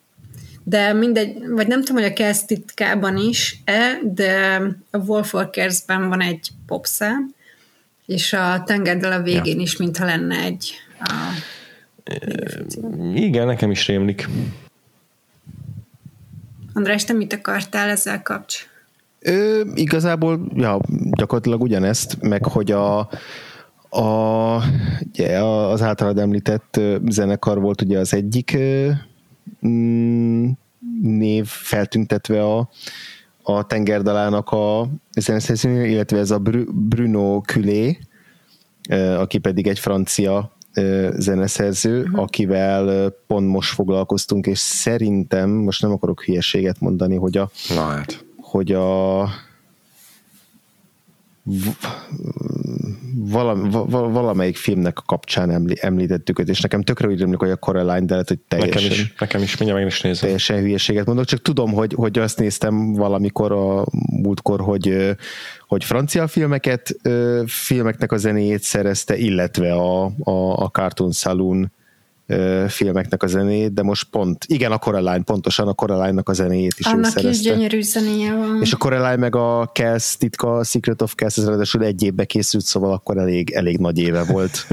S3: de mindegy, vagy nem tudom, hogy a Kelsztitkában is-e, de a Wolf Walkers-ben van egy popszám, és a tengerdel a végén ja. is, mintha lenne egy a,
S1: igen, nekem is rémlik.
S3: András, te mit akartál ezzel kapcs?
S2: Ö, igazából, ja, gyakorlatilag ugyanezt, meg hogy a, a, ugye, az általad említett zenekar volt ugye az egyik mm, név feltüntetve a, a tengerdalának a zeneszerzőnél, illetve ez a Bruno Culé, aki pedig egy francia zeneszerző, uh-huh. akivel pont most foglalkoztunk, és szerintem, most nem akarok hülyeséget mondani, hogy a,
S1: Na hát.
S2: hogy a valami, valamelyik filmnek a kapcsán említettük őt, és nekem tökre úgy hogy a Coraline, de lehet, hogy teljesen,
S1: nekem is, nekem is mindjárt meg is nézem.
S2: Teljesen hülyeséget mondok, csak tudom, hogy, hogy azt néztem valamikor a múltkor, hogy, hogy francia filmeket, filmeknek a zenéjét szerezte, illetve a, a, a Cartoon Saloon filmeknek a zenét, de most pont, igen, a Coraline, pontosan a Coraline-nak a zenéjét is
S3: Annak ő is gyönyörű zenéje van.
S2: És a Coraline meg a Kelsz titka, Secret of Kelsz, ez ráadásul egy évbe készült, szóval akkor elég, elég nagy éve volt.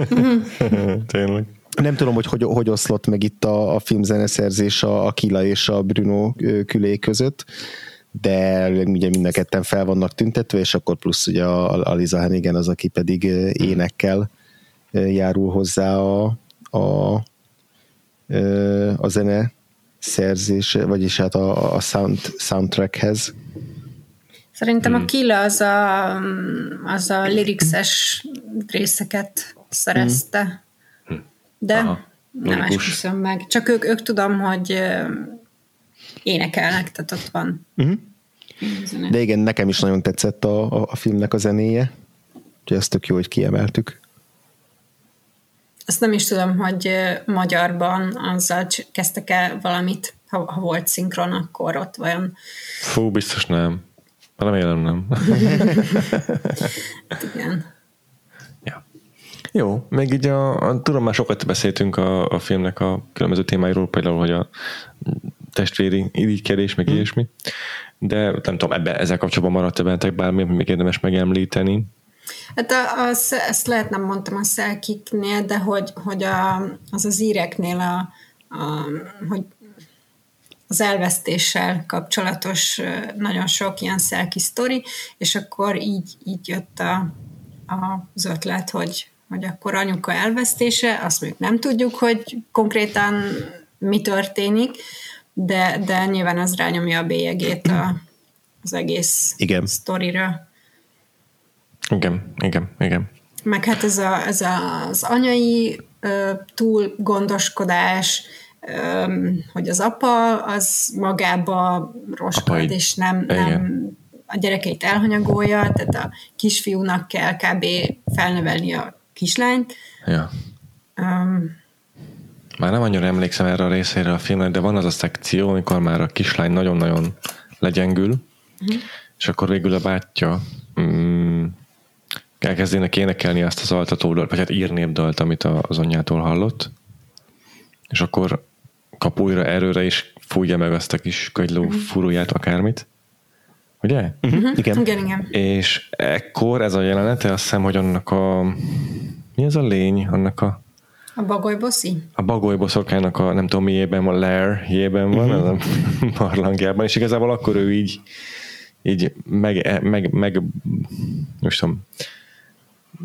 S1: Tényleg.
S2: Nem tudom, hogy, hogy hogy oszlott meg itt a, a filmzeneszerzés a Akila és a Bruno külé között, de ugye mind a ketten fel vannak tüntetve, és akkor plusz ugye a, a Liza Hennigan az, aki pedig énekkel járul hozzá a, a a zene szerzése, vagyis hát a, a sound, soundtrackhez.
S3: Szerintem hmm. a Killa az a, az a lirixes részeket szerezte. Hmm. De Aha. nem esküszöm meg. Csak ők, ők tudom, hogy énekelnek, tehát ott van. Uh-huh.
S2: De igen, nekem is nagyon tetszett a, a, a filmnek a zenéje, úgyhogy ezt tök jó, hogy kiemeltük.
S3: Azt nem is tudom, hogy magyarban azzal kezdtek el valamit, ha, ha volt szinkron, akkor ott vajon...
S1: Fú, biztos nem. Remélem nem.
S3: Igen.
S1: Ja. Jó, még így a, a, tudom, már sokat beszéltünk a, a filmnek a különböző témáiról, például, hogy a testvéri irigykedés, meg hmm. ilyesmi, de nem tudom, ebbe, ezzel kapcsolatban maradt-e bennetek bármi, még érdemes megemlíteni?
S3: Hát a, a, ezt lehet nem mondtam a szelkiknél, de hogy, hogy a, az az íreknél, a, a, hogy az elvesztéssel kapcsolatos nagyon sok ilyen szelki sztori, és akkor így, így jött a, a, az ötlet, hogy, hogy akkor anyuka elvesztése, azt még nem tudjuk, hogy konkrétan mi történik, de, de nyilván az rányomja a bélyegét a, az egész Igen. sztorira.
S1: Igen, igen, igen.
S3: Meg hát ez, a, ez az anyai ö, túl gondoskodás, ö, hogy az apa az magába roskad, és nem, nem a gyerekeit elhanyagolja, tehát a kisfiúnak kell kb. felnevelni a kislányt.
S1: Ja. Um, már nem annyira emlékszem erre a részére a filmnek, de van az a szekció, amikor már a kislány nagyon-nagyon legyengül, uh-huh. és akkor végül a bátyja mm, elkezdének énekelni azt az altatódalt, vagy hát írnépdalt, amit az anyjától hallott, és akkor kap újra erőre, és fújja meg azt a kis kagyló uh-huh. furuját, akármit. Ugye?
S3: Uh-huh. Igen. igen, igen.
S1: És ekkor ez a jelenete, azt hiszem, hogy annak a mi ez a lény, annak a
S3: a A bagolyboszi?
S1: A bagolyboszorkának a nem tudom miében van, lair jében van, uh-huh. a barlangjában, és igazából akkor ő így így meg, meg, meg most tudom,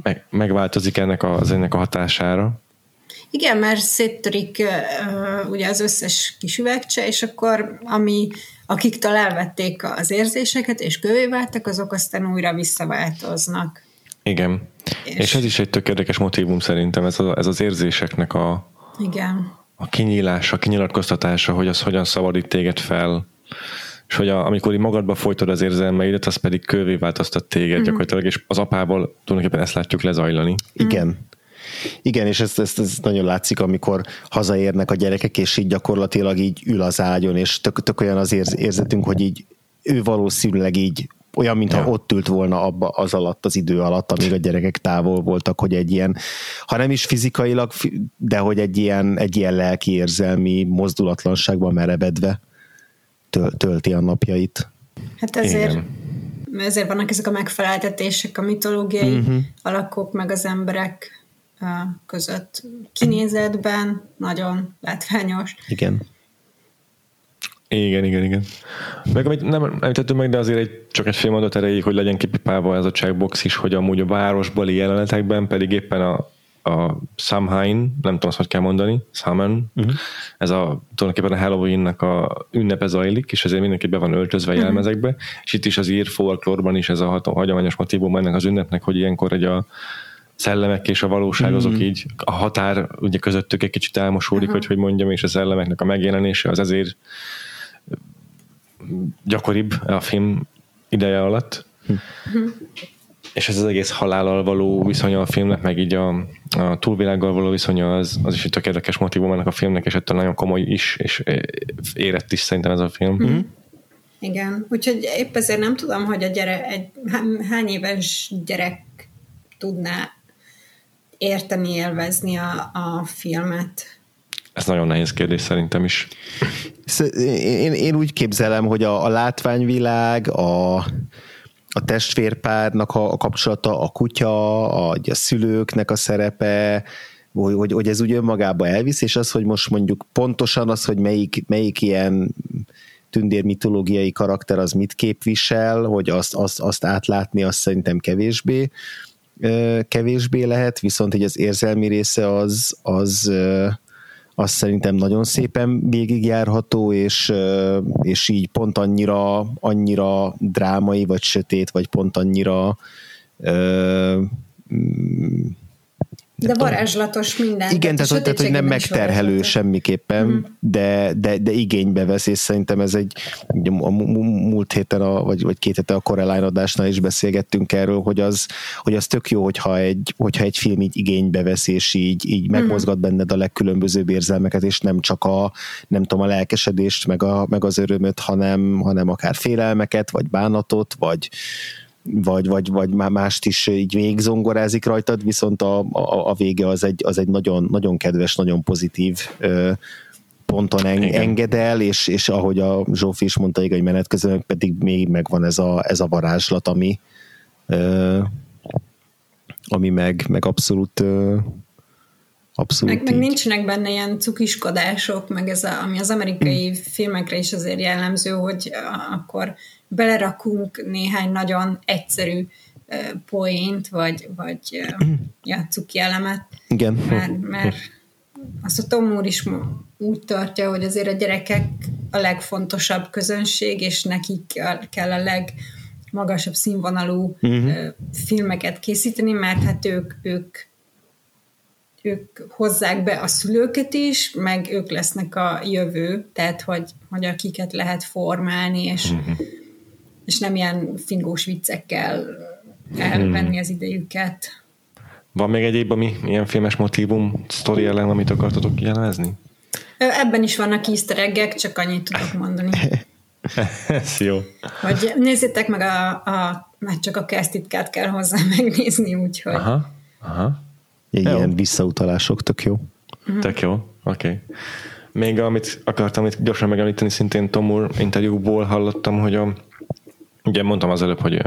S1: meg, megváltozik ennek az ennek a hatására.
S3: Igen, mert széttörik uh, ugye az összes kis üvegcse, és akkor ami, akik elvették az érzéseket, és kövé váltak, azok aztán újra visszaváltoznak.
S1: Igen. És, és ez is egy tök érdekes motivum szerintem, ez, a, ez az érzéseknek a,
S3: Igen.
S1: a kinyílása, a kinyilatkoztatása, hogy az hogyan szabadít téged fel, és hogy a, amikor így magadba folytod az érzelmeidet, az pedig kövé változtat téged mm-hmm. gyakorlatilag, és az apából tulajdonképpen ezt látjuk lezajlani.
S2: Igen. Igen, és ezt, ezt, ezt nagyon látszik, amikor hazaérnek a gyerekek, és így gyakorlatilag így ül az ágyon, és tök, tök olyan az érzetünk, hogy így ő valószínűleg így olyan, mintha ja. ott ült volna abba az alatt, az idő alatt, amíg a gyerekek távol voltak, hogy egy ilyen, ha nem is fizikailag, de hogy egy ilyen, egy ilyen lelki érzelmi mozdulatlanságban merebedve tölti a napjait.
S3: Hát ezért, Igen. ezért vannak ezek a megfeleltetések a mitológiai uh-huh. alakok meg az emberek között. Kinézetben nagyon látványos.
S2: Igen.
S1: Igen, igen, igen. Meg amit nem említettünk meg, de azért egy, csak egy fél mondat erejéig, hogy legyen kipipálva ez a checkbox is, hogy amúgy a városbeli jelenetekben pedig éppen a, a Samhain, nem tudom azt, hogy kell mondani, Samhain, uh-huh. ez a tulajdonképpen a Halloween-nak a ünnepe zajlik, és ezért mindenki be van öltözve uh-huh. jelmezekbe, és itt is az ír folklórban is ez a hagyományos motivum ennek az ünnepnek, hogy ilyenkor egy a szellemek és a valóság mm. azok így, a határ ugye közöttük egy kicsit elmosódik, uh-huh. hogy hogy mondjam, és a szellemeknek a megjelenése az ezért gyakoribb a film ideje alatt. Uh-huh. És ez az egész halállal való viszonya a filmnek, meg így a, a túlvilággal való viszonya, az, az is egy tök érdekes motivum ennek a filmnek, és ettől nagyon komoly is, és érett is szerintem ez a film. Uh-huh.
S3: Igen, úgyhogy épp ezért nem tudom, hogy a gyere, egy hány éves gyerek tudná érteni, élvezni a, a filmet?
S1: Ez nagyon nehéz kérdés szerintem is.
S2: Én, én úgy képzelem, hogy a, a látványvilág, a, a testvérpárnak a, a kapcsolata, a kutya, a, a szülőknek a szerepe, hogy, hogy, hogy ez úgy önmagába elvisz, és az, hogy most mondjuk pontosan az, hogy melyik, melyik ilyen tündér mitológiai karakter az mit képvisel, hogy azt, azt, azt átlátni, azt szerintem kevésbé kevésbé lehet, viszont hogy az érzelmi része az, az, az szerintem nagyon szépen végigjárható, és, és így pont annyira, annyira drámai, vagy sötét, vagy pont annyira
S3: de varázslatos minden.
S2: Igen, tehát, tehát, hogy nem megterhelő semmiképpen, mm. de, de, de igénybe vesz, és szerintem ez egy, a múlt héten, a, vagy, vagy két héten a Coraline adásnál is beszélgettünk erről, hogy az, hogy az tök jó, hogyha egy, hogyha egy film így igénybe vesz, és így, így mm. megmozgat benned a legkülönbözőbb érzelmeket, és nem csak a, nem tudom, a lelkesedést, meg, a, meg az örömöt, hanem, hanem akár félelmeket, vagy bánatot, vagy, vagy, vagy, vagy mást is így végzongorázik rajtad, viszont a, a, a vége az egy, az egy nagyon, nagyon kedves, nagyon pozitív ö, ponton en, engedel, és, és ahogy a Zsófi is mondta, hogy menet közben pedig még megvan ez a, ez a varázslat, ami ö, ami meg, meg abszolút ö,
S3: Abszolút meg, meg nincsenek benne ilyen cukiskodások, meg ez a, ami az amerikai hmm. filmekre is azért jellemző, hogy akkor belerakunk néhány nagyon egyszerű poént, vagy, vagy uh, ja, cuki elemet.
S2: Igen.
S3: Mert, mert azt a Tom úr is úgy tartja, hogy azért a gyerekek a legfontosabb közönség, és nekik kell a legmagasabb színvonalú uh-huh. filmeket készíteni, mert hát ők, ők ők hozzák be a szülőket is, meg ők lesznek a jövő, tehát hogy, hogy akiket lehet formálni, és, uh-huh. és nem ilyen fingós viccekkel elvenni az idejüket.
S1: Van még egyéb, ami ilyen filmes motivum, sztori ellen, amit akartatok jelezni?
S3: Ebben is vannak easter csak annyit tudok mondani.
S1: Ez jó.
S3: Hogy nézzétek meg a, a mert csak a keresztitkát kell hozzá megnézni, úgyhogy.
S1: Aha, aha.
S2: Ilyen jó. visszautalások, tök jó.
S1: Uh-huh. Tök jó, oké. Okay. Még amit akartam itt gyorsan megemlíteni, szintén Tom úr interjúból hallottam, hogy a, ugye mondtam az előbb, hogy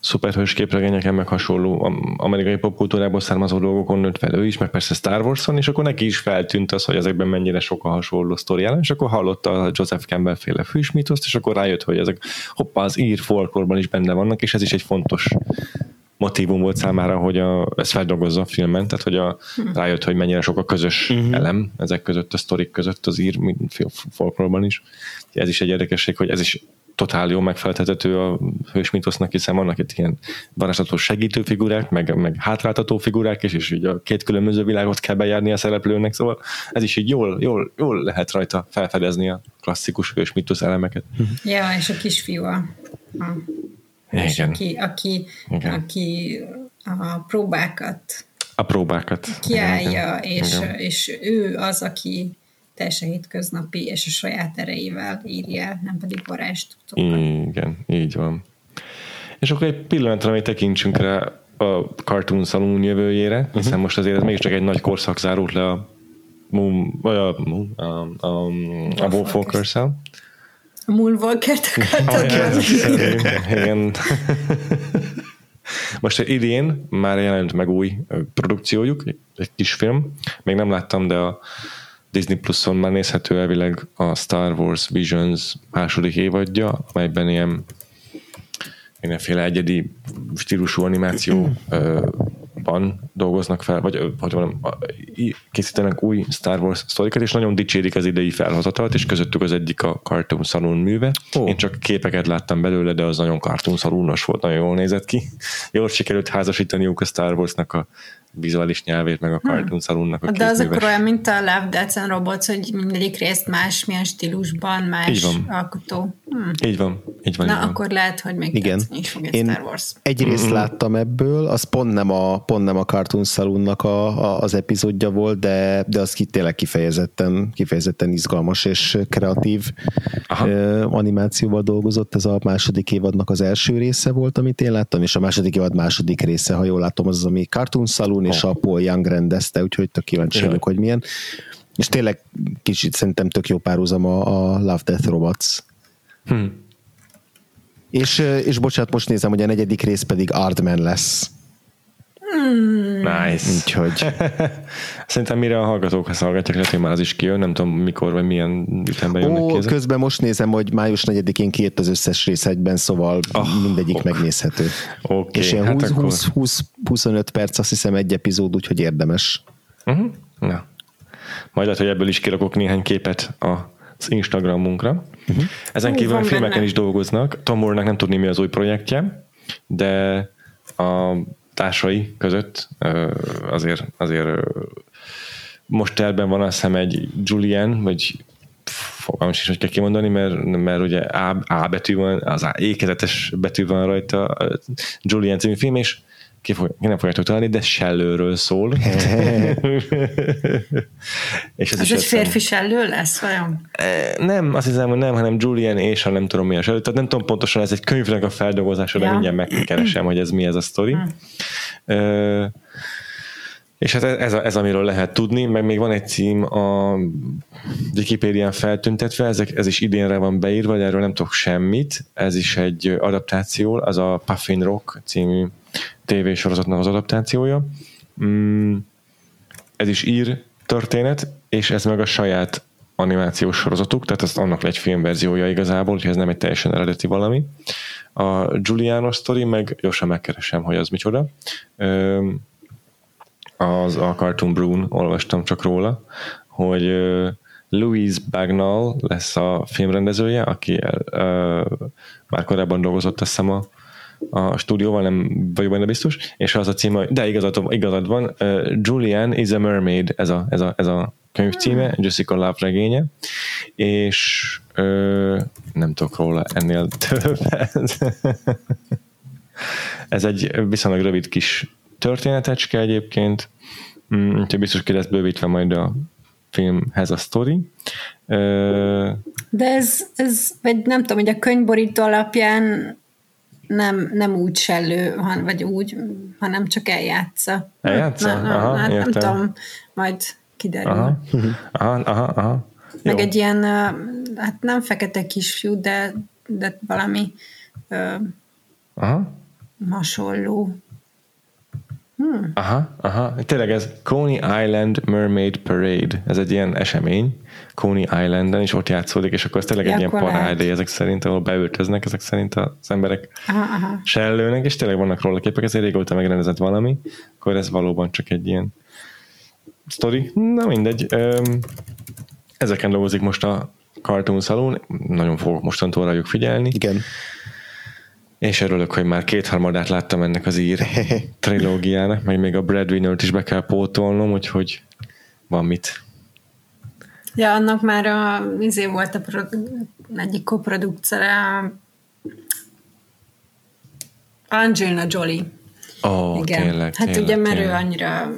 S1: szuperhős képregényeken, meg hasonló amerikai popkultúrából származó dolgokon nőtt fel ő is, meg persze Star Wars-on, és akkor neki is feltűnt az, hogy ezekben mennyire sok a hasonló sztori jelen, és akkor hallotta a Joseph Campbell féle fűsmitoszt, és akkor rájött, hogy ezek hoppá, az ír folklórban is benne vannak, és ez is egy fontos motivum volt számára, hogy a, ezt feldolgozza a filmen, tehát hogy a, rájött, hogy mennyire sok a közös uh-huh. elem ezek között, a sztorik között, az ír folklórban is. Ez is egy érdekesség, hogy ez is totál jó megfeleltető a hős mitosznak, hiszen vannak itt ilyen varázslatos segítő figurák, meg, meg hátráltató figurák is, és így a két különböző világot kell bejárni a szereplőnek, szóval ez is így jól, jól, jól lehet rajta felfedezni a klasszikus hős mitosz elemeket.
S3: Ja, és a kisfiú a, a igen. aki, aki, Igen. aki a próbákat
S1: a próbákat
S3: kiállja, igen, és, igen. és ő az, aki teljesen hétköznapi és a saját erejével írja, nem pedig varázstudókkal.
S1: Igen, így van. És akkor egy pillanatra még tekintsünk rá a Cartoon Saloon jövőjére, uh-huh. hiszen most azért ez mégiscsak egy nagy korszak zárult le a Moon, vagy a, Moon, a, a, a Wolfwalkers-szel.
S3: A Moonwalkert akartad
S1: Igen. Most idén már jelent meg új produkciójuk, egy kis film. Még nem láttam, de a Disney Plus-on már nézhető elvileg a Star Wars Visions második évadja, amelyben ilyen mindenféle egyedi stílusú animáció ban dolgoznak fel, vagy hogy mondjam, készítenek új Star Wars sztorikat, és nagyon dicsérik az idei felhozatalt, és közöttük az egyik a Cartoon Saloon műve. Oh. Én csak képeket láttam belőle, de az nagyon Cartoon Saloonos volt, nagyon jól nézett ki. Jól sikerült házasítaniuk a Star Warsnak a vizuális nyelvét, meg a hm. Cartoon Saloonnak a
S3: De az akkor olyan, mint a Love, Death and Robots, hogy mindegyik részt más, milyen stílusban, más így van. alkotó.
S1: Hm. Így van. Így van
S3: Na,
S1: így van.
S3: akkor lehet, hogy még Igen. is fog egy
S2: Én
S3: Star Wars.
S2: egy részt mm-hmm. láttam ebből, az pont nem a, pont nem a Cartoon Saloonnak a, a, az epizódja volt, de, de az ki, tényleg kifejezetten, kifejezetten izgalmas és kreatív Aha. animációval dolgozott. Ez a második évadnak az első része volt, amit én láttam, és a második évad második része, ha jól látom, az az, ami Cartoon Saloon és a Paul Young rendezte, úgyhogy tök kíváncsi vagyok, hogy milyen. És tényleg kicsit szerintem tök jó párhuzam a, a Love Death Robots. Hmm. És, és bocsánat, most nézem, hogy a negyedik rész pedig Ardman lesz.
S1: Hmm. Nice.
S2: Úgyhogy.
S1: Szerintem mire a hallgatók hallgatják, lehet, hogy már az is kijön, nem tudom mikor vagy milyen ütemben jönnek Ó,
S2: ki közben most nézem, hogy május 4-én kijött az összes rész egyben, szóval oh, mindegyik ok. megnézhető.
S1: Okay,
S2: És ilyen hát 20, akkor... 20, 20, 25 perc, azt hiszem egy epizód, úgyhogy érdemes.
S1: Uh-huh. Na. Majd lehet, hogy ebből is kirakok néhány képet az Instagramunkra. Uh-huh. Ezen kívül a filmeken benne. is dolgoznak. Tom Moore-nak nem tudni, mi az új projektje, de a társai között. Azért, azért most terben van azt hiszem egy Julian, vagy fogalmam is, hogy kell kimondani, mert, mert ugye A, A betű van, az A ékezetes betű van rajta, Julian című film, és ki, fog, ki nem fogjátok találni, de sellőről szól.
S3: és ez, ez is egy férfi sellő lesz, vajon?
S1: E, nem, azt hiszem, hogy nem, hanem Julian és a nem tudom mi a sellő. Tehát nem tudom pontosan, ez egy könyvnek a feldolgozása, ja. de mindjárt megkeresem, hogy ez mi ez a sztori. Hmm. És hát ez, ez amiről lehet tudni, meg még van egy cím a Wikipédián feltüntetve, ezek, ez is idénre van beírva, de erről nem tudok semmit. Ez is egy adaptáció, az a Puffin Rock című tévésorozatnak az adaptációja. Mm, ez is ír történet, és ez meg a saját animációs sorozatuk, tehát ez annak egy filmverziója igazából, úgyhogy ez nem egy teljesen eredeti valami. A Giuliano story, meg gyorsan megkeresem, hogy az micsoda. Az a Cartoon Brune, olvastam csak róla, hogy Louise Bagnall lesz a filmrendezője, aki már korábban dolgozott azt hiszem a a stúdióval, nem vagyok benne biztos, és az a cím, de igazad, igazad van, uh, Julian is a Mermaid, ez a, ez a, ez a könyv címe, hmm. Jessica Love regénye, és uh, nem tudok róla ennél többet. ez egy viszonylag rövid kis történetecske egyébként, mm, úgyhogy biztos ki lesz bővítve majd a filmhez a sztori.
S3: De ez, ez, vagy nem tudom, hogy a könyvborító alapján nem, nem úgy sellő, han, vagy úgy, hanem csak eljátsza.
S1: Eljátsza?
S3: Na, na, aha, hát nem tudom, majd kiderül. Aha,
S1: aha, aha. aha.
S3: Meg egy ilyen, hát nem fekete kisfiú, de, de valami
S1: aha.
S3: hasonló.
S1: Hmm. Aha, aha. Tényleg ez Coney Island Mermaid Parade. Ez egy ilyen esemény. Coney Islanden, és ott játszódik, és akkor ez tényleg ja, egy ilyen parádé ezek szerint, ahol beöltöznek ezek szerint az emberek aha, aha. sellőnek, és tényleg vannak róla képek, ezért régóta megrendezett valami, akkor ez valóban csak egy ilyen sztori. Na mindegy. Ezeken dolgozik most a Cartoon Saloon, nagyon fogok mostantól rájuk figyelni.
S2: Igen.
S1: És örülök, hogy már kétharmadát láttam ennek az ír trilógiának, meg még a Breadwinner-t is be kell pótolnom, úgyhogy van mit.
S3: Ja, annak már a, izé volt a pro, egyik koprodukcere, Angelina Jolie.
S1: Ó, oh, Igen. tényleg.
S3: Hát
S1: tényleg,
S3: ugye, mert tényleg. ő annyira,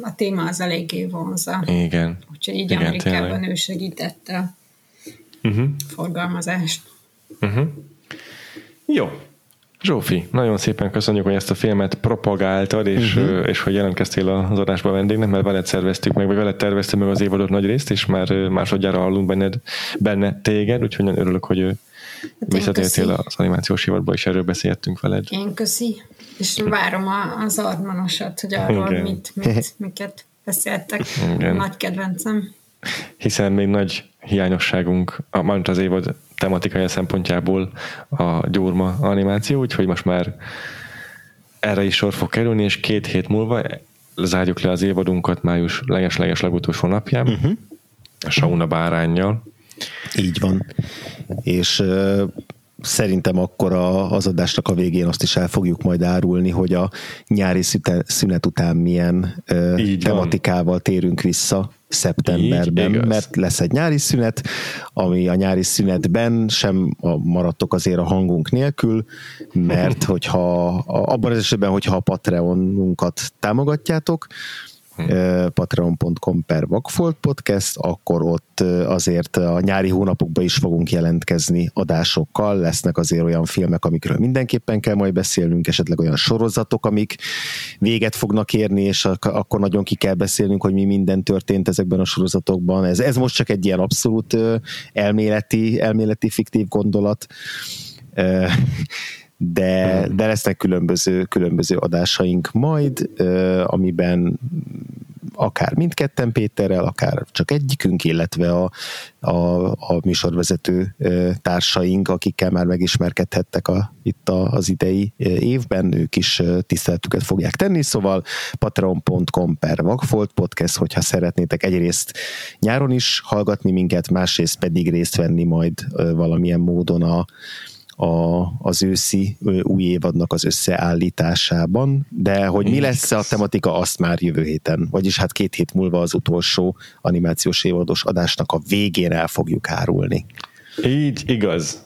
S3: a téma az eléggé vonza.
S1: Igen.
S3: Úgyhogy így Igen, Amerikában tényleg. ő segítette uh-huh. forgalmazást.
S1: Uh-huh. Jó. Zsófi, nagyon szépen köszönjük, hogy ezt a filmet propagáltad, és, uh-huh. és hogy jelentkeztél az adásba vendégnek, mert veled szerveztük meg, vagy veled terveztük meg az évadot nagy részt, és már másodjára hallunk benned, benne téged, úgyhogy nagyon örülök, hogy hát visszatértél az animációs évadba, és erről beszéltünk veled.
S3: Én köszi, és várom az armanosat, hogy arról mit, mit, miket beszéltek. Igen. Nagy kedvencem
S1: hiszen még nagy hiányosságunk, a, már az évad tematikai szempontjából a gyurma animáció, úgyhogy most már erre is sor fog kerülni, és két hét múlva zárjuk le az évadunkat május leges-leges legutolsó napján, uh-huh. a Sauna bárányjal.
S2: Így van. És uh, szerintem akkor a, az adásnak a végén azt is el fogjuk majd árulni, hogy a nyári szünet után milyen uh, tematikával van. térünk vissza szeptemberben, Így, mert lesz egy nyári szünet, ami a nyári szünetben sem maradtok azért a hangunk nélkül, mert hogyha abban az esetben, hogyha a Patreonunkat támogatjátok, hm. patreon.com per Vagfolt Podcast, akkor ott azért a nyári hónapokban is fogunk jelentkezni adásokkal, lesznek azért olyan filmek, amikről mindenképpen kell majd beszélnünk, esetleg olyan sorozatok, amik véget fognak érni, és akkor nagyon ki kell beszélnünk, hogy mi minden történt ezekben a sorozatokban. Ez, ez most csak egy ilyen abszolút elméleti, elméleti fiktív gondolat de, de lesznek különböző, különböző adásaink majd, amiben akár mindketten Péterrel, akár csak egyikünk, illetve a, a, a műsorvezető társaink, akikkel már megismerkedhettek a, itt a, az idei évben, ők is tiszteletüket fogják tenni, szóval patreon.com per Vagfolt Podcast, hogyha szeretnétek egyrészt nyáron is hallgatni minket, másrészt pedig részt venni majd valamilyen módon a, a, az őszi új évadnak az összeállításában, de hogy mi lesz a tematika, azt már jövő héten, vagyis hát két hét múlva az utolsó animációs évados adásnak a végén el fogjuk árulni.
S1: Így igaz.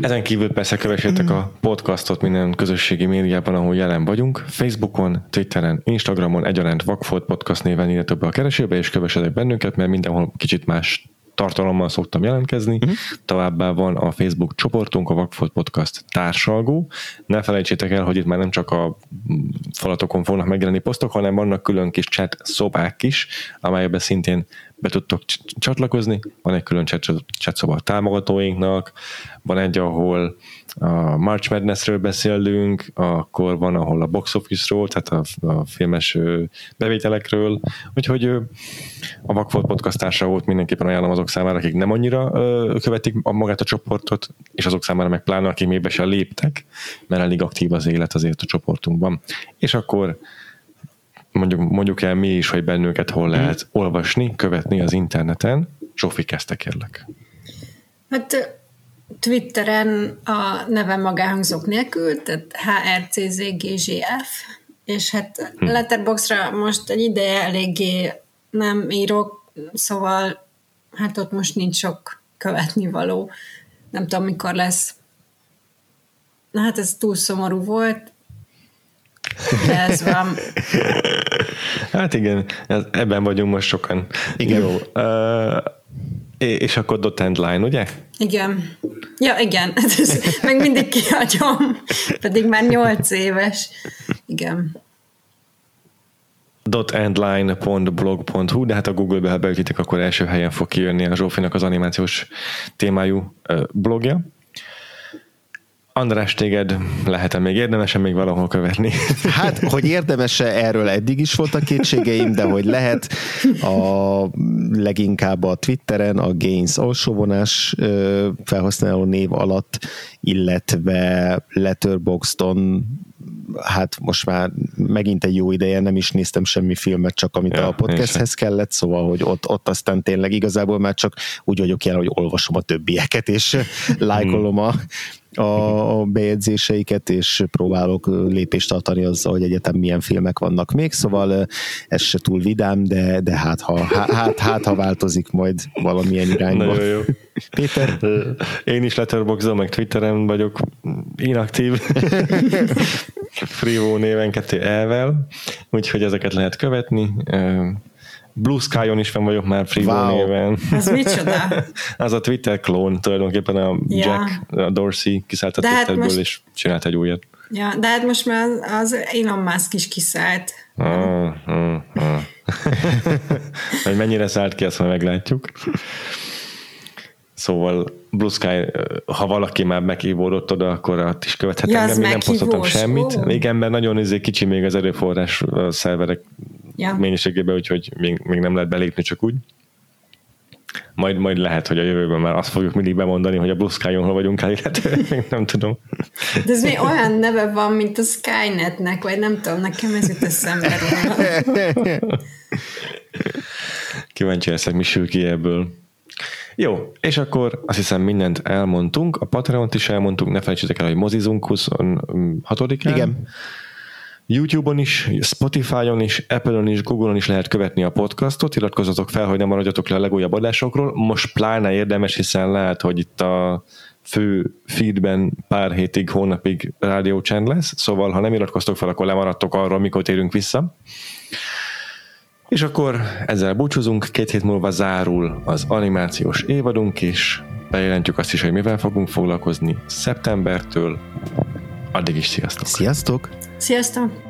S1: Ezen kívül persze kövessétek a podcastot minden közösségi médiában, ahol jelen vagyunk. Facebookon, Twitteren, Instagramon egyaránt Vagfolt Podcast néven írjatok be a keresőbe, és kövessetek bennünket, mert mindenhol kicsit más tartalommal szoktam jelentkezni. Uh-huh. Továbbá van a Facebook csoportunk, a Vagfolt Podcast társalgó. Ne felejtsétek el, hogy itt már nem csak a falatokon fognak megjelenni posztok, hanem vannak külön kis chat szobák is, amelyekben szintén be tudtok csatlakozni. Van egy külön chat, chat szoba a támogatóinknak, van egy, ahol a March Madness-ről beszélünk, akkor van, ahol a box office-ról, tehát a, a filmes bevételekről, úgyhogy a Vakfolt podcast volt mindenképpen ajánlom azok számára, akik nem annyira követik a magát a csoportot, és azok számára meg pláne, akik még be sem léptek, mert elég aktív az élet azért a csoportunkban. És akkor mondjuk, mondjuk el mi is, hogy bennünket hol lehet olvasni, követni az interneten. Zsófi, kezdte kérlek.
S3: Hát Twitteren a nevem magáhangzók nélkül, tehát HRCZGGF, és hát hm. Letterboxra most egy ideje eléggé nem írok, szóval hát ott most nincs sok követni való. Nem tudom, mikor lesz. Na hát ez túl szomorú volt, ez van.
S1: Hát igen, ebben vagyunk most sokan. Igen. Jó. Uh, és akkor dot end line, ugye?
S3: Igen. Ja, igen. meg mindig kihagyom. Pedig már nyolc éves. Igen
S1: dotendline.blog.hu, de hát a Google-be, ha beütitek, akkor első helyen fog kijönni a Zsófinak az animációs témájú blogja. András, téged lehet-e még érdemesen még valahol követni?
S2: Hát, hogy érdemese, erről eddig is voltak kétségeim, de hogy lehet a leginkább a Twitteren a Gains alsóvonás felhasználó név alatt, illetve Letterboxdon hát most már megint egy jó ideje nem is néztem semmi filmet, csak amit ja, a podcasthez kellett, szóval, hogy ott, ott aztán tényleg igazából már csak úgy vagyok jelen, hogy olvasom a többieket, és lájkolom a, a bejegyzéseiket, és próbálok lépést tartani azzal, hogy egyetem milyen filmek vannak még, szóval ez se túl vidám, de, de hát, ha, hát, hát, ha változik majd valamilyen irányba.
S1: Nagyon jó.
S2: Péter?
S1: Én is letterboxom, meg Twitteren vagyok inaktív. Frivo néven kettő elvel, úgyhogy ezeket lehet követni. Blue Sky-on is fenn vagyok már Frivo wow. néven.
S3: Az micsoda?
S1: az a Twitter klón, tulajdonképpen a ja. Jack a Dorsey kiszállt a hát Twitterből, most... és csinált egy újat.
S3: Ja, de hát most már az Elon Musk is kiszállt.
S1: Ah, ah, ah. Hogy mennyire szállt ki, azt majd meglátjuk. Szóval Blue Sky, ha valaki már meghívódott oda, akkor ott is követhet ja, engem, én nem posztoltam semmit. Oh. Igen, mert nagyon izé, kicsi még az erőforrás a szerverek ja. mennyiségében, úgyhogy még, még nem lehet belépni csak úgy. Majd, majd lehet, hogy a jövőben már azt fogjuk mindig bemondani, hogy a Blue Sky-on hol vagyunk elérhető, még nem tudom.
S3: De ez még olyan neve van, mint a Skynetnek, vagy nem tudom, nekem ez jut eszembe.
S1: Kíváncsi leszek, mi sül ki ebből. Jó, és akkor azt hiszem mindent elmondtunk, a Patreon-t is elmondtunk, ne felejtsétek el, hogy mozizunk 26-án.
S2: Igen.
S1: YouTube-on is, Spotify-on is, Apple-on is, Google-on is lehet követni a podcastot, iratkozzatok fel, hogy nem maradjatok le a legújabb adásokról. Most pláne érdemes, hiszen lehet, hogy itt a fő feedben pár hétig, hónapig rádiócsend lesz, szóval ha nem iratkoztok fel, akkor lemaradtok arról, mikor térünk vissza. És akkor ezzel búcsúzunk, két hét múlva zárul az animációs évadunk, és bejelentjük azt is, hogy mivel fogunk foglalkozni szeptembertől. Addig is sziasztok!
S2: Sziasztok!
S3: Sziasztok!